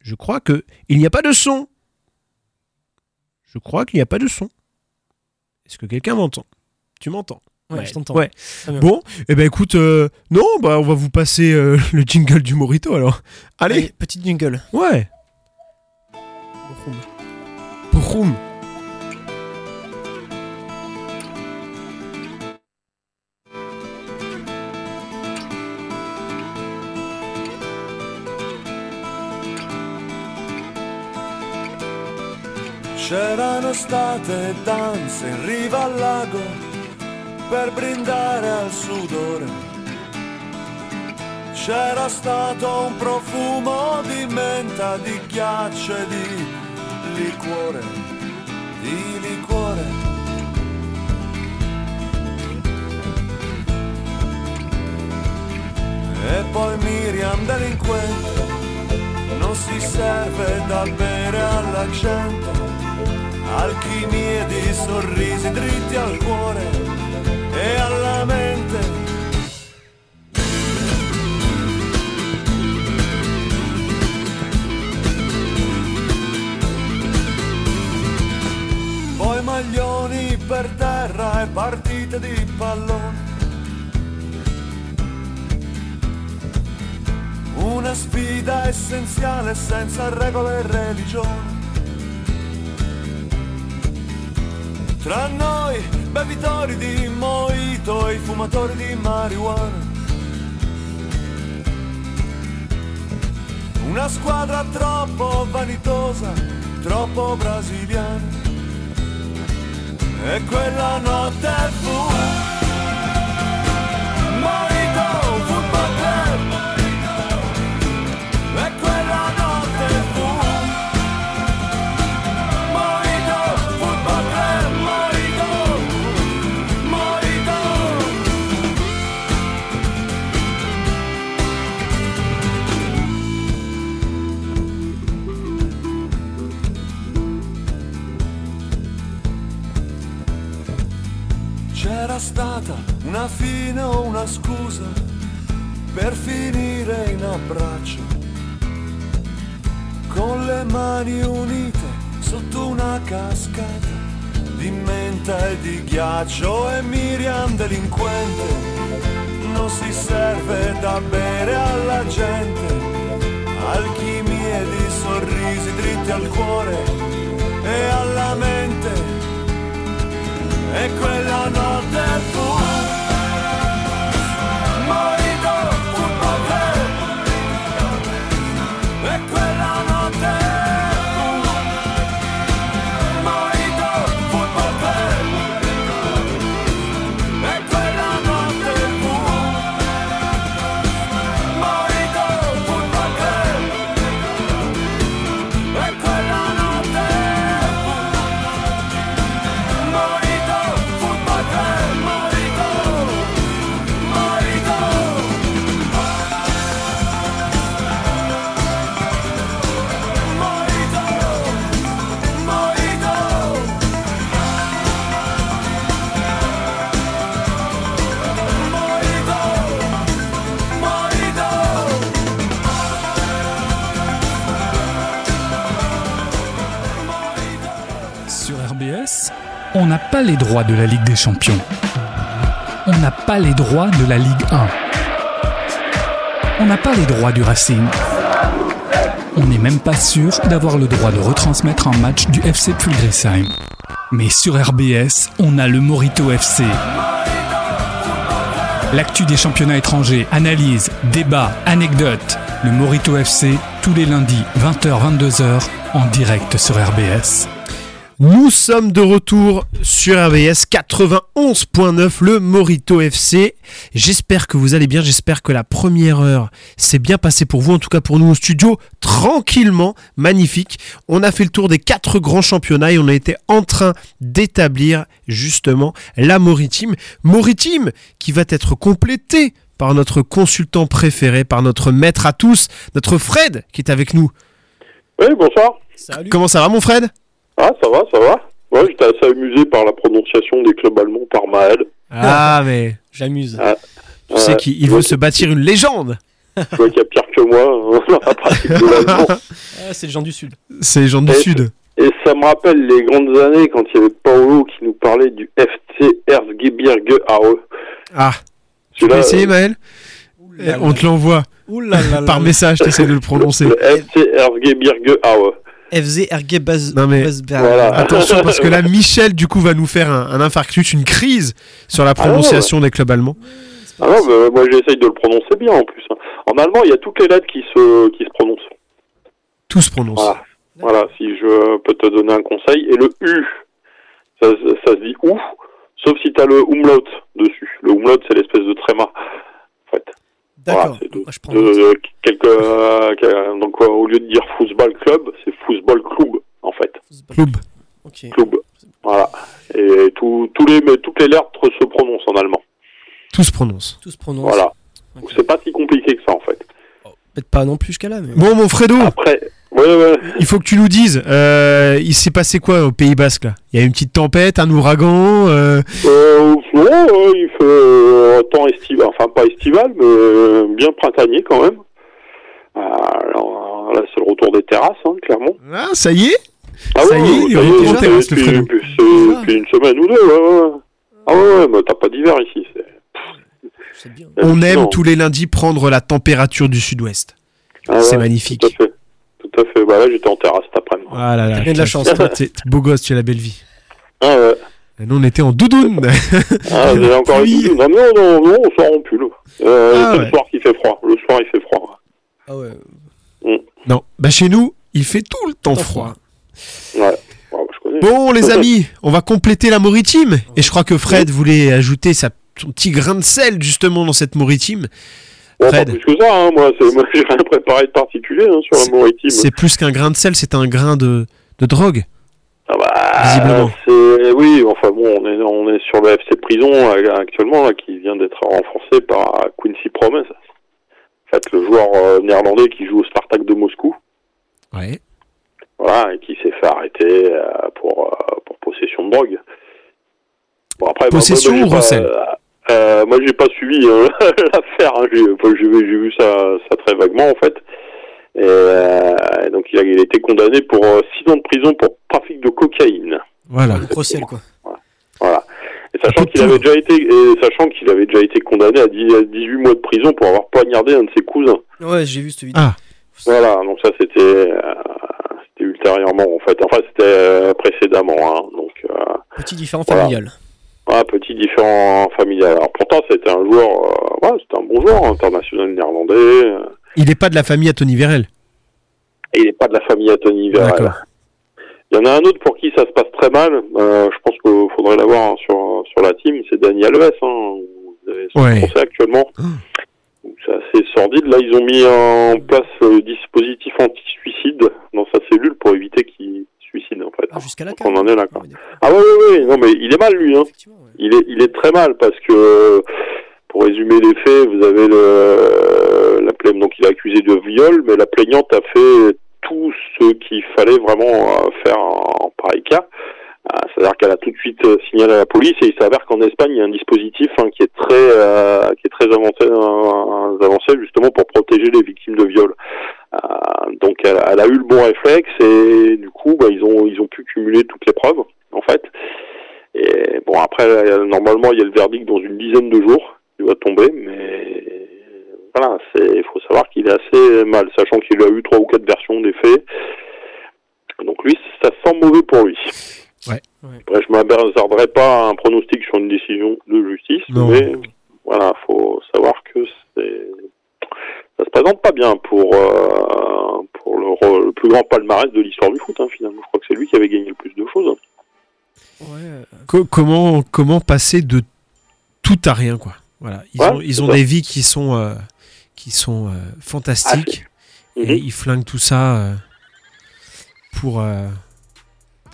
[SPEAKER 2] Je crois que il n'y a pas de son. Je crois qu'il n'y a pas de son. Est-ce que quelqu'un m'entend? Tu m'entends?
[SPEAKER 3] Ouais, je t'entends.
[SPEAKER 2] Ouais. Bon, eh ben écoute, euh, non, bah on va vous passer euh, le jingle du Morito alors. Allez,
[SPEAKER 3] Allez, petite jingle.
[SPEAKER 2] ouais. Broum.
[SPEAKER 1] C'erano state danze in riva al lago per brindare al sudore. C'era stato un profumo di menta, di ghiaccio e di liquore, di liquore. E poi Miriam delinquente non si serve da bere alla gente, alchimie di sorrisi dritti al cuore e alla mente. Poi maglioni per terra e partite di pallone. Una sfida essenziale senza regole e religione. Tra noi, bevitori di mojito e fumatori di marijuana. Una squadra troppo vanitosa, troppo brasiliana. E quella notte fu una fine o una scusa per finire in abbraccio, con le mani unite sotto una cascata di menta e di ghiaccio e Miriam delinquente non si serve da bere alla gente, alchimie di sorrisi dritti al cuore e alla mente. E quella notte fu
[SPEAKER 5] pas les droits de la Ligue des Champions. On n'a pas les droits de la Ligue 1. On n'a pas les droits du Racing. On n'est même pas sûr d'avoir le droit de retransmettre un match du FC Pulgrisheim. Mais sur RBS, on a le Morito FC. L'actu des championnats étrangers, analyse, débat, anecdotes. Le Morito FC, tous les lundis, 20h-22h, en direct sur RBS.
[SPEAKER 2] Nous sommes de retour sur RBS 91.9, le Morito FC. J'espère que vous allez bien, j'espère que la première heure s'est bien passée pour vous, en tout cas pour nous au studio, tranquillement, magnifique. On a fait le tour des quatre grands championnats et on a été en train d'établir justement la Moritime. Moritime qui va être complétée par notre consultant préféré, par notre maître à tous, notre Fred qui est avec nous.
[SPEAKER 6] Oui, bonsoir.
[SPEAKER 3] Salut.
[SPEAKER 2] Comment ça va mon Fred?
[SPEAKER 6] Ah, ça va, ça va. Ouais, j'étais assez amusé par la prononciation des clubs allemands par Maël.
[SPEAKER 2] Ah mais
[SPEAKER 3] J'amuse.
[SPEAKER 6] Ah,
[SPEAKER 2] tu sais qu'il il veut se bâtir une légende.
[SPEAKER 6] Je vois qu'il y a pire que moi dans la pratique de l'allemand.
[SPEAKER 3] Ah, c'est les gens du Sud.
[SPEAKER 2] C'est les gens du
[SPEAKER 6] Et-
[SPEAKER 2] Sud.
[SPEAKER 6] Et ça me rappelle les grandes années quand il y avait Paolo qui nous parlait du FC Erzgebirge Aue.
[SPEAKER 2] Ah, tu peux
[SPEAKER 6] Celui-là,
[SPEAKER 2] essayer, Maël Eh, On te l'envoie
[SPEAKER 3] Ouh là là là
[SPEAKER 2] par
[SPEAKER 3] là.
[SPEAKER 2] message, t'essaies de le prononcer.
[SPEAKER 6] le FC Erzgebirge Aue.
[SPEAKER 3] FZ.
[SPEAKER 2] Non, mais-.
[SPEAKER 6] Voilà.
[SPEAKER 2] Attention, parce que là, Michel, du coup, va nous faire un, un infarctus, une crise sur la prononciation des clubs allemands.
[SPEAKER 6] Ah non, moi j'essaye de le prononcer bien en plus. hein. En allemand, il y a toutes les lettres qui se, qui se prononcent.
[SPEAKER 2] Tout se prononce.
[SPEAKER 6] Voilà. Voilà, si je peux te donner un conseil. Et le U, ça, ça se dit OU, sauf si tu as le umlaut dessus. Le umlaut, c'est l'espèce de tréma. En fait.
[SPEAKER 3] D'accord.
[SPEAKER 6] Voilà,
[SPEAKER 3] Moi, je prends
[SPEAKER 6] de- quelques, euh, donc, euh, au lieu de dire football club, c'est football club, en fait.
[SPEAKER 2] Club.
[SPEAKER 3] Ok.
[SPEAKER 6] Club. Voilà. Et tout, tous les, mais toutes les lettres se prononcent en allemand.
[SPEAKER 2] Tout se prononce.
[SPEAKER 3] Tout se prononce.
[SPEAKER 6] Voilà.
[SPEAKER 3] Ok.
[SPEAKER 6] Donc c'est pas si compliqué que ça, en fait.
[SPEAKER 3] Peut-être pas non plus jusqu'à là, mais.
[SPEAKER 2] Bon, mon Fredo,
[SPEAKER 6] Après, ouais, ouais.
[SPEAKER 2] il faut que tu nous dises, euh, il s'est passé quoi au Pays Basque là? Il y a une petite tempête, un ouragan euh,
[SPEAKER 6] Euh, non, il fait euh, temps estival, enfin pas estival, mais bien printanier quand même. Alors, là, c'est le retour des terrasses, hein, clairement.
[SPEAKER 2] Ah, ça y est?
[SPEAKER 6] Ah
[SPEAKER 2] Ça y est, il retour
[SPEAKER 6] c'est
[SPEAKER 2] aux terrasses, le
[SPEAKER 6] depuis,
[SPEAKER 2] Fredo.
[SPEAKER 6] depuis- depuis une semaine ou deux, ouais, ouais. Ah ouais, ouais, mais t'as pas d'hiver ici. c'est-
[SPEAKER 3] C'est bien.
[SPEAKER 2] On aime tous les lundis prendre la température du sud-ouest.
[SPEAKER 6] Ah
[SPEAKER 2] C'est
[SPEAKER 6] ouais,
[SPEAKER 2] magnifique.
[SPEAKER 6] Tout à fait. Tout à fait. Bah là, j'étais en terrasse cet après-midi.
[SPEAKER 2] Ah là là,
[SPEAKER 3] T'as bien de la chance.
[SPEAKER 2] Toi, T'es t'es beau gosse, tu as la belle vie.
[SPEAKER 6] Ah ouais.
[SPEAKER 2] Et nous, on était en doudoune.
[SPEAKER 6] Ah, j'ai encore une Non, non, non, non, on sort en pull. Euh,
[SPEAKER 2] Ah
[SPEAKER 6] c'est
[SPEAKER 2] ouais.
[SPEAKER 6] le soir qui fait froid. Le soir, il fait froid.
[SPEAKER 3] Ah ouais.
[SPEAKER 2] non, bah chez nous, il fait tout le temps froid.
[SPEAKER 6] Ouais. Bon, je connais.
[SPEAKER 2] Bon, les amis, on va compléter la maritime. Et je crois que Fred voulait ajouter sa, son petit grain de sel justement dans cette maritime.
[SPEAKER 6] Bon, pas plus que ça, hein, moi, j'ai rien préparé de particulier hein, sur la maritime.
[SPEAKER 2] C'est plus qu'un grain de sel, c'est un grain de, de drogue.
[SPEAKER 6] Ah bah,
[SPEAKER 2] Visiblement.
[SPEAKER 6] oui, enfin bon, on est, on est sur le FC Prison euh, actuellement, là, qui vient d'être renforcé par Quincy Promes. En fait, le joueur euh, néerlandais qui joue au Spartak de Moscou,
[SPEAKER 2] Ouais.
[SPEAKER 6] voilà, et qui s'est fait arrêter euh, pour, euh, pour possession de drogue. Bon, après,
[SPEAKER 2] Possession
[SPEAKER 6] moi,
[SPEAKER 2] ou recel
[SPEAKER 6] euh, Moi, j'ai pas suivi euh, l'affaire, hein, j'ai, enfin, j'ai vu j'ai vu ça, ça très vaguement, en fait. Et, euh, donc, il a, il a été condamné pour 6 ans de prison pour trafic de cocaïne.
[SPEAKER 2] Voilà.
[SPEAKER 3] Le procès, quoi.
[SPEAKER 6] Voilà. Et sachant qu'il avait déjà été, et sachant qu'il avait déjà été condamné à, 10 à 18 mois de prison pour avoir poignardé un de ses cousins.
[SPEAKER 3] Ouais, j'ai vu cette vidéo.
[SPEAKER 2] Ah.
[SPEAKER 6] Voilà. Donc ça, c'était, euh, c'était ultérieurement, en fait. Enfin, c'était euh, précédemment, hein. Donc, euh,
[SPEAKER 3] Petit différent
[SPEAKER 6] Voilà.
[SPEAKER 3] familial.
[SPEAKER 6] Voilà, petit différent familial. Alors pourtant, c'était un joueur, euh, ouais, c'était un bon joueur international néerlandais. euh,
[SPEAKER 2] Il n'est pas de la famille à Tony Vérel.
[SPEAKER 6] Il n'est pas de la famille à Tony.
[SPEAKER 2] D'accord.
[SPEAKER 6] Il y en a un autre pour qui ça se passe très mal. Euh, je pense qu'il faudrait l'avoir hein, sur, sur la team. C'est Dani Alves. Hein. Vous avez son
[SPEAKER 2] Ouais.
[SPEAKER 6] procès actuellement. Donc, C'est assez sordide. Là, ils ont mis en place le dispositif anti-suicide dans sa cellule pour éviter qu'il suicide, en fait.
[SPEAKER 3] Ah, jusqu'à
[SPEAKER 6] on en est là, quoi.
[SPEAKER 3] Ah, ouais,
[SPEAKER 6] ouais, ouais. Non, mais il est mal, lui. Hein.
[SPEAKER 3] Ouais.
[SPEAKER 6] Il est, il est très mal parce que, pour résumer les faits, vous avez le, la plaignante, donc il est accusé de viol, mais la plaignante a fait tout ce qu'il fallait vraiment euh, faire en, en pareil cas. C'est-à-dire qu'elle a tout de suite euh, signalé à la police et il s'avère qu'en Espagne il y a un dispositif hein, qui est très euh, qui est très avancé, euh, avancé justement pour protéger les victimes de viol. Euh, donc elle, a- eu le bon réflexe et du coup bah, ils ont ils ont pu cumuler toutes les preuves en fait. Et bon après normalement il y a le verdict dans une dizaine de jours qui va tomber mais voilà c'est il faut savoir qu'il est assez mal sachant qu'il a eu trois ou quatre versions des faits. Donc lui ça sent mauvais pour lui.
[SPEAKER 2] Ouais.
[SPEAKER 3] Ouais.
[SPEAKER 6] Après je m'abaisarderai pas à un pronostic sur une décision de justice
[SPEAKER 2] Non.
[SPEAKER 6] mais voilà faut savoir que c'est ça se présente pas bien pour euh, pour le, re- le plus grand palmarès de l'histoire du foot hein, finalement. Je crois que c'est lui qui avait gagné le plus de choses.
[SPEAKER 3] Ouais, euh,
[SPEAKER 2] Co- comment, comment passer de tout à rien, quoi. Voilà. Ils
[SPEAKER 6] Ouais,
[SPEAKER 2] ont, ils des vies qui sont, euh, qui sont euh, fantastiques.
[SPEAKER 6] Mhm.
[SPEAKER 2] Et ils flinguent tout ça euh, pour, euh,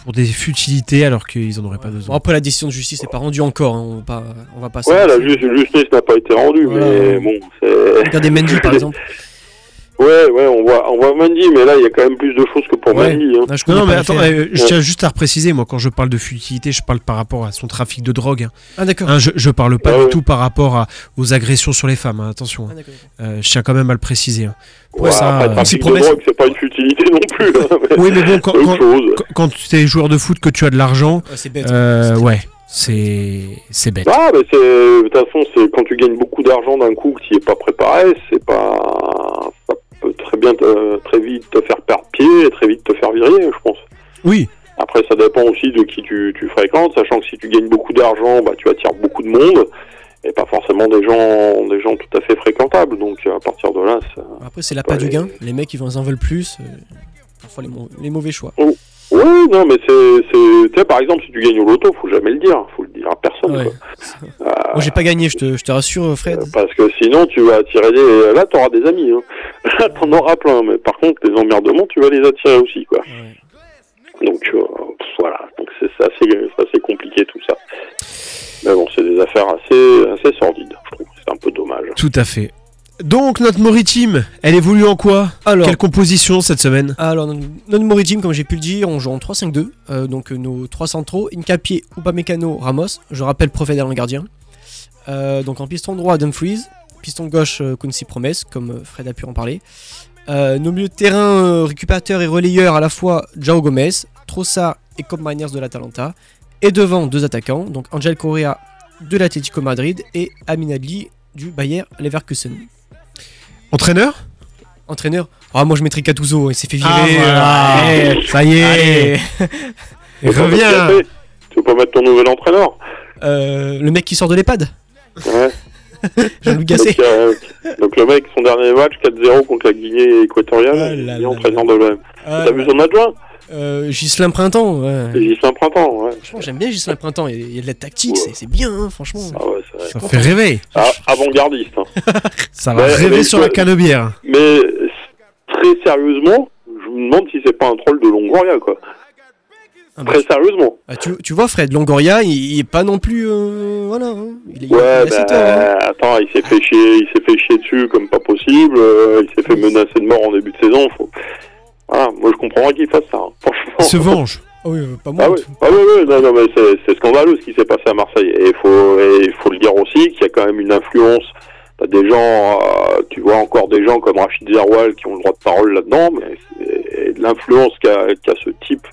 [SPEAKER 2] pour des futilités alors qu'ils en auraient pas
[SPEAKER 3] Bon,
[SPEAKER 2] besoin.
[SPEAKER 3] après, la décision de justice n'est pas rendue encore. hein, On va pas, on va pas.
[SPEAKER 6] Ouais, la justice n'a pas été rendue,
[SPEAKER 3] Voilà.
[SPEAKER 6] mais bon, c'est.
[SPEAKER 3] Regardez Mendy, par exemple.
[SPEAKER 6] Ouais, ouais, on voit, on voit Mandy, mais là, il y a quand même plus de choses que pour
[SPEAKER 3] Ouais.
[SPEAKER 6] Mandy. Hein.
[SPEAKER 3] Ah, je
[SPEAKER 2] Non, mais attends, euh, je
[SPEAKER 6] Ouais.
[SPEAKER 2] tiens juste à repréciser, moi, quand je parle de futilité, je parle par rapport à son trafic de drogue. hein.
[SPEAKER 3] Ah, d'accord.
[SPEAKER 2] Hein, je, je parle pas
[SPEAKER 6] Ah
[SPEAKER 2] du
[SPEAKER 6] ouais.
[SPEAKER 2] tout par rapport à- aux agressions sur les femmes, hein, attention.
[SPEAKER 3] Ah,
[SPEAKER 2] hein.
[SPEAKER 3] d'accord.
[SPEAKER 2] Euh, je tiens quand même à le préciser. hein.
[SPEAKER 6] Ouais,
[SPEAKER 2] ça,
[SPEAKER 6] après,
[SPEAKER 2] euh,
[SPEAKER 6] trafic
[SPEAKER 3] c'est
[SPEAKER 6] de drogue, c'est pas une futilité non plus. hein, mais
[SPEAKER 2] Oui, mais bon, quand, quand,
[SPEAKER 6] chose.
[SPEAKER 2] quand- quand tu es joueur de foot, que tu as de l'argent,
[SPEAKER 3] Ouais, c'est bête.
[SPEAKER 2] euh, ouais, c'est c'est bête.
[SPEAKER 6] Ah, mais c'est, de toute façon, c'est quand tu gagnes beaucoup d'argent d'un coup que tu es pas préparé, c'est pas, peut très bien, te- très vite te faire perdre pied et très vite te faire virer, je pense.
[SPEAKER 2] Oui,
[SPEAKER 6] Après, ça dépend aussi de qui tu, tu fréquentes, sachant que si tu gagnes beaucoup d'argent, bah, tu attires beaucoup de monde et pas forcément des gens, des gens tout à fait fréquentables. Donc, à partir de là, ça...
[SPEAKER 3] Après, c'est l'appât
[SPEAKER 6] Ouais,
[SPEAKER 3] du gain. Les mecs, ils en veulent plus. euh, Parfois, les, les mauvais choix.
[SPEAKER 6] Oui, non, mais c'est, c'est, tu sais, par exemple, si tu gagnes au loto, faut jamais le dire, faut le dire à personne.
[SPEAKER 3] Ouais.
[SPEAKER 6] quoi. Euh,
[SPEAKER 3] Moi, j'ai pas gagné, je te, je te rassure, Fred.
[SPEAKER 6] Parce que sinon, tu vas attirer des. Là, t'auras des amis. Hein. Là, t'en auras plein. Mais par contre, les emmerdements, tu vas les attirer aussi, quoi.
[SPEAKER 3] Ouais.
[SPEAKER 6] Donc, euh, voilà. Donc, c'est assez, assez compliqué, tout ça. Mais bon, c'est des affaires assez, assez sordides, je trouve. C'est un peu dommage.
[SPEAKER 2] tout à fait. Donc, notre Maritime, elle évolue en quoi?
[SPEAKER 3] Alors,
[SPEAKER 2] Quelle composition cette semaine?
[SPEAKER 3] Alors notre- notre Mori-Team, comme j'ai pu le dire, on joue en 3-5-2. euh, donc, euh, nos trois centraux Incapié, Upamecano, Ramos. Je rappelle, Profet en gardien. Euh, donc, en piston droit, Dumfries. Piston gauche, Quincy Promesse, comme Fred a pu en parler. Euh, nos milieux de terrain, récupérateurs et relayeurs à la fois Jao Gomez, Trossard et Cobb Miners de l'Atalanta. Et devant, deux attaquants, donc Angel Correa de l'Atlético Madrid et Amin Adli du Bayer Leverkusen.
[SPEAKER 2] Entraîneur
[SPEAKER 3] Entraîneur Ah, moi je mettrais Catouzo, il s'est fait virer.
[SPEAKER 2] Ah, voilà.
[SPEAKER 3] euh,
[SPEAKER 2] Ça y est.
[SPEAKER 6] Tu veux pas mettre
[SPEAKER 2] reviens
[SPEAKER 6] Tu veux pas mettre ton nouvel entraîneur
[SPEAKER 3] Euh, le mec qui sort de l'EHPAD,
[SPEAKER 6] Ouais.
[SPEAKER 3] Jean-Louis
[SPEAKER 6] donc,
[SPEAKER 3] Gasset.
[SPEAKER 6] euh, donc, le mec, son dernier match, 4-0 contre la Guinée équatoriale,
[SPEAKER 3] Ah
[SPEAKER 6] il est entraîneur
[SPEAKER 3] là.
[SPEAKER 6] de l'OM.
[SPEAKER 3] Ah,
[SPEAKER 6] T'as vu son adjoint
[SPEAKER 3] euh, Ghislain Printemps, ouais.
[SPEAKER 6] Gislain Printemps, ouais.
[SPEAKER 3] Franchement, j'aime bien Ghislain Printemps, il y a- il y a de la tactique,
[SPEAKER 6] Ouais.
[SPEAKER 3] c'est- bien, hein, franchement.
[SPEAKER 6] Ah ouais, vrai.
[SPEAKER 2] Ça fait rêver.
[SPEAKER 6] Ah, avant-gardiste. Hein.
[SPEAKER 2] Ça va
[SPEAKER 6] Ouais,
[SPEAKER 2] rêver
[SPEAKER 6] mais
[SPEAKER 2] sur la canebière.
[SPEAKER 6] Mais très sérieusement, je me demande si c'est pas un troll de Longoria, quoi.
[SPEAKER 3] Ah bah,
[SPEAKER 6] Très sérieusement.
[SPEAKER 3] ah, tu, tu vois, Fred, Longoria, il, il est pas non plus. euh, voilà, hein. il, est- il
[SPEAKER 6] Ouais,
[SPEAKER 3] hein.
[SPEAKER 6] bah, attends, il s'est fait chier, il s'est fait chier dessus comme pas possible. euh, il s'est fait menacer de mort en début de saison. Faut... Ah, moi je comprends qu'il fasse ça. hein, Franchement.
[SPEAKER 2] Il se venge.
[SPEAKER 3] Ah oui, euh, pas moi.
[SPEAKER 6] Ah ouais, ah ouais, ouais, non, non, mais c'est, scandaleux ce qui s'est passé à Marseille. Et il faut, et il faut le dire aussi qu'il y a quand même une influence. T'as des gens, euh, tu vois encore des gens comme Rachid Zerwal qui ont le droit de parole là-dedans, mais de l'influence qu'a, qu'a ce type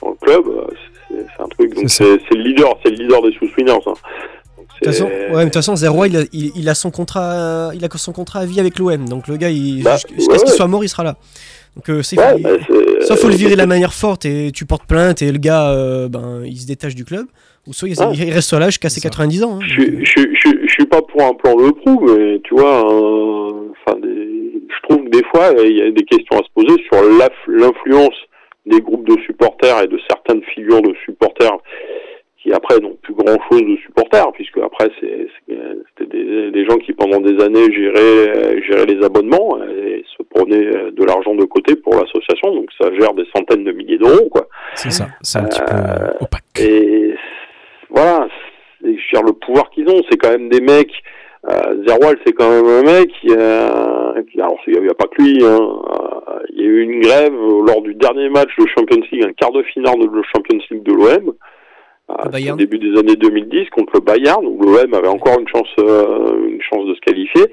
[SPEAKER 6] dans le club, euh, c'est, c'est un truc. Donc
[SPEAKER 2] C'est
[SPEAKER 6] le leader, c'est le leader des sous-winners. Hein. Donc
[SPEAKER 3] De toute façon, ouais, toute façon, il a, il, il a son contrat, il a son contrat à vie avec l'OM. Donc le gars, il,
[SPEAKER 6] Bah,
[SPEAKER 3] jusqu'à
[SPEAKER 6] ouais,
[SPEAKER 3] ce qu'il soit mort, il sera là. Donc euh, c'est
[SPEAKER 6] Ouais, bah,
[SPEAKER 3] Soit faut le virer de la manière forte et tu portes plainte et le gars, euh, ben, il se détache du club. Ou soit il, il reste là jusqu'à ses
[SPEAKER 2] C'est ça.
[SPEAKER 3] 90 ans. hein.
[SPEAKER 6] Je, je, suis- je, suis- je suis pas pour un plan de proue, mais tu vois, euh, enfin, des- je trouve que des fois, il y a des questions à se poser sur l'aff- l'influence des groupes de supporters et de certaines figures de supporters qui après n'ont plus grand chose de supporters, puisque après c'était des, des gens qui pendant des années géraient, euh, géraient les abonnements et se prenaient de l'argent de côté pour l'association, donc ça gère des centaines de milliers d'euros, quoi.
[SPEAKER 2] C'est ça, c'est un petit peu euh, opaque.
[SPEAKER 6] Et voilà, je dire, le pouvoir qu'ils ont, c'est quand même des mecs. Euh, Zerwal, c'est quand même un mec qui, euh, qui- alors il n'y a, pas que lui. Hein, euh, il y a eu une grève euh, lors du dernier match de Champions League, un quart de finale de Champions League de l'OM.
[SPEAKER 3] Bayern.
[SPEAKER 6] au début des années 2010 contre le Bayern où l'OM avait encore une chance euh, une chance de se qualifier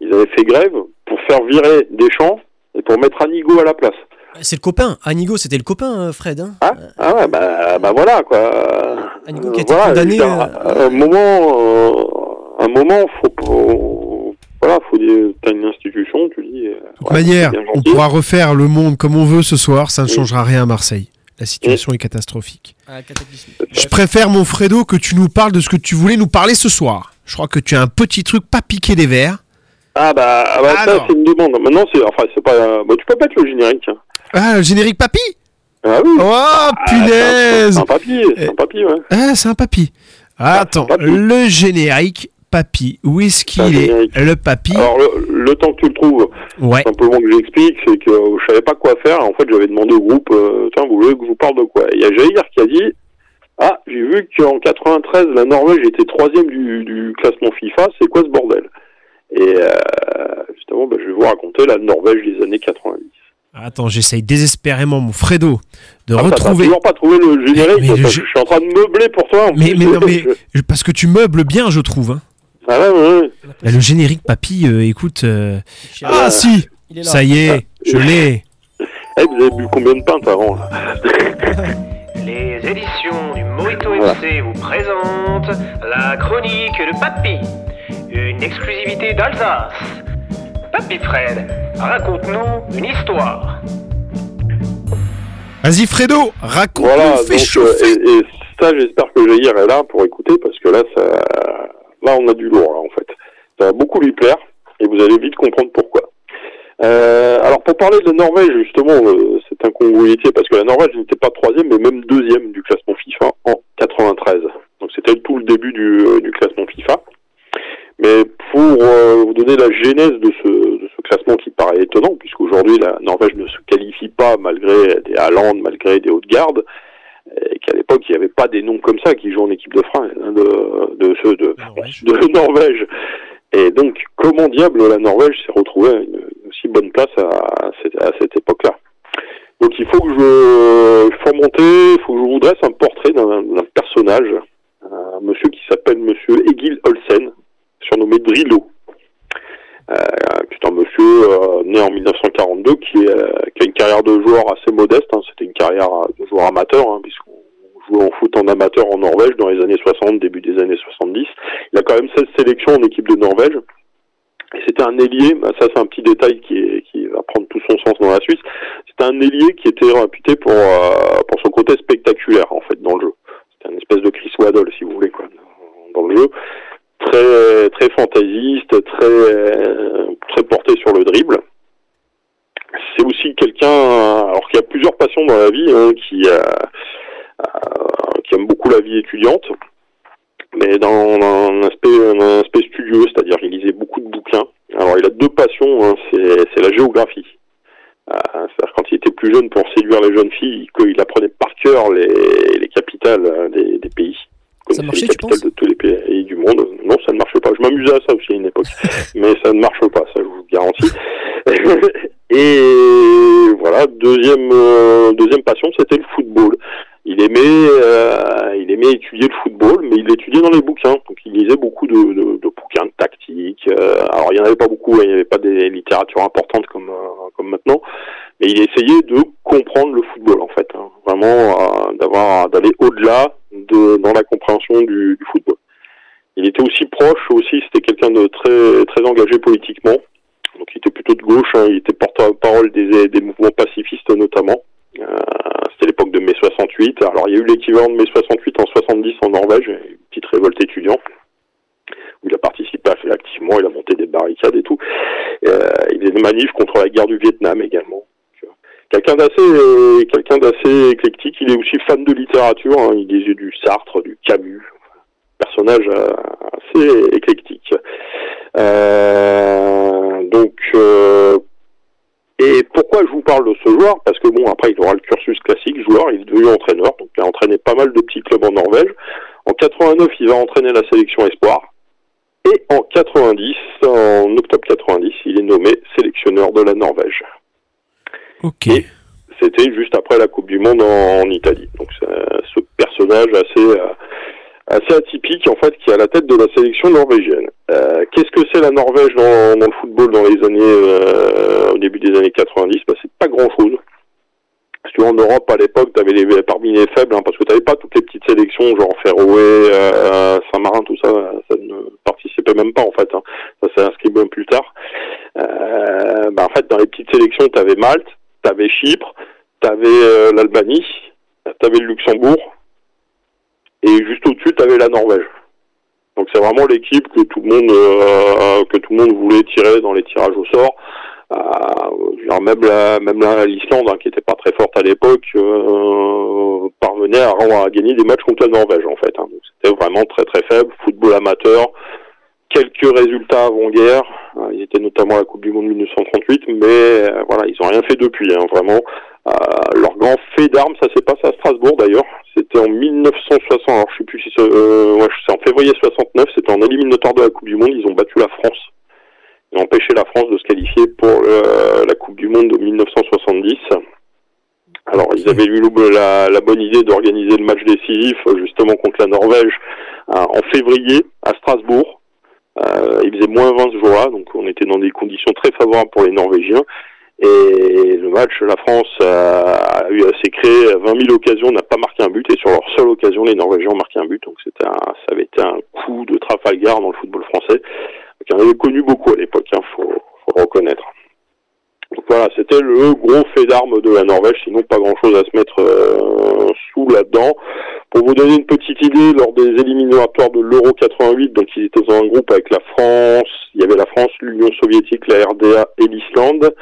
[SPEAKER 6] ils avaient fait grève pour faire virer Deschamps et pour mettre Anigo à la place
[SPEAKER 3] C'est le copain. Anigo, c'était le copain, euh, Fred. hein.
[SPEAKER 6] ah, ah ouais, bah, bah voilà quoi.
[SPEAKER 3] Anigo qui a été
[SPEAKER 6] Voilà,
[SPEAKER 3] condamné, euh,
[SPEAKER 6] un moment, euh, un moment, faut, faut- voilà, faut dire, t'as une institution, tu dis. euh,
[SPEAKER 2] De toute
[SPEAKER 6] ouais,
[SPEAKER 2] manière, on pourra refaire le monde comme on veut ce soir, ça ne
[SPEAKER 6] Oui.
[SPEAKER 2] changera rien à Marseille. La situation est catastrophique.
[SPEAKER 3] Ah.
[SPEAKER 2] Je préfère, mon Fredo, que tu nous parles de ce que tu voulais nous parler ce soir. Je crois que tu as un petit truc pas piqué des verres.
[SPEAKER 6] Ah bah, ah bah, ça c'est une demande. Maintenant c'est, enfin c'est pas, bah, tu peux mettre le générique. hein.
[SPEAKER 2] Ah, le générique papy
[SPEAKER 6] Ah oui.
[SPEAKER 2] Oh,
[SPEAKER 6] Ah, C'est
[SPEAKER 2] punaise
[SPEAKER 6] un papier, c'est un papier, ouais.
[SPEAKER 2] Ah, c'est un papy. Ah, attends,
[SPEAKER 6] papy.
[SPEAKER 2] le générique papy. Où est-ce qu'il
[SPEAKER 6] Un
[SPEAKER 2] est
[SPEAKER 6] générique.
[SPEAKER 2] Le papy
[SPEAKER 6] Alors le, le temps que tu le trouves,
[SPEAKER 2] Ouais.
[SPEAKER 6] simplement que j'explique, c'est que euh, je savais pas quoi faire. En fait, j'avais demandé au groupe, euh, tiens, vous voulez que je vous parle de quoi? Il y a Jair qui a dit, ah, j'ai vu qu'en 93, la Norvège était troisième du, du classement FIFA. C'est quoi ce bordel? Et euh, justement, bah, je vais vous raconter la Norvège des années 90.
[SPEAKER 2] Attends, j'essaye désespérément, mon Fredo, de
[SPEAKER 6] Ah, t'as
[SPEAKER 2] retrouver.
[SPEAKER 6] toujours pas trouvé le générique
[SPEAKER 2] Mais
[SPEAKER 6] Je suis en train de meubler pour toi. en
[SPEAKER 2] Mais,
[SPEAKER 6] plus.
[SPEAKER 2] mais non, mais parce que tu meubles bien, je trouve. hein.
[SPEAKER 6] Ah ouais, ouais, ouais.
[SPEAKER 2] Là, le générique, papy, euh, écoute. euh, Ah si,
[SPEAKER 3] Il est là.
[SPEAKER 2] ça y est, je l'ai.
[SPEAKER 6] Eh, vous avez bu combien de pintes avant là
[SPEAKER 7] Les éditions du
[SPEAKER 6] Voilà.
[SPEAKER 7] FC vous présentent la chronique de Papy, une exclusivité d'Alsace. Papy Fred, raconte-nous une histoire.
[SPEAKER 2] Vas-y, Fredo, raconte,
[SPEAKER 6] Voilà,
[SPEAKER 2] fais
[SPEAKER 6] donc,
[SPEAKER 2] chauffer.
[SPEAKER 6] euh, et, et ça, j'espère que Jair est là pour écouter parce que là, ça, là, on a du lourd, là, en fait. Ça va beaucoup lui plaire et vous allez vite comprendre pourquoi. Euh, alors, pour parler de la Norvège, justement, euh, c'est un congruité parce que la Norvège n'était pas troisième, mais même deuxième du classement FIFA en 93. Donc, c'était tout le début du, euh, du classement FIFA. Mais pour euh, vous donner la genèse de ce, de ce classement qui paraît étonnant, puisqu'aujourd'hui la Norvège ne se qualifie pas malgré des Haaland, malgré des Hautes-Gardes, et qu'à l'époque il n'y avait pas des noms comme ça qui jouent en équipe de France, hein, de, de, ceux de,
[SPEAKER 2] Norvège.
[SPEAKER 6] de Norvège. Et donc, comment diable la Norvège s'est retrouvée à une aussi bonne place à, à cette, à cette époque-là? Donc il faut que je, il faut monter, il faut que je vous dresse un portrait d'un d'un personnage, un monsieur qui s'appelle Monsieur Egil Olsen, surnommé Drillo. Euh, qui est un monsieur euh, né en 1942 qui, euh, qui a une carrière de joueur assez modeste. hein. C'était une carrière euh, de joueur amateur, hein, puisqu'on jouait en foot en amateur en Norvège dans les années 60, début des années 70. Il a quand même 16 sélections en équipe de Norvège. C'était un ailier, bah, ça c'est un petit détail qui, qui va prendre tout son sens dans la Suisse. C'était un ailier qui était réputé pour, euh, pour son côté spectaculaire en fait dans le jeu. C'était une espèce de Chris Waddle si vous voulez quoi dans le jeu. Très très fantaisiste, très euh, très porté sur le dribble. C'est aussi quelqu'un, alors qu'il y a plusieurs passions dans la vie, hein, qui, euh, euh, qui aime beaucoup la vie étudiante, mais dans, un aspect, un aspect studieux, c'est-à-dire il lisait beaucoup de bouquins. Alors il a deux passions, hein, c'est la géographie. C'est-à-dire quand il était plus jeune pour séduire les jeunes filles, qu'il apprenait par cœur les, les capitales euh, des, des pays.
[SPEAKER 3] Ça marchait, tu penses
[SPEAKER 6] de tous les pays du monde. Non, ça ne marchait pas. Je m'amusais à ça aussi à une époque, mais ça ne marche pas, ça je vous garantis. Et voilà, deuxième euh, deuxième passion, c'était le football. Il aimait euh, il aimait étudier le football, mais il l'étudiait dans les bouquins. Donc il lisait beaucoup de, de, de bouquins de tactique. Euh, alors il y en avait pas beaucoup, hein, il n'y avait pas des littératures importantes comme euh, comme maintenant, mais il essayait de comprendre le football en fait, hein. vraiment euh, d'avoir d'aller au-delà de dans la compréhension du, du football. Il était aussi proche aussi, c'était quelqu'un de très très engagé politiquement. Donc il était plutôt de gauche, hein, il était porte-parole des, des mouvements pacifistes notamment. L'époque de mai 68. Alors il y a eu l'équivalent de mai 68 en 70 en Norvège, une petite révolte étudiante où il a participé activement, il a monté des barricades et tout. Euh, il faisait des manifs contre la guerre du Vietnam également. Euh, Quelqu'un d'assez, éclectique. Il est aussi fan de littérature. hein. Il lisait du Sartre, du Camus. Personnage euh, assez éclectique. Donc, et pourquoi je vous parle de ce joueur? Parce que bon, après, il aura le cursus classique joueur. Il est devenu entraîneur, donc il a entraîné pas mal de petits clubs en Norvège. En 89, il va entraîner la sélection espoir. Et en 90, en octobre 90, il est nommé sélectionneur de la Norvège.
[SPEAKER 2] Ok.
[SPEAKER 6] Et c'était juste après la Coupe du Monde en, en Italie. Donc ce personnage assez euh, assez atypique en fait qui est à la tête de la sélection norvégienne. Euh, Qu'est-ce que c'est la Norvège dans, le football dans les années euh, au début des années 90 bah, C'est pas grand chose. Si tu vois, en Europe à l'époque, tu avais les, parmi les faibles, hein, parce que tu pas toutes les petites sélections, genre Féroé, euh, Saint-Marin, tout ça, ça ne participait même pas en fait. Hein. Ça s'est inscrit bien plus tard. Bah, en fait, dans les petites sélections, tu avais Malte, tu avais Chypre, tu avais l'Albanie, tu avais le Luxembourg, et juste au-dessus, tu avais la Norvège. Donc c'est vraiment l'équipe que tout le monde euh, que tout le monde voulait tirer dans les tirages au sort. Euh, même la, même la- l'Islande, hein, qui était pas très forte à l'époque, euh, parvenait à, à gagner des matchs contre la Norvège en fait. hein. Donc c'était vraiment très très faible, football amateur, quelques résultats avant-guerre. Euh, Ils étaient notamment à la Coupe du Monde 1938, mais euh, voilà, ils ont rien fait depuis. hein, vraiment, leur grand fait d'armes, ça s'est passé à Strasbourg d'ailleurs. C'était en 1960. Alors je sais plus si c'est, euh, ouais, en février 69. C'était en éliminatoire de la Coupe du Monde. Ils ont battu la France. et empêcher la France de se qualifier pour euh, la Coupe du Monde de 1970. Alors ils avaient eu la, la bonne idée d'organiser le match décisif justement contre la Norvège euh, en février à Strasbourg. Euh, il faisait moins 20 ce jour-là, donc on était dans des conditions très favorables pour les Norvégiens. Et le match, la France a, eu assez créé 20 000 occasions, n'a pas marqué un but, et sur leur seule occasion, les Norvégiens ont marqué un but. Donc c'était ça avait été un coup de Trafalgar dans le football français. En avait connu beaucoup à l'époque, il hein, faut, faut reconnaître. Donc voilà, c'était le gros fait d'armes de la Norvège, sinon pas grand-chose à se mettre euh, sous là-dedans. Pour vous donner une petite idée, lors des éliminatoires de l'Euro 88, donc ils étaient dans un groupe avec la France, il y avait la France, l'Union soviétique, la RDA et l'Islande.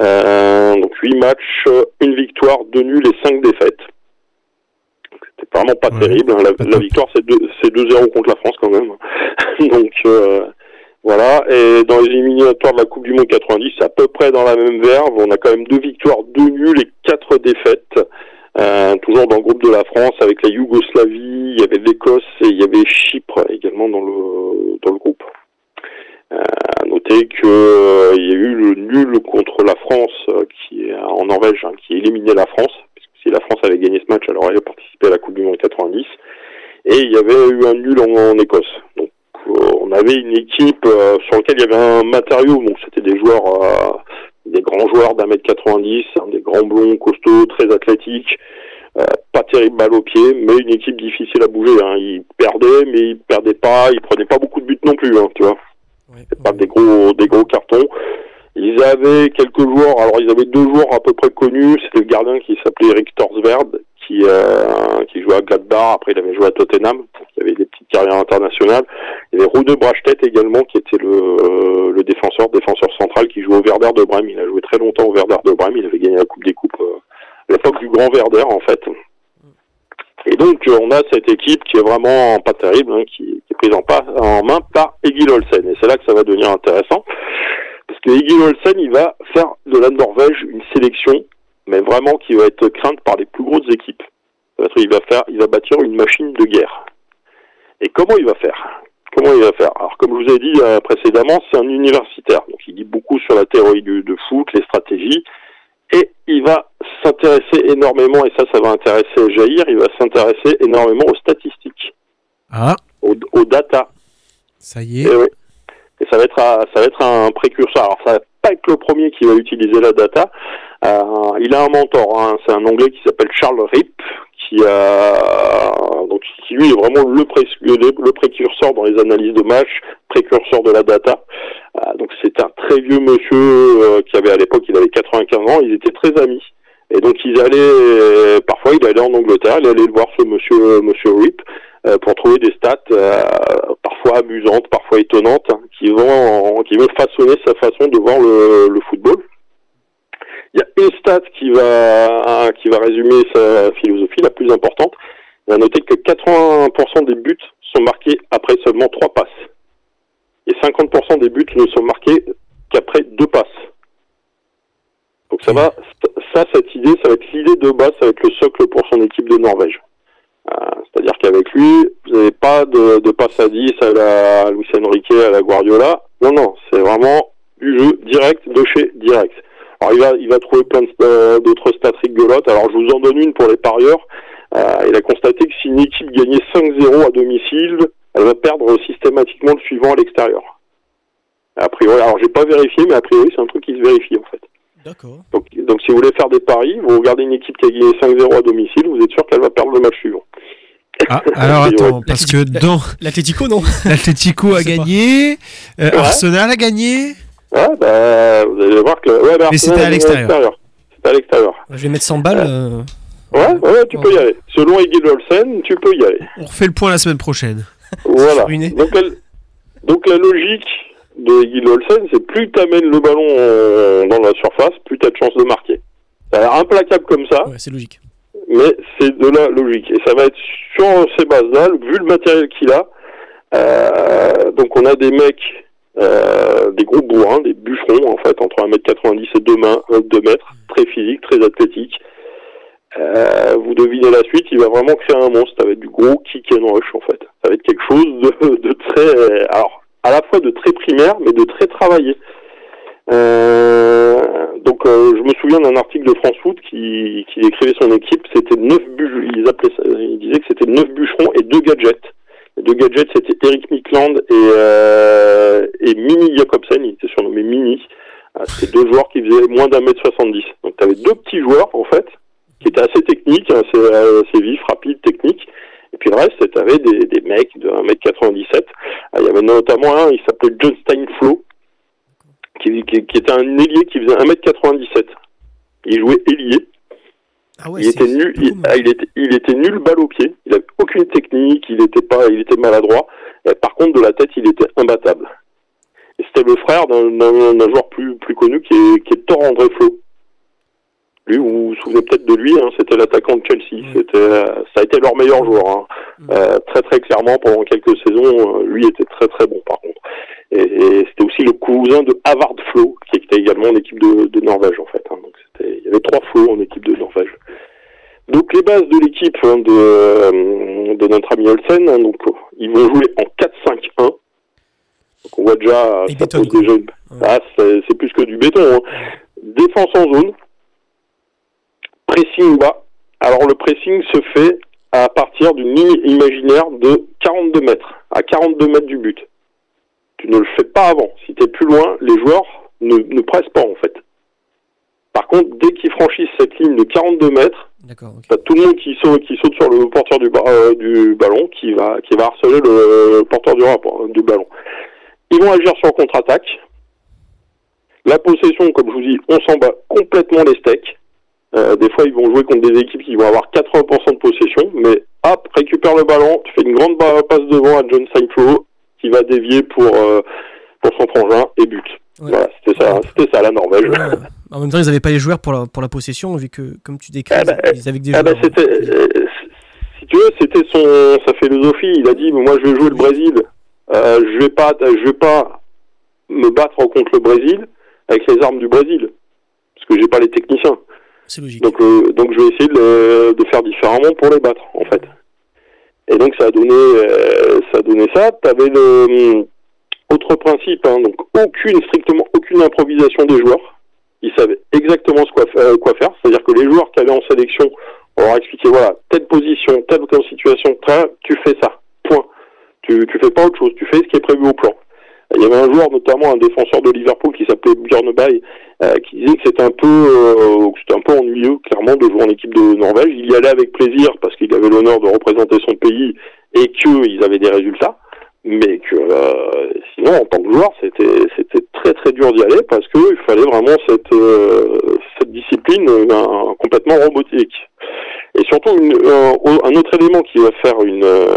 [SPEAKER 6] Euh, donc 8 matchs, une victoire, deux nuls et 5 défaites. C'était vraiment pas terrible. Hein. La, victoire, c'est 2-0 contre la France quand même. donc euh, voilà. Et dans les éliminatoires de la Coupe du Monde 90, c'est à peu près dans la même verve. On a quand même deux victoires, deux nuls et quatre défaites. Euh, toujours dans le groupe de la France avec la Yougoslavie, il y avait l'Écosse et il y avait Chypre également dans le dans le groupe. Euh, à noter qu'il euh, y a eu le nul contre la France euh, qui est en Norvège, hein, qui a éliminé la France. Puisque si la France avait gagné ce match, elle aurait participé à la Coupe du Monde 90. Et il y avait eu un nul en, Écosse. Donc on avait une équipe sur laquelle il y avait un matériau. Donc c'était des joueurs, des grands joueurs d'un mètre 90, hein, des grands blonds, costauds, très athlétiques. pas terrible balle au pied, mais une équipe difficile à bouger. Hein. Ils perdaient, mais ils perdaient pas, ils prenaient pas beaucoup de buts non plus, hein, tu vois pas des gros, des gros cartons. Ils avaient quelques joueurs, alors ils avaient deux joueurs à peu près connus. C'était le gardien qui s'appelait Eric Torsverd, qui, euh, qui jouait à Gladbach. Après, il avait joué à Tottenham. Il avait des petites carrières internationales. Il y avait Rune Brachtet également, qui était le, euh, le défenseur, défenseur central, qui jouait au Werder de Brême. Il a joué très longtemps au Werder de Brême. Il avait gagné la Coupe des Coupes euh, à l'époque du Grand Werder, en fait. Et donc on a cette équipe qui est vraiment pas terrible, hein, qui, est prise en, en, main par Egil Olsen. Et c'est là que ça va devenir intéressant, parce que Egil Olsen, il va faire de la Norvège une sélection, mais vraiment qui va être crainte par les plus grosses équipes. Il va faire, il va bâtir une machine de guerre. Et comment il va faire? Comment il va faire? Alors comme je vous ai dit euh, précédemment, c'est un universitaire, donc il dit beaucoup sur la théorie du, de foot, les stratégies, et il va s'intéresser énormément, et ça, ça va intéresser Jair, il va s'intéresser énormément aux statistiques.
[SPEAKER 2] Ah.
[SPEAKER 6] Aux, data.
[SPEAKER 2] Ça y est.
[SPEAKER 6] Et, et ça va être, ça va être un précurseur. Alors, ça va pas être le premier qui va utiliser la data. Euh, il a un mentor, hein. c'est un Anglais qui s'appelle Charles Rip, qui a donc qui lui est vraiment le, le, précurseur dans les analyses de match, précurseur de la data. Euh, donc c'est un très vieux monsieur euh, qui avait à l'époque il avait 95 ans, ils étaient très amis. Et donc ils allaient parfois il allait en Angleterre, il allait voir ce monsieur monsieur Rip pour trouver des stats parfois amusantes, parfois étonnantes, hein, qui vont qui vont façonner sa façon de voir le, le football. Il y a une stat qui va, qui va résumer sa philosophie, la plus importante. Il a noté que 80% des buts sont marqués après seulement trois passes. Et 50% des buts ne sont marqués qu'après deux passes. Donc ça va, ça, cette idée, ça va être l'idée de base, ça va être le socle pour son équipe de Norvège. Euh, c'est-à-dire qu'avec lui, vous n'avez pas de, de à 10 à la Luis Enrique, à la Guardiola. Non, non, c'est vraiment du jeu direct de chez direct. Alors il va, il va trouver plein euh, d'autres stats rigolotes. Alors je vous en donne une pour les parieurs. Euh, il a constaté que si une équipe gagnait 5-0 à domicile, elle va perdre systématiquement le suivant à l'extérieur. A priori, alors j'ai pas vérifié, mais a priori c'est un truc qui se vérifie en fait.
[SPEAKER 3] D'accord.
[SPEAKER 6] Donc, donc si vous voulez faire des paris, vous regardez une équipe qui a gagné 5-0 à domicile, vous êtes sûr qu'elle va perdre le match suivant.
[SPEAKER 2] Ah, alors attends, parce que dans
[SPEAKER 3] l'Atletico non,
[SPEAKER 2] l'Atletico a gagné, euh, Arsenal a gagné.
[SPEAKER 6] Ouais, bah, vous allez voir que. Ouais,
[SPEAKER 2] bah, Mais c'était à l'extérieur.
[SPEAKER 6] C'était à l'extérieur.
[SPEAKER 3] Je vais mettre 100 balles. Euh...
[SPEAKER 6] Ouais, ouais, tu peux y aller. Selon Egil Olsen, tu peux y aller.
[SPEAKER 2] On refait le point la semaine prochaine.
[SPEAKER 6] Voilà. donc, la, donc la logique de Egil Olsen, c'est plus tu amènes le ballon dans la surface, plus tu as de chances de marquer. Ça a l'air implacable comme ça.
[SPEAKER 3] Ouais, c'est logique.
[SPEAKER 6] Mais c'est de la logique. Et ça va être sur ces bases-là, vu le matériel qu'il a. Euh, donc on a des mecs euh, des gros bourrins, des bûcherons en fait, entre 1m90 et 2, mains, 2 mètres, très physique, très athlétique. Euh, vous devinez la suite, il va vraiment créer un monstre, ça va être du gros kick and rush en fait. Ça va être quelque chose de, de très... Alors, à la fois de très primaire, mais de très travaillé. Euh, donc euh, je me souviens d'un article de France Foot qui, qui décrivait son équipe, c'était neuf bûcherons, ils appelaient ça, ils disaient que c'était neuf bûcherons et deux gadgets. Les deux gadgets c'était Eric Mikland et, euh, et Mini Jacobsen, il était surnommé Mini. Ah, C'était deux joueurs qui faisaient moins d'un mètre 70. Donc tu avais deux petits joueurs en fait, qui étaient assez techniques, hein, assez, euh, assez vifs, rapides, techniques. Et puis le reste, tu avais des, des mecs de 1m97. Ah, Il y avait notamment un, il s'appelait John Steinflow, qui, qui, qui était un ailier qui faisait 1m97. Il jouait ailier.
[SPEAKER 3] Ah ouais,
[SPEAKER 6] il était nul, il, ah, il était, il était nul balle au pied. Il avait aucune technique, il était pas, il était maladroit. Et par contre, de la tête, il était imbattable. Et c'était le frère d'un joueur plus, plus connu qui est, qui est Thor André Flo. Lui, vous vous souvenez peut-être de lui, hein, c'était l'attaquant de Chelsea. C'était, euh, ça a été leur meilleur joueur. hein. Euh, très très clairement, pendant quelques saisons, euh, lui était très très bon par contre. Et, et c'était aussi le cousin de Havard Flo, qui était également en équipe de, de Norvège en fait. hein. Donc c'était, il y avait trois Flo en équipe de Norvège. Donc les bases de l'équipe hein, de, euh, de notre ami Olsen, hein, donc ils vont jouer en 4-5-1. Donc on voit déjà, ça pose déjà une- Ah, c'est, c'est plus que du béton. hein. Défense en zone, pressing bas. Alors le pressing se fait à partir d'une ligne imaginaire de 42 mètres, à 42 mètres du but. Tu ne le fais pas avant. Si tu es plus loin, les joueurs ne, ne pressent pas en fait. Par contre, dès qu'ils franchissent cette ligne de 42 mètres,
[SPEAKER 3] D'accord, ok.
[SPEAKER 6] T'as tout le monde qui saute, qui saute sur le porteur du, euh, du ballon, qui va, qui va harceler le porteur du, rapport- du ballon. Ils vont agir sur contre-attaque. La possession, comme je vous dis, on s'en bat complètement les steaks. Euh, des fois, ils vont jouer contre des équipes qui vont avoir 80% de possession, mais hop, récupère le ballon, tu fais une grande passe devant à John Steinflow, qui va dévier pour, euh, pour son frangin et but.
[SPEAKER 3] Ouais.
[SPEAKER 6] Voilà, c'était ça, c'était ça la Norvège.
[SPEAKER 3] Ouais, en même temps, ils n'avaient pas les joueurs pour la, pour la possession, vu que, comme tu décris,
[SPEAKER 6] Ah bah,
[SPEAKER 3] ils avaient que des
[SPEAKER 6] Ah bah
[SPEAKER 3] joueurs.
[SPEAKER 6] c'était, euh, si tu veux, c'était son sa philosophie. Il a dit, moi je vais jouer le Brésil. Euh, je vais pas, je vais pas me battre contre le Brésil avec les armes du Brésil, parce que j'ai pas les techniciens. Euh, donc je vais essayer de, le- de faire différemment pour les battre, en fait. Et donc ça a donné, euh, ça a donné ça. T'avais le autre principe, hein, donc aucune, strictement aucune improvisation des joueurs. Ils savaient exactement quoi, fa- euh, quoi faire. C'est-à-dire que les joueurs qui allaient en sélection, on leur expliquait voilà, telle position, telle situation, telle, tu fais ça. Point. Tu, tu fais pas autre chose. Tu fais ce qui est prévu au plan. Il y avait un joueur, notamment un défenseur de Liverpool, qui s'appelait Björn Bay, euh, qui disait que c'était un peu, euh, de jouer en équipe de Norvège. Il y allait avec plaisir parce qu'il avait l'honneur de représenter son pays et qu'ils avaient des résultats, mais que euh, sinon, en tant que joueur, c'était c'était très très dur d'y aller parce qu'il fallait vraiment cette euh, cette discipline euh, complètement robotique. Et surtout, un, un autre élément qui va faire une euh,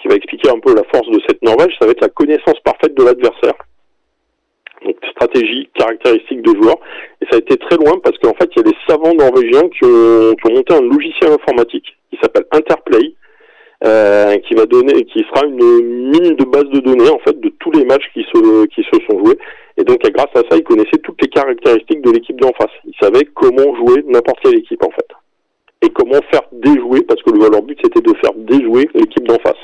[SPEAKER 6] qui va expliquer un peu la force de cette Norvège, ça va être la connaissance parfaite de l'adversaire. Stratégie, caractéristiques de joueurs. Et ça a été très loin parce qu'en fait, il y a des savants norvégiens qui ont, qui ont monté un logiciel informatique qui s'appelle Interplay, euh, qui va donner, qui sera une mine de base de données en fait de tous les matchs qui se qui se sont joués. Et donc grâce à ça, ils connaissaient toutes les caractéristiques de l'équipe d'en face. Ils savaient comment jouer n'importe quelle équipe en fait, et comment faire déjouer parce que le- leur but c'était de faire déjouer l'équipe d'en face.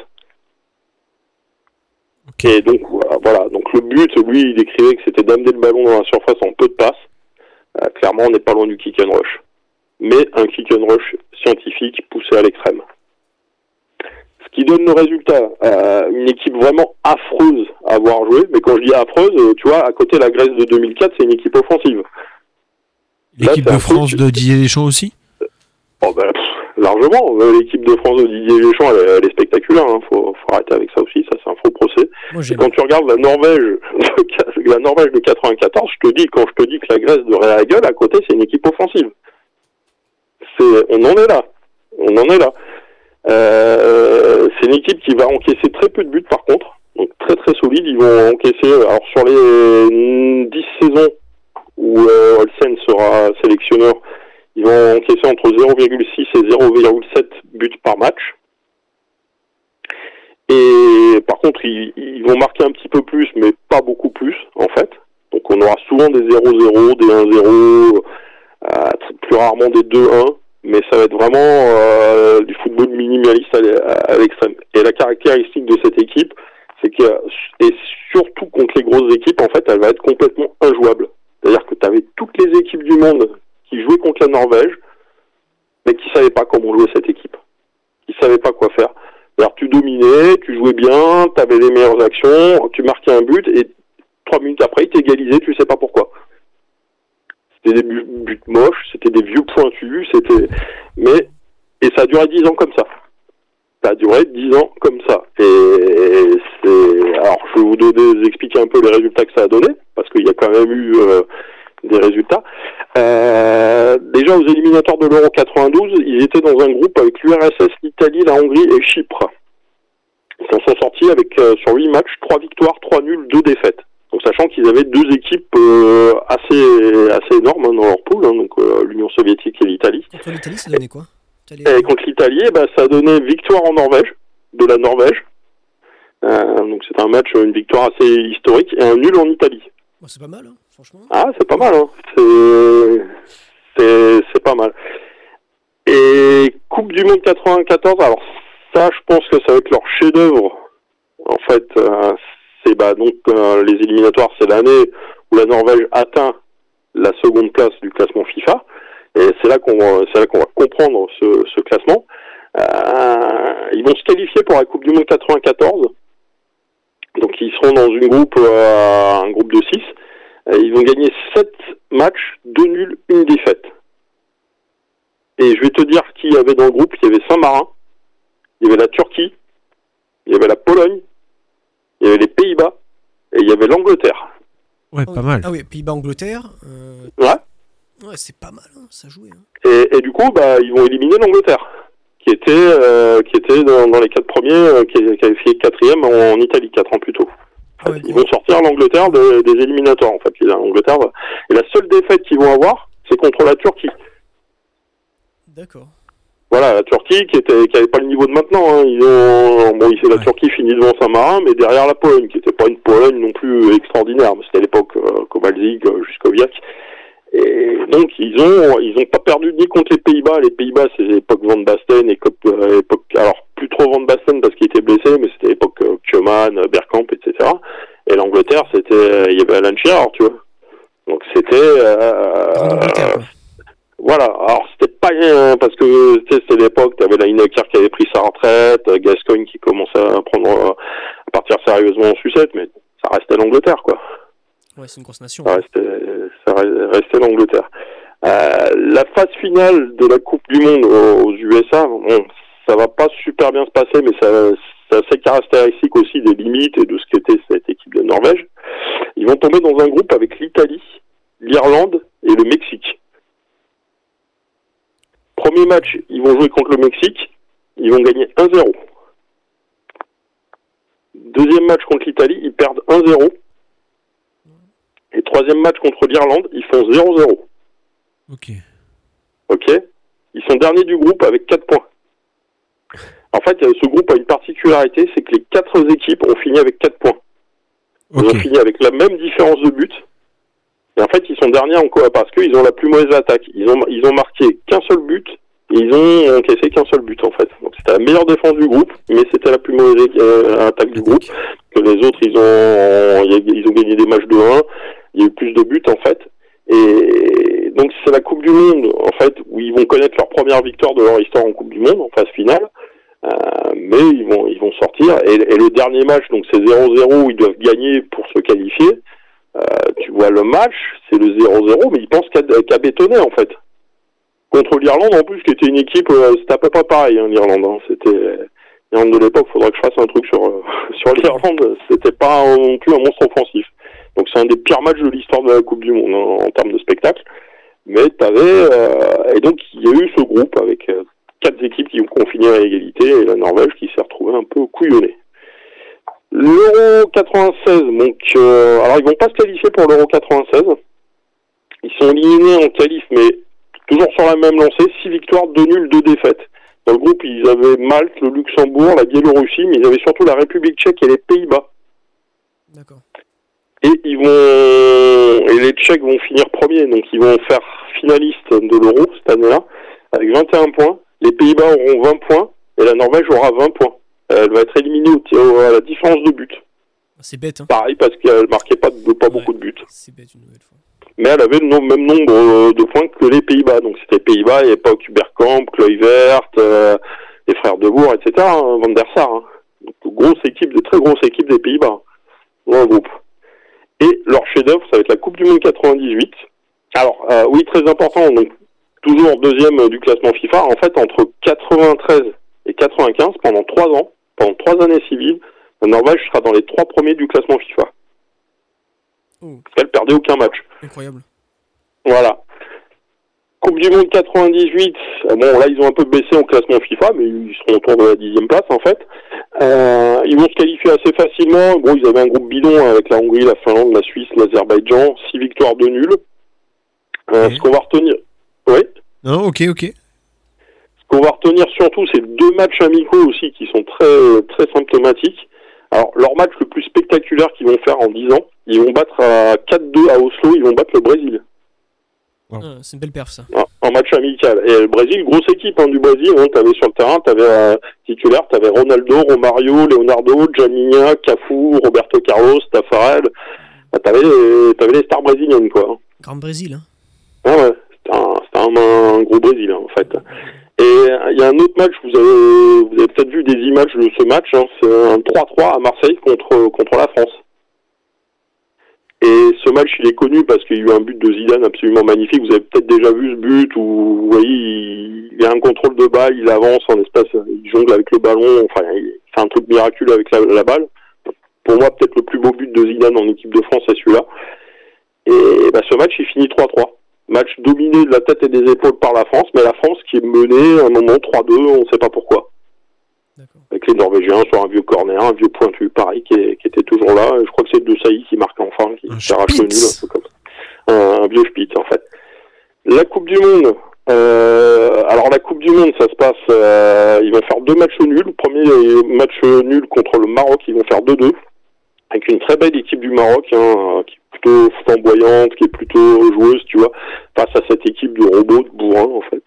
[SPEAKER 6] Et donc voilà, voilà. donc le but, lui, il décrivait que c'était d'amener le ballon dans la surface en peu de passes. Euh, clairement, on n'est pas loin du kick and rush, mais un kick and rush scientifique poussé à l'extrême. Ce qui donne le résultat, euh, une équipe vraiment affreuse à avoir joué. Mais quand je dis affreuse, euh, tu vois, à côté la Grèce de 2004, c'est une équipe offensive.
[SPEAKER 8] L'équipe de France de Didier Deschamps aussi?
[SPEAKER 6] Oh, ben, largement. Euh, L'équipe de France de Didier Deschamps, elle, est- elle est spectaculaire. Hein. Faut, faut arrêter avec ça aussi. Ça, c'est un faux procès.
[SPEAKER 3] Moi, j'ai
[SPEAKER 6] Quand tu regardes la Norvège, de, la Norvège de 94, je te dis, quand je te dis que la Grèce de Real gueule, à côté, c'est une équipe offensive. C'est, on en est là. On en est là. Euh, c'est une équipe qui va encaisser très peu de buts, par contre. Donc, très très solide. Ils vont encaisser, alors, sur les 10 saisons où euh, Olsen sera sélectionneur, ils vont encaisser entre 0,6 et 0,7 buts par match. Et par contre, ils, vont marquer un petit peu plus, mais pas beaucoup plus, en fait. Donc on aura souvent des 0-0, des 1-0, euh, plus rarement des 2-1, mais ça va être vraiment euh, du football minimaliste à l'extrême. Et la caractéristique de cette équipe, c'est que, et surtout contre les grosses équipes, en fait, elle va être complètement injouable. C'est-à-dire que tu avais toutes les équipes du monde qui jouaient contre la Norvège, mais qui savaient pas comment jouer cette équipe. Qui savaient pas quoi faire. Alors tu dominais, tu jouais bien, tu avais les meilleures actions, tu marquais un but, et trois minutes après, ils t'égalisaient, tu sais pas pourquoi. C'était des buts, moches, c'était des vieux pointus, c'était... Mais... Et ça a duré dix ans comme ça ça a duré 10 ans comme ça. Et c'est, alors je vais vous donner, expliquer un peu les résultats que ça a donné, parce qu'il y a quand même eu euh, des résultats. Euh, déjà aux éliminatoires de l'Euro 92, ils étaient dans un groupe avec l'URSS, l'Italie, la Hongrie et Chypre. Ils s'en sont sortis avec euh, sur 8 matchs, 3 victoires, 3 nuls, 2 défaites. Donc sachant qu'ils avaient deux équipes euh, assez assez énormes hein, dans leur poule, hein, donc l'Union soviétique et l'Italie.
[SPEAKER 8] Contre l'Italie, ça donnait quoi?
[SPEAKER 6] Et contre l'Italie, ben, ça a donné victoire en Norvège, de la Norvège. Donc c'est un match, une victoire assez historique, et un nul en Italie.
[SPEAKER 8] Bon, c'est pas mal, hein, franchement.
[SPEAKER 6] Ah, c'est pas mal, hein. C'est, pas mal. Et Coupe du Monde 94, alors ça, je pense que ça va être leur chef-d'œuvre. En fait, euh, c'est bah donc euh, les éliminatoires, c'est l'année où la Norvège atteint la seconde place du classement FIFA. Et c'est là qu'on c'est qu'on va comprendre ce, classement. Euh, ils vont se qualifier pour la Coupe du Monde 94. Donc ils seront dans une groupe, un groupe de 6. Euh, ils vont gagner 7 matchs, 2 nuls, une défaite. Et je vais te dire qui y avait dans le groupe. Il y avait Saint-Marin, il y avait la Turquie, il y avait la Pologne, il y avait les Pays-Bas et il y avait l'Angleterre.
[SPEAKER 2] Ouais, pas mal.
[SPEAKER 8] Ah oui, Pays-Bas-Angleterre. euh,
[SPEAKER 6] Ouais.
[SPEAKER 8] Ouais, c'est pas mal, hein, ça jouait. Hein.
[SPEAKER 6] Et, et du coup, bah, ils vont éliminer l'Angleterre, qui était, euh, qui était dans, dans les quatre premiers, euh, qui, qui avait fait quatrième en, en Italie quatre ans plus tôt.
[SPEAKER 8] Ouais,
[SPEAKER 6] Ils vont sortir l'Angleterre de- des éliminatoires, en fait. L'Angleterre, et la seule défaite qu'ils vont avoir, c'est contre la Turquie.
[SPEAKER 8] D'accord.
[SPEAKER 6] Voilà, la Turquie qui était, qui avait pas le niveau de maintenant. Hein. Ils ont, bon, ici, la
[SPEAKER 2] Ouais.
[SPEAKER 6] Turquie finit devant Saint-Marin, mais derrière la Pologne, qui était pas une Pologne non plus extraordinaire. C'était à l'époque euh, Kowalczyk, euh, Juskowiak. Et donc ils ont, ils ont pas perdu ni contre les Pays-Bas. Les Pays-Bas, c'est l'époque Van Basten et Kop- euh, époque, alors plus trop Van Basten parce qu'il était blessé, mais c'était l'époque euh, Koeman, euh, Bergkamp, etc. Et l'Angleterre, c'était, il y avait Alan Shearer, tu vois. Donc c'était. Euh, voilà, alors c'était pas euh, parce que tu sais, c'était l'époque, t'avais la Lineker qui avait pris sa retraite, Gascoigne qui commençait à prendre à partir sérieusement en sucette, mais ça restait l'Angleterre quoi.
[SPEAKER 8] Ouais, c'est une grosse nation.
[SPEAKER 6] Ça restait, ça re- restait l'Angleterre. Euh, la phase finale de la Coupe du Monde aux, aux USA, bon, ça va pas super bien se passer, mais ça, c'est assez caractéristique aussi des limites et de ce qu'était cette équipe de Norvège. Ils vont tomber dans un groupe avec l'Italie, l'Irlande et le Mexique. Premier match, ils vont jouer contre le Mexique, ils vont gagner 1-0. Deuxième match contre l'Italie, ils perdent 1-0. Et troisième match contre l'Irlande, ils font 0-0.
[SPEAKER 2] Ok.
[SPEAKER 6] Ok Ils sont derniers du groupe avec 4 points. En fait, euh, ce groupe a une particularité, c'est que les quatre équipes ont fini avec 4 points. Ils ont fini avec la même différence de but. Et en fait, ils sont derniers en quoi Parce qu'ils ont la plus mauvaise attaque. Ils ont, ils ont marqué qu'un seul but et ils ont encaissé qu'un seul but en fait. Donc c'était la meilleure défense du groupe, mais c'était la plus mauvaise euh, attaque du groupe. Que les autres, ils ont, ils ont gagné des matchs de 1. Il y a eu plus de buts en fait. Et donc c'est la Coupe du Monde en fait où ils vont connaître leur première victoire de leur histoire en Coupe du Monde en phase finale. Euh, mais ils vont ils vont sortir et, le dernier match donc c'est 0-0 où ils doivent gagner pour se qualifier. Euh, tu vois le match, c'est le 0-0 mais ils pensent qu'à bétonner en fait. Contre l'Irlande en plus qui était une équipe euh, c'était à peu près pareil hein, l'Irlande hein. c'était l'Irlande de l'époque, faudrait que je fasse un truc sur euh, sur l'Irlande, c'était pas non plus un monstre offensif. Donc c'est un des pires matchs de l'histoire de la Coupe du Monde hein, en termes de spectacle. Mais t'avais euh, et donc il y a eu ce groupe avec euh, quatre équipes qui ont fini à égalité et la Norvège qui s'est retrouvée un peu couillonnée. L'Euro 96, donc euh, alors ils vont pas se qualifier pour l'Euro 96. Ils sont éliminés en qualif, mais toujours sur la même lancée, six victoires, deux nuls, deux défaites. Dans le groupe, ils avaient Malte, le Luxembourg, la Biélorussie, mais ils avaient surtout la République tchèque et les Pays-Bas.
[SPEAKER 8] D'accord.
[SPEAKER 6] Et ils vont et les Tchèques vont finir premiers, donc ils vont faire finaliste de l'Euro cette année-là avec 21 points. Les Pays-Bas auront 20 points et la Norvège aura 20 points. Elle va être éliminée au, à la différence de but.
[SPEAKER 8] C'est bête, hein.
[SPEAKER 6] Pareil parce qu'elle marquait pas, de- pas beaucoup de buts.
[SPEAKER 8] C'est bête une nouvelle fois.
[SPEAKER 6] Mais elle avait le même nombre euh, de points que les Pays-Bas. Donc c'était Pays-Bas, il n'y avait pas Kuberkamp, Kluivert, euh, les frères de Bourg, etc. hein, Van der Sar. hein. Donc, grosse équipe, de très grosse équipe des Pays-Bas. Dans le groupe. Et leur chef-d'œuvre, ça va être la Coupe du Monde 98. Alors, euh, oui, très important. Donc, toujours deuxième euh, du classement FIFA. En fait, entre 93 et 95, pendant trois ans, pendant trois années civiles, la Norvège sera dans les trois premiers du classement FIFA.
[SPEAKER 8] Oh.
[SPEAKER 6] Parce qu'elle perdait aucun match.
[SPEAKER 8] Incroyable.
[SPEAKER 6] Voilà. Coupe du Monde 98, euh, bon là ils ont un peu baissé en classement FIFA, mais ils seront autour de la dixième place en fait. Euh, ils vont se qualifier assez facilement. Bon, ils avaient un groupe bidon avec la Hongrie, la Finlande, la Suisse, l'Azerbaïdjan, six victoires de nul. Euh. Ce qu'on va retenir, oui,
[SPEAKER 2] Non, ok, ok.
[SPEAKER 6] ce qu'on va retenir surtout, c'est deux matchs amicaux aussi qui sont très très symptomatiques. Alors leur match le plus spectaculaire qu'ils vont faire en 10 ans, ils vont battre à 4-2 à Oslo, ils vont battre le Brésil.
[SPEAKER 8] Ah, c'est une belle perf, ça.
[SPEAKER 6] en- en match amical. Et le Brésil, grosse équipe hein, du Brésil. Hein, t'avais sur le terrain, t'avais euh, titulaire, t'avais Ronaldo, Romario, Leonardo, Janinha, Cafu, Roberto Carlos, Tafarel. Bah, t'avais, les- t'avais les stars brésiliennes, quoi.
[SPEAKER 8] Grand Brésil, hein.
[SPEAKER 6] Ah ouais, c'était un, c'était un, un gros Brésil, hein, en fait. Et il y a un autre match, vous avez, vous avez peut-être vu des images de ce match, hein, c'est un 3-3 à Marseille contre, contre la France. Et ce match, il est connu parce qu'il y a eu un but de Zidane absolument magnifique. Vous avez peut-être déjà vu ce but où, vous voyez, il, y a un contrôle de balle, il avance en espace, il jongle avec le ballon, enfin, il fait un truc miraculeux avec la, la balle. Pour moi, peut-être le plus beau but de Zidane en équipe de France, c'est celui-là. Et bah, ce match, il finit 3-3. Match dominé de la tête et des épaules par la France, mais la France qui est menée à un moment 3-2, on ne sait pas pourquoi. Avec les Norvégiens sur un vieux corner, un vieux pointu, pareil, qui, est- qui était toujours là. Je crois que c'est De Sailly qui marque enfin, qui s'arrache le nul,
[SPEAKER 2] Spitz.
[SPEAKER 6] un peu comme ça. Un, un vieux Spitz, en fait. La Coupe du Monde. euh, alors la Coupe du Monde, ça se passe. euh, ils vont faire deux matchs nuls. Le premier match nul contre le Maroc, ils vont faire 2-2 avec une très belle équipe du Maroc, hein, qui est plutôt flamboyante, qui est plutôt joueuse, tu vois, face à cette équipe de robots, de bourrins, en fait.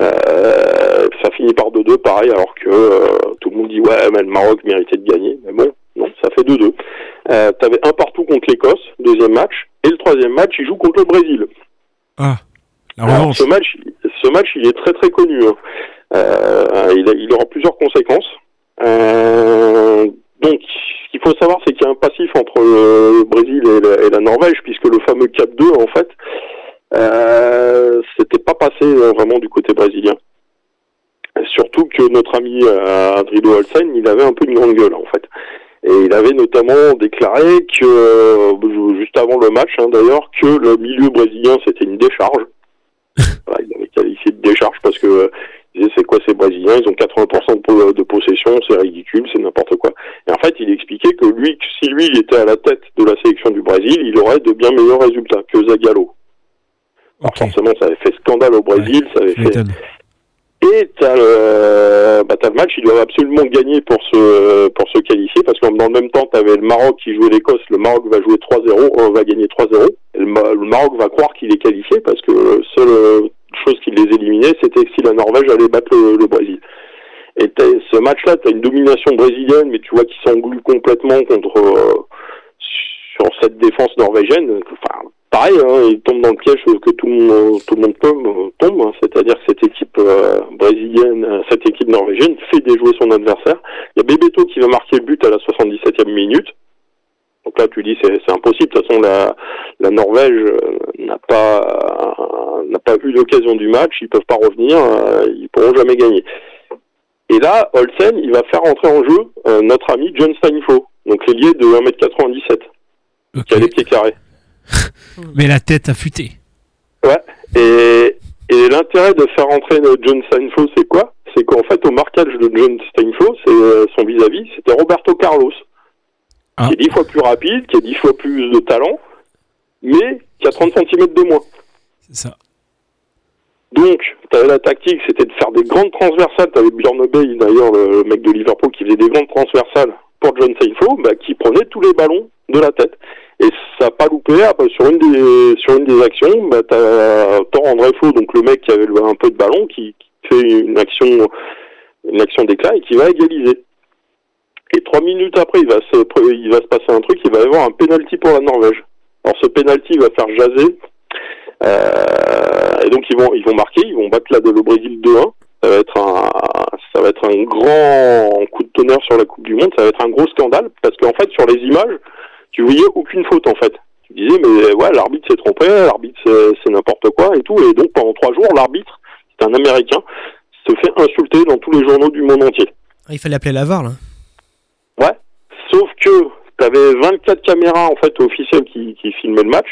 [SPEAKER 6] Euh, ça finit par 2-2, pareil, alors que euh, tout le monde dit ouais, mais le Maroc méritait de gagner. Mais bon, non, ça fait 2-2. Euh, T'avais un partout contre l'Écosse, deuxième match, et le troisième match, il joue contre le Brésil.
[SPEAKER 2] Ah, la
[SPEAKER 6] Alors, ce match, ce match, il est très très connu. hein. Euh, il, a- il aura plusieurs conséquences. Donc, ce qu'il faut savoir, c'est qu'il y a un passif entre le Brésil et la, et la Norvège, puisque le fameux 4-2, en fait, euh, c'était pas passé euh, vraiment du côté brésilien. Surtout que notre ami euh, Adrido Olsen, il avait un peu une grande gueule, en fait. Et il avait notamment déclaré que, juste avant le match hein, d'ailleurs, que le milieu brésilien c'était une décharge. Voilà, il avait qualifié de décharge parce que il disait c'est quoi ces Brésiliens, ils ont 80% de, po- de possession, c'est ridicule, c'est n'importe quoi. Et en fait, il expliquait que lui, que si lui il était à la tête de la sélection du Brésil, il aurait de bien meilleurs résultats que Zagallo. Alors forcément, ça avait fait scandale au Brésil, ça avait fait et t'as le, bah, t'as le match, il doit absolument gagner pour se, pour se qualifier, parce que dans le même temps, t'avais le Maroc qui jouait l'Écosse, le Maroc va jouer 3-0, euh, va gagner 3-0, et le, Ma- le Maroc va croire qu'il est qualifié, parce que la seule euh, chose qui les éliminait, c'était si la Norvège allait battre le, le Brésil. Et t'as- ce match-là, t'as une domination brésilienne, mais tu vois qui s'englue complètement contre, euh, sur cette défense norvégienne, enfin, pareil, hein, il tombe dans le piège que tout le monde, tout le monde tombe, tombe hein, c'est-à-dire que cette équipe euh, brésilienne, euh, cette équipe norvégienne fait déjouer son adversaire. Il y a Bebeto qui va marquer le but à la 77e minute. Donc là, tu dis c'est c'est impossible. De toute façon, la, la Norvège euh, n'a pas n'a pas eu l'occasion du match. Ils peuvent pas revenir. euh, ils pourront jamais gagner. Et là, Olsen, il va faire entrer en jeu euh, notre ami John Steinfo, donc l'ailier de 1m97,
[SPEAKER 2] Ok.
[SPEAKER 6] qui a les pieds carrés.
[SPEAKER 2] Mais la tête affûtée.
[SPEAKER 6] Ouais. Et, et l'intérêt de faire entrer notre John c'est quoi? C'est qu'en fait, au marquage de John Steinfo, c'est euh, son vis-à-vis, c'était Roberto Carlos,
[SPEAKER 2] Ah.
[SPEAKER 6] qui est dix fois plus rapide, qui a dix fois plus de talent, mais qui a 30 cm de moins.
[SPEAKER 2] C'est ça.
[SPEAKER 6] Donc, avais la tactique, c'était de faire des grandes transversales. Tu avais Bjorn Obey, d'ailleurs, le, mec de Liverpool, qui faisait des grandes transversales pour John Steinfo, bah, qui prenait tous les ballons de la tête. Ça n'a pas loupé. Une des sur une des actions, bah, tu as Thor André Faux, donc le mec qui avait un peu de ballon, qui, qui fait une action une action d'éclat et qui va égaliser. Et trois minutes après, il va se, il va se passer un truc, il va y avoir un penalty pour la Norvège. Alors ce penalty va faire jaser. Euh, et donc ils vont, ils vont marquer, ils vont battre là de le Brésil 2-1. Ça va être un, ça va être un grand coup de tonnerre sur la Coupe du Monde. Ça va être un gros scandale parce qu'en fait sur les images, tu voyais aucune faute en fait. Tu disais mais ouais l'arbitre s'est trompé, l'arbitre c'est n'importe quoi et tout. Et donc pendant trois jours l'arbitre, c'est un Américain, se fait insulter dans tous les journaux du monde entier.
[SPEAKER 8] Ah, il fallait appeler la VAR là.
[SPEAKER 6] Ouais. Sauf que tu avais 24 caméras en fait officielles qui, qui filmaient le match.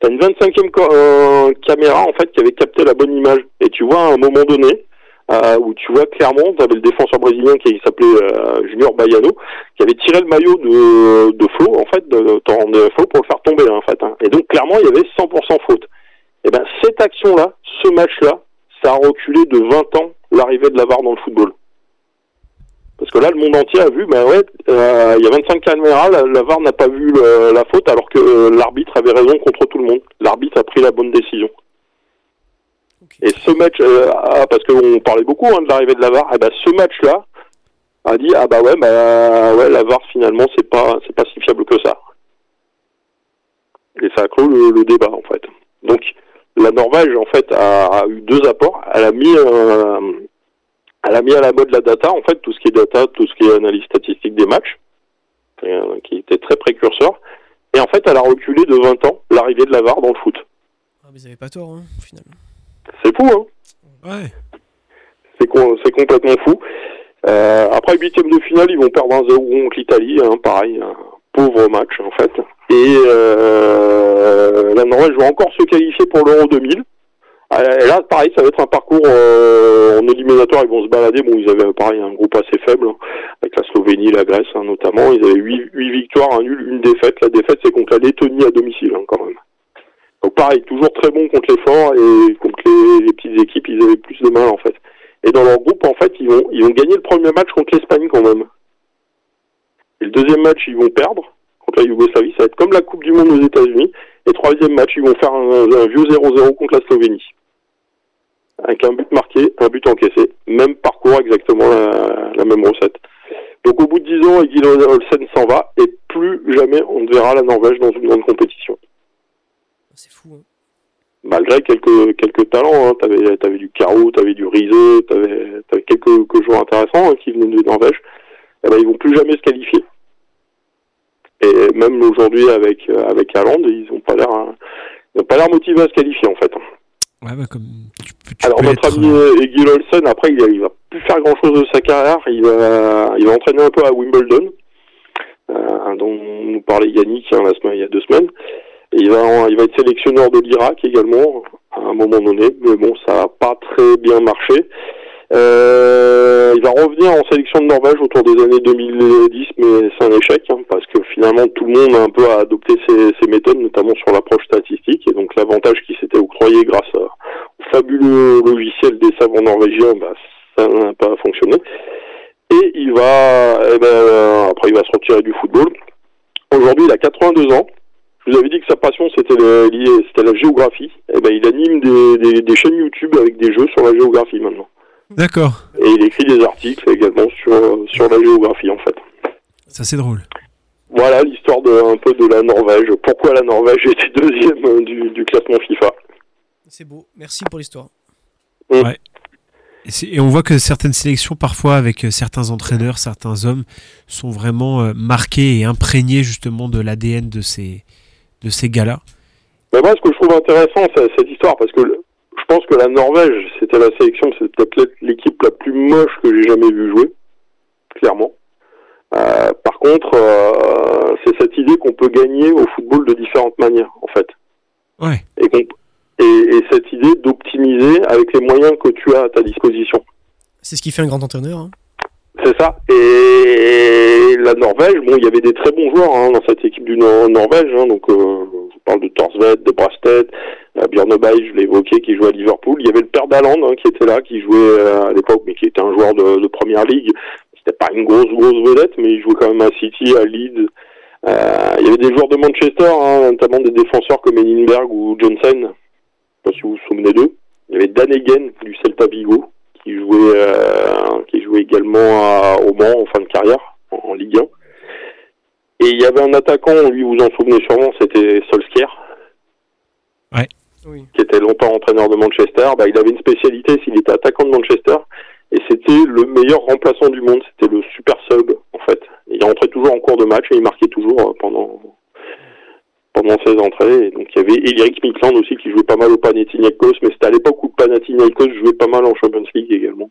[SPEAKER 6] Tu as une 25e co- euh, caméra en fait qui avait capté la bonne image. Et tu vois à un moment donné euh, où tu vois clairement, tu avais le défenseur brésilien qui s'appelait euh, Junior Baiano qui avait tiré le maillot de, de Flo en fait, de, de, Flo pour le faire tomber en fait. hein. Et donc clairement il y avait 100% faute. Et ben cette action-là, ce match-là, ça a reculé de 20 ans l'arrivée de la VAR dans le football. Parce que là, le monde entier a vu, ben ouais, euh, il y a 25 caméras, la, VAR n'a pas vu le- la faute, alors que euh, l'arbitre avait raison contre tout le monde. L'arbitre a pris la bonne décision. Et ce match, euh, ah, parce qu'on parlait beaucoup hein, de l'arrivée de la VAR, eh ben ce match-là a dit ah bah ouais, bah ouais, la VAR finalement c'est pas c'est pas si fiable que ça. Et ça a clos le, débat en fait. Donc la Norvège en fait a, eu deux apports. Elle a mis elle a mis à la mode la data, en fait, tout ce qui est data, tout ce qui est analyse statistique des matchs, euh, qui était très précurseur. Et en fait, elle a reculé de 20 ans l'arrivée de la VAR dans le foot.
[SPEAKER 8] Ah, mais pas tort, hein, finalement.
[SPEAKER 6] C'est fou, hein
[SPEAKER 2] Ouais.
[SPEAKER 6] C'est con- c'est complètement fou. Euh, après huitième de finale, ils vont perdre un 0 contre l'Italie, hein, pareil, un pauvre match en fait. Et euh, la Norvège va encore se qualifier pour l'Euro 2000. Euh, Et là, pareil, ça va être un parcours euh, en éliminatoire. Ils vont se balader. Bon, ils avaient pareil un groupe assez faible hein, avec la Slovénie, la Grèce hein, notamment. Ils avaient huit, huit victoires, un nul, une défaite. La défaite, c'est contre la Lettonie à domicile hein, quand même. Donc pareil, toujours très bon contre les forts et contre les, petites équipes, ils avaient plus de mal en fait. Et dans leur groupe, en fait, ils vont ils vont gagner le premier match contre l'Espagne quand même. Et le deuxième match, ils vont perdre contre la Yougoslavie. Ça va être comme la Coupe du Monde aux États-Unis. Et troisième match, ils vont faire un, vieux 0-0 contre la Slovénie. Avec un but marqué, un but encaissé. Même parcours, exactement la, la même recette. Donc au bout de 10 ans, Egil Olsen s'en va et plus jamais on ne verra la Norvège dans une grande compétition.
[SPEAKER 8] C'est fou, hein.
[SPEAKER 6] Malgré quelques quelques talents, hein. t'avais t'avais du Caro, t'avais du Riese, t'avais t'avais quelques, quelques joueurs intéressants hein, qui venaient de Norvège. Eh ben ils vont plus jamais se qualifier. Et même aujourd'hui avec euh, avec Haaland, ils ont pas l'air hein, ils ont pas l'air motivés à se qualifier en fait.
[SPEAKER 2] Ouais, bah, comme tu peux, tu
[SPEAKER 6] Alors notre
[SPEAKER 2] être,
[SPEAKER 6] ami
[SPEAKER 2] euh,
[SPEAKER 6] euh, Egil Olsen, après il, il va plus faire grand chose de sa carrière, il va il va entraîner un peu à Wimbledon, euh, dont nous parlait Yannick hein, la semaine, il y a deux semaines. Il va il va être sélectionneur de l'Irak également à un moment donné, mais bon ça n'a pas très bien marché. Euh, il va revenir en sélection de Norvège autour des années 2010, mais c'est un échec hein, parce que finalement tout le monde a un peu adopté ces, ces méthodes, notamment sur l'approche statistique, et donc l'avantage qui s'était octroyé grâce au fabuleux logiciel des savants norvégiens, bah, ça n'a pas fonctionné. Et il va, eh ben, euh, après il va se retirer du football. Aujourd'hui, il a 82 ans. Je vous avais dit que sa passion c'était le- lié, c'était la géographie. Et ben, il anime des, des, des chaînes YouTube avec des jeux sur la géographie maintenant.
[SPEAKER 2] D'accord,
[SPEAKER 6] Et il écrit des articles également sur, sur la géographie en fait.
[SPEAKER 2] ça c'est drôle.
[SPEAKER 6] Voilà l'histoire de un peu de la Norvège. Pourquoi la Norvège était deuxième euh, du, du classement FIFA?
[SPEAKER 8] C'est beau. Merci pour l'histoire.
[SPEAKER 2] Et, c'est- et on voit que certaines sélections, parfois avec euh, certains entraîneurs, certains hommes, sont vraiment euh, marqués et imprégnés justement de l'ADN de ces, de ces gars-là.
[SPEAKER 6] Mais moi, ce que je trouve intéressant, c'est cette histoire, parce que le- je pense que la Norvège, c'était la sélection, c'est peut-être l'équipe la plus moche que j'ai jamais vue jouer, clairement. Euh, par contre, euh, c'est cette idée qu'on peut gagner au football de différentes manières, en fait.
[SPEAKER 2] Ouais.
[SPEAKER 6] Et, qu'on- et, et cette idée d'optimiser avec les moyens que tu as à ta disposition.
[SPEAKER 8] C'est ce qui fait un grand entraîneur. hein.
[SPEAKER 6] C'est ça. Et la Norvège, bon, il y avait des très bons joueurs hein, dans cette équipe du Nor- Norvège. hein, donc, euh, je parle de Torsvedt, de Brasted, euh, Björn je l'ai évoqué, qui jouait à Liverpool. Il y avait le père d'Aland hein, qui était là, qui jouait euh, à l'époque, mais qui était un joueur de, de première ligue. C'était pas une grosse grosse vedette, mais il jouait quand même à City, à Leeds. Euh, il y avait des joueurs de Manchester, hein, notamment des défenseurs comme Eninberg ou Johnson. Je sais pas si vous vous souvenez d'eux. Il y avait Dan Egen du Celta Vigo qui jouait euh, qui jouait également à, au Mans en fin de carrière en, en Ligue 1. Et il y avait un attaquant, lui vous en souvenez sûrement, c'était Solskjaer,
[SPEAKER 8] Oui.
[SPEAKER 6] qui était longtemps entraîneur de Manchester. Bah, il avait une spécialité, s'il était attaquant de Manchester, et c'était le meilleur remplaçant du monde. C'était le super sub, en fait. Il rentrait toujours en cours de match et il marquait toujours euh, pendant pendant ses entrées. Et donc il y avait Eric Mikland aussi qui jouait pas mal au Panathinaikos, mais c'était à l'époque où le Panathinaikos jouait pas mal en Champions League également.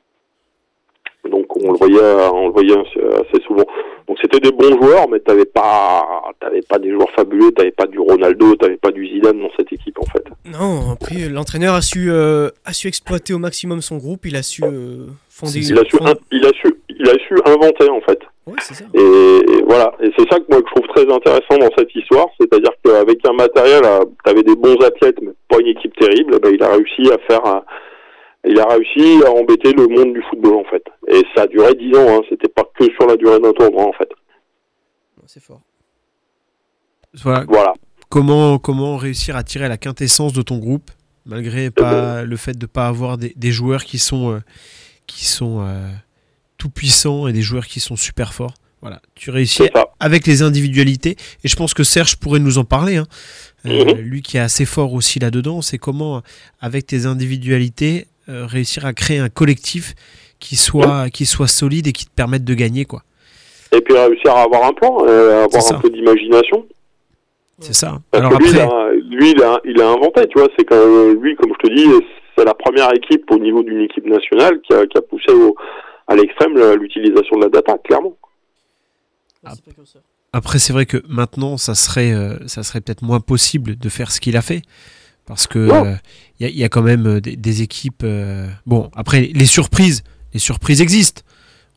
[SPEAKER 6] Donc on le voyait, on le voyait assez, souvent. Donc c'était des bons joueurs, mais t'avais pas, t'avais pas des joueurs fabuleux, t'avais pas du Ronaldo, t'avais pas du Zidane dans cette équipe en fait.
[SPEAKER 8] Non, après, l'entraîneur a su, euh, a su exploiter au maximum son groupe. Il a su euh, fonder.
[SPEAKER 6] Il a su, il a su, il a su inventer en fait.
[SPEAKER 8] Ouais, ça.
[SPEAKER 6] Et, et voilà, et c'est ça que moi que je trouve très intéressant dans cette histoire, c'est-à-dire qu'avec un matériel, tu avais des bons athlètes, mais pas une équipe terrible, ben, il a réussi à faire, il a réussi à embêter le monde du football en fait. Et ça a duré 10 ans, hein, c'était pas que sur la durée d'un tournoi en fait.
[SPEAKER 8] C'est fort.
[SPEAKER 2] Voilà.
[SPEAKER 6] Voilà.
[SPEAKER 2] Comment, comment réussir à tirer la quintessence de ton groupe, malgré pas le fait de pas avoir des, des joueurs qui sont, euh, qui sont euh, tout puissants et des joueurs qui sont super forts. Voilà, tu réussis avec les individualités, et je pense que Serge pourrait nous en parler. hein. Euh,
[SPEAKER 6] Mhm.
[SPEAKER 2] Lui qui est assez fort aussi là-dedans, c'est comment, avec tes individualités, euh, réussir à créer un collectif qui soit, qui soit solide et qui te permette de gagner. quoi.
[SPEAKER 6] Et puis réussir à avoir un plan, euh, avoir un peu d'imagination.
[SPEAKER 2] C'est ça.
[SPEAKER 6] Parce
[SPEAKER 2] Alors
[SPEAKER 6] que lui,
[SPEAKER 2] après,
[SPEAKER 6] il a, lui, il a, il a inventé, tu vois, c'est que euh, lui, comme je te dis, c'est la première équipe au niveau d'une équipe nationale qui a, qui a poussé au, à l'extrême l'utilisation de la data, clairement.
[SPEAKER 2] Après, c'est vrai que maintenant, ça serait, euh, ça serait peut-être moins possible de faire ce qu'il a fait. Parce que
[SPEAKER 6] Ouais.
[SPEAKER 2] euh, il y, a- il y a quand même euh, des, des équipes. euh, Bon, après, les surprises, les surprises existent.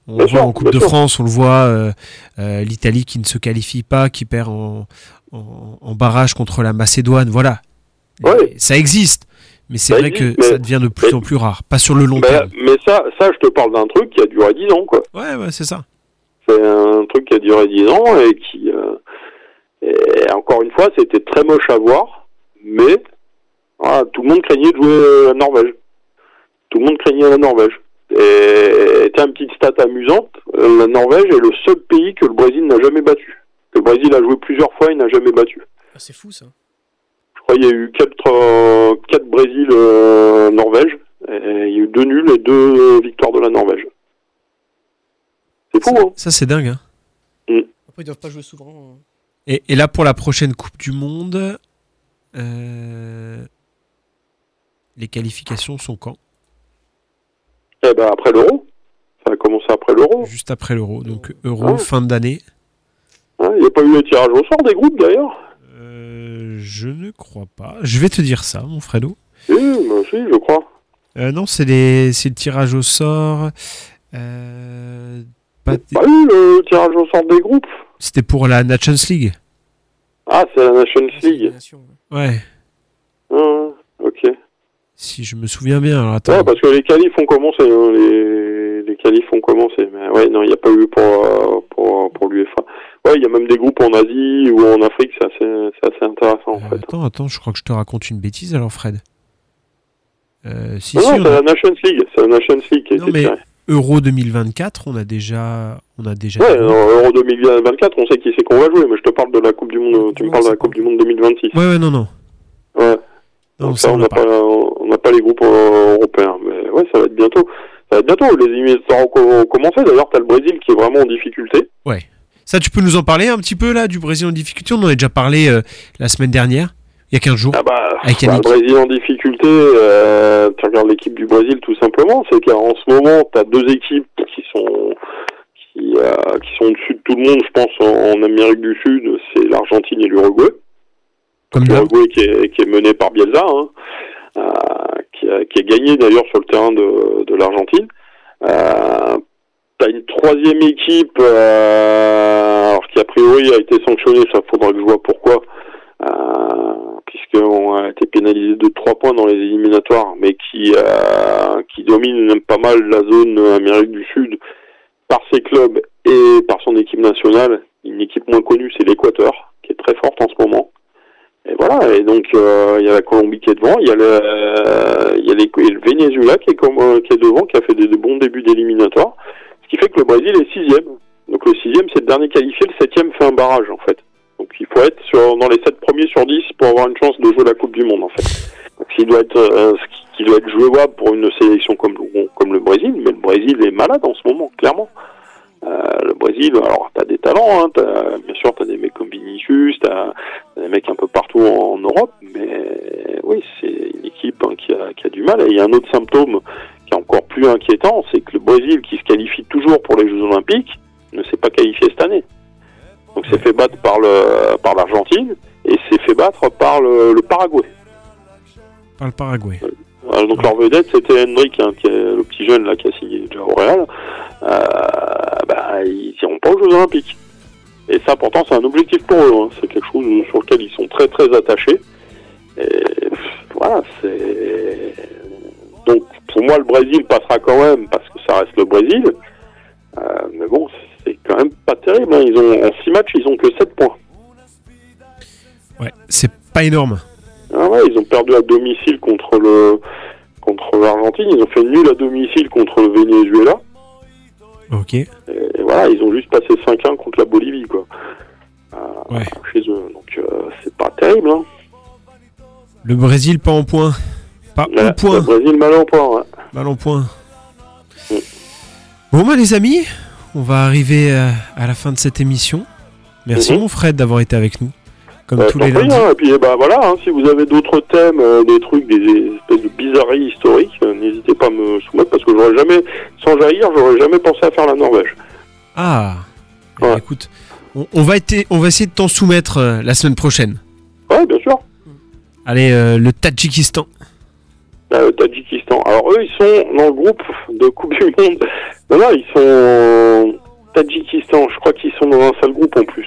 [SPEAKER 2] On
[SPEAKER 6] Bien
[SPEAKER 2] le voit
[SPEAKER 6] sûr,
[SPEAKER 2] en Coupe de
[SPEAKER 6] sûr.
[SPEAKER 2] France, on le voit, l'Italie qui ne se qualifie pas, qui perd en, en, en barrage contre la Macédoine. Voilà.
[SPEAKER 6] Ouais.
[SPEAKER 2] Ça existe. Mais c'est vrai
[SPEAKER 6] existe,
[SPEAKER 2] que ça devient de plus en plus rare. Pas sur le long terme.
[SPEAKER 6] mais ça, ça, je te parle d'un truc qui a duré 10 ans, quoi.
[SPEAKER 2] Ouais, ouais, c'est ça.
[SPEAKER 6] C'est un truc qui a duré 10 ans et qui, euh, et encore une fois, c'était très moche à voir, mais voilà, tout le monde craignait de jouer à Norvège. Tout le monde craignait la Norvège. Et tiens, une petite stat amusante, euh, la Norvège est le seul pays que le Brésil n'a jamais battu. Le Brésil a joué plusieurs fois, il n'a jamais battu.
[SPEAKER 8] Ah, c'est fou ça.
[SPEAKER 6] Je crois qu'il y a eu 4, euh, quatre Brésil euh, Norvège, et il y a eu deux nuls et deux euh, victoires de la Norvège. C'est fou, hein
[SPEAKER 2] Ça, c'est dingue. hein.
[SPEAKER 8] Après, ils doivent pas jouer souvent. hein.
[SPEAKER 2] Et, et là, pour la prochaine Coupe du Monde, euh, les qualifications sont quand?
[SPEAKER 6] Eh ben après l'euro. Ça a commencé après l'euro.
[SPEAKER 2] Juste après l'Euro. Donc Euro,
[SPEAKER 6] Ouais.
[SPEAKER 2] fin d'année.
[SPEAKER 6] Il n'y a pas eu le tirage au sort des groupes d'ailleurs.
[SPEAKER 2] Euh, je ne crois pas. Je vais te dire ça, mon Fredo.
[SPEAKER 6] Oui, moi aussi, je crois.
[SPEAKER 2] Euh, non, c'est les- le tirage au sort. Euh, pas-
[SPEAKER 6] Pas eu le tirage au sort des groupes.
[SPEAKER 2] C'était pour la Nations League.
[SPEAKER 6] Ah, c'est la Nations League.
[SPEAKER 8] Ouais,
[SPEAKER 6] Ah, ok.
[SPEAKER 2] Si je me souviens bien. Alors attends.
[SPEAKER 6] Ouais, parce que les qualifs ont commencé. hein, Les, les qualifs ont commencé. Mais ouais, non, il n'y a pas eu pour, euh, pour, pour l'UEFA. Ouais, il y a même des groupes en Asie ou en Afrique, c'est assez, intéressant en
[SPEAKER 2] Euh,
[SPEAKER 6] fait.
[SPEAKER 2] attends, attends, je crois que je te raconte une bêtise alors, Fred. Euh, si,
[SPEAKER 6] Non,
[SPEAKER 2] si,
[SPEAKER 6] non,
[SPEAKER 2] on
[SPEAKER 6] c'est
[SPEAKER 2] a-
[SPEAKER 6] la Nations League. C'est la Nations League qui
[SPEAKER 2] Non, mais-. Euro 2024, on a déjà, on a déjà.
[SPEAKER 6] Ouais, Euro 2024, on sait qui c'est qu'on va jouer, mais je te parle de la Coupe du Monde. Tu me parles de la Coupe du Monde 2026.
[SPEAKER 2] ouais, ouais, non, non.
[SPEAKER 6] Ouais. Donc
[SPEAKER 2] ça, on
[SPEAKER 6] n'a
[SPEAKER 2] pas.
[SPEAKER 6] pas, pas les groupes euh, européens. Mais ouais, ça va être bientôt. Ça va être bientôt. Les éliminatoires ont commencé. D'ailleurs, t'as le Brésil qui est vraiment en difficulté.
[SPEAKER 2] Ça, tu peux nous en parler un petit peu là du Brésil en difficulté? On en a déjà parlé euh, la semaine dernière, il y a 15 jours.
[SPEAKER 6] Ah bah,
[SPEAKER 2] Avec
[SPEAKER 6] bah, le. Brésil en difficulté. euh, tu regardes l'équipe du Brésil tout simplement. C'est qu'en ce moment, t'as deux équipes qui sont qui, euh, qui sont au-dessus de tout le monde. Je pense en, en Amérique du Sud, c'est l'Argentine et l'Uruguay.
[SPEAKER 2] Comme d'hab.
[SPEAKER 6] L'Uruguay qui est, qui est mené par Bielsa, hein, euh, qui, a, qui a gagné d'ailleurs sur le terrain de, de l'Argentine. Euh, T'as une troisième équipe, euh, alors qui a priori a été sanctionnée, ça faudra que je vois pourquoi, euh, puisqu'on a été pénalisé de 3 points dans les éliminatoires, mais qui, euh, qui domine pas mal la zone Amérique du Sud par ses clubs et par son équipe nationale. Une équipe moins connue, c'est l'Équateur, qui est très forte en ce moment. Et voilà, et donc euh, il y a la Colombie qui est devant, il y a le, y a le Venezuela qui est, comme, euh, qui est devant, qui a fait de bons débuts d'éliminatoire, ce qui fait que le Brésil est sixième. Donc le sixième, c'est le dernier qualifié, le septième fait un barrage en fait. Donc il faut être sur, dans les sept premiers sur 10 pour avoir une chance de jouer la Coupe du Monde en fait. Donc il doit être, euh, ce doit être jouable pour une sélection comme, comme le Brésil, mais le Brésil est malade en ce moment, clairement. Euh, le Brésil, alors t'as des talents, hein, bien sûr t'as des mecs comme Vinicius, t'as des mecs un peu partout en, Europe, mais oui c'est une équipe hein, qui, a, qui a du mal. Et il y a un autre symptôme qui est encore plus inquiétant, c'est que le Brésil, qui se qualifie toujours pour les Jeux Olympiques, ne s'est pas qualifié cette année. Donc s'est fait battre par le par l'Argentine et s'est fait battre par le, le Paraguay.
[SPEAKER 2] Par le Paraguay.
[SPEAKER 6] Voilà, donc leur vedette c'était Henrik, hein, qui est le petit jeune là qui a signé déjà au Real. Euh, bah, ils iront pas aux Jeux Olympiques. Et ça pourtant c'est un objectif pour eux. hein. C'est quelque chose sur lequel ils sont très très attachés. Et voilà, c'est donc pour moi le Brésil passera quand même parce que ça reste le Brésil. Euh, mais bon, c'est quand même pas terrible. hein. Ils ont en 6 matchs, ils ont que 7 points.
[SPEAKER 2] Ouais, c'est pas énorme.
[SPEAKER 6] Ah ouais, ils ont perdu à domicile contre le contre l'Argentine, ils ont fait nul à domicile contre le Venezuela.
[SPEAKER 2] Ok.
[SPEAKER 6] Et, et voilà, ils ont juste passé 5-1 contre la Bolivie, quoi. Euh,
[SPEAKER 2] Ouais.
[SPEAKER 6] Chez eux. Donc euh, c'est pas terrible, hein.
[SPEAKER 2] Le Brésil pas en point. Pas
[SPEAKER 6] Ouais,
[SPEAKER 2] au point.
[SPEAKER 6] Le Brésil mal en point, ouais.
[SPEAKER 2] Mal en point.
[SPEAKER 6] Mm.
[SPEAKER 2] Bon bah les amis, on va arriver euh, à la fin de cette émission. Merci
[SPEAKER 6] Mhm.
[SPEAKER 2] mon Fred d'avoir été avec nous. Comme tous les lundis.
[SPEAKER 6] hein. Et puis bah voilà, hein, si vous avez d'autres thèmes, euh, des trucs, des espèces de bizarreries historiques, euh, n'hésitez pas à me soumettre parce que j'aurais jamais, sans jaillir, j'aurais jamais pensé à faire la Norvège.
[SPEAKER 2] Ah Eh ben,
[SPEAKER 6] Ouais.
[SPEAKER 2] écoute, on, on va été- on va essayer de t'en soumettre euh, la semaine prochaine.
[SPEAKER 6] Ouais, bien sûr.
[SPEAKER 2] Allez, euh, le Tadjikistan.
[SPEAKER 6] Euh, Tadjikistan. Alors eux, ils sont dans le groupe de Coupe du Monde. Non, non, ils sont Tadjikistan. Je crois qu'ils sont dans un seul groupe en plus.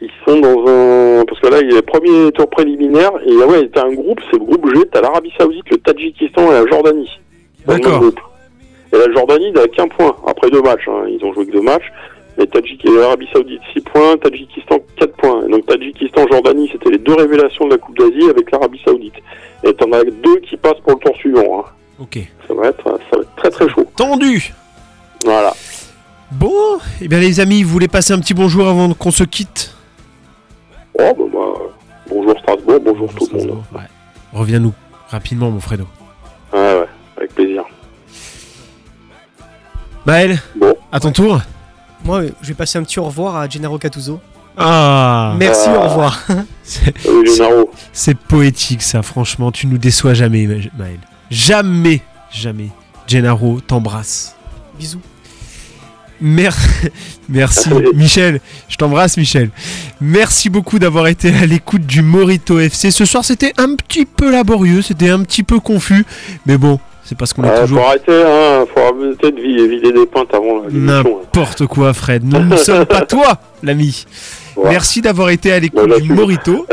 [SPEAKER 6] Ils, sont dans un parce que là, il y a le premier tour préliminaire et ah ouais, t'as un groupe, c'est le groupe G. T'as l'Arabie Saoudite, le Tadjikistan et la Jordanie.
[SPEAKER 2] D'accord.
[SPEAKER 6] Et la Jordanie n'a qu'un point après deux matchs. hein. Ils ont joué que deux matchs. Mais Tadjik et l'Arabie Saoudite 6 points, Tadjikistan 4 points. Et donc Tadjikistan, Jordanie, c'était les deux révélations de la Coupe d'Asie avec l'Arabie Saoudite. Et t'en as deux qui passent pour le tour suivant. hein.
[SPEAKER 2] Ok.
[SPEAKER 6] Ça va être, ça va être très très chaud.
[SPEAKER 2] Tendu
[SPEAKER 6] Voilà.
[SPEAKER 2] Bon, eh bien les amis, vous voulez passer un petit bonjour avant qu'on se quitte?
[SPEAKER 6] Oh, bah, bah, bonjour Strasbourg, bonjour, tout le monde.
[SPEAKER 2] Ouais. Reviens-nous rapidement mon Fredo.
[SPEAKER 6] Ouais, ouais, avec plaisir.
[SPEAKER 2] Maël,
[SPEAKER 6] Bon.
[SPEAKER 2] à ton tour
[SPEAKER 8] Moi, euh, je vais passer un petit au revoir à Gennaro Cattuso.
[SPEAKER 2] Ah
[SPEAKER 8] Merci,
[SPEAKER 6] Ah.
[SPEAKER 8] au revoir.
[SPEAKER 2] C'est-
[SPEAKER 6] Salut Gennaro.
[SPEAKER 2] C'est poétique ça, franchement, tu nous déçois jamais Ma- Maël. Jamais, jamais. Gennaro t'embrasse.
[SPEAKER 8] Bisous.
[SPEAKER 2] Mer- Merci Michel, je t'embrasse Michel. Merci beaucoup d'avoir été à l'écoute du Morito FC. Ce soir c'était un petit peu laborieux, c'était un petit peu confus, mais bon, c'est parce qu'on est
[SPEAKER 6] Ouais,
[SPEAKER 2] toujours
[SPEAKER 6] Faut arrêter, hein, faut arrêter de vi- vider des pintes avant hein.
[SPEAKER 2] n'importe quoi Fred. Nous ne sommes pas toi l'ami.
[SPEAKER 6] Ouais.
[SPEAKER 2] Merci d'avoir été à l'écoute
[SPEAKER 6] là,
[SPEAKER 2] du Morito.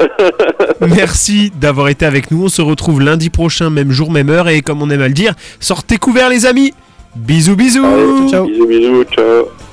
[SPEAKER 2] Merci d'avoir été avec nous. On se retrouve lundi prochain, même jour, même heure. Et comme on aime à le dire, sortez couverts les amis. Bisous bisous.
[SPEAKER 6] Allez,
[SPEAKER 8] Ciao.
[SPEAKER 6] Bisous, bisous, ciao.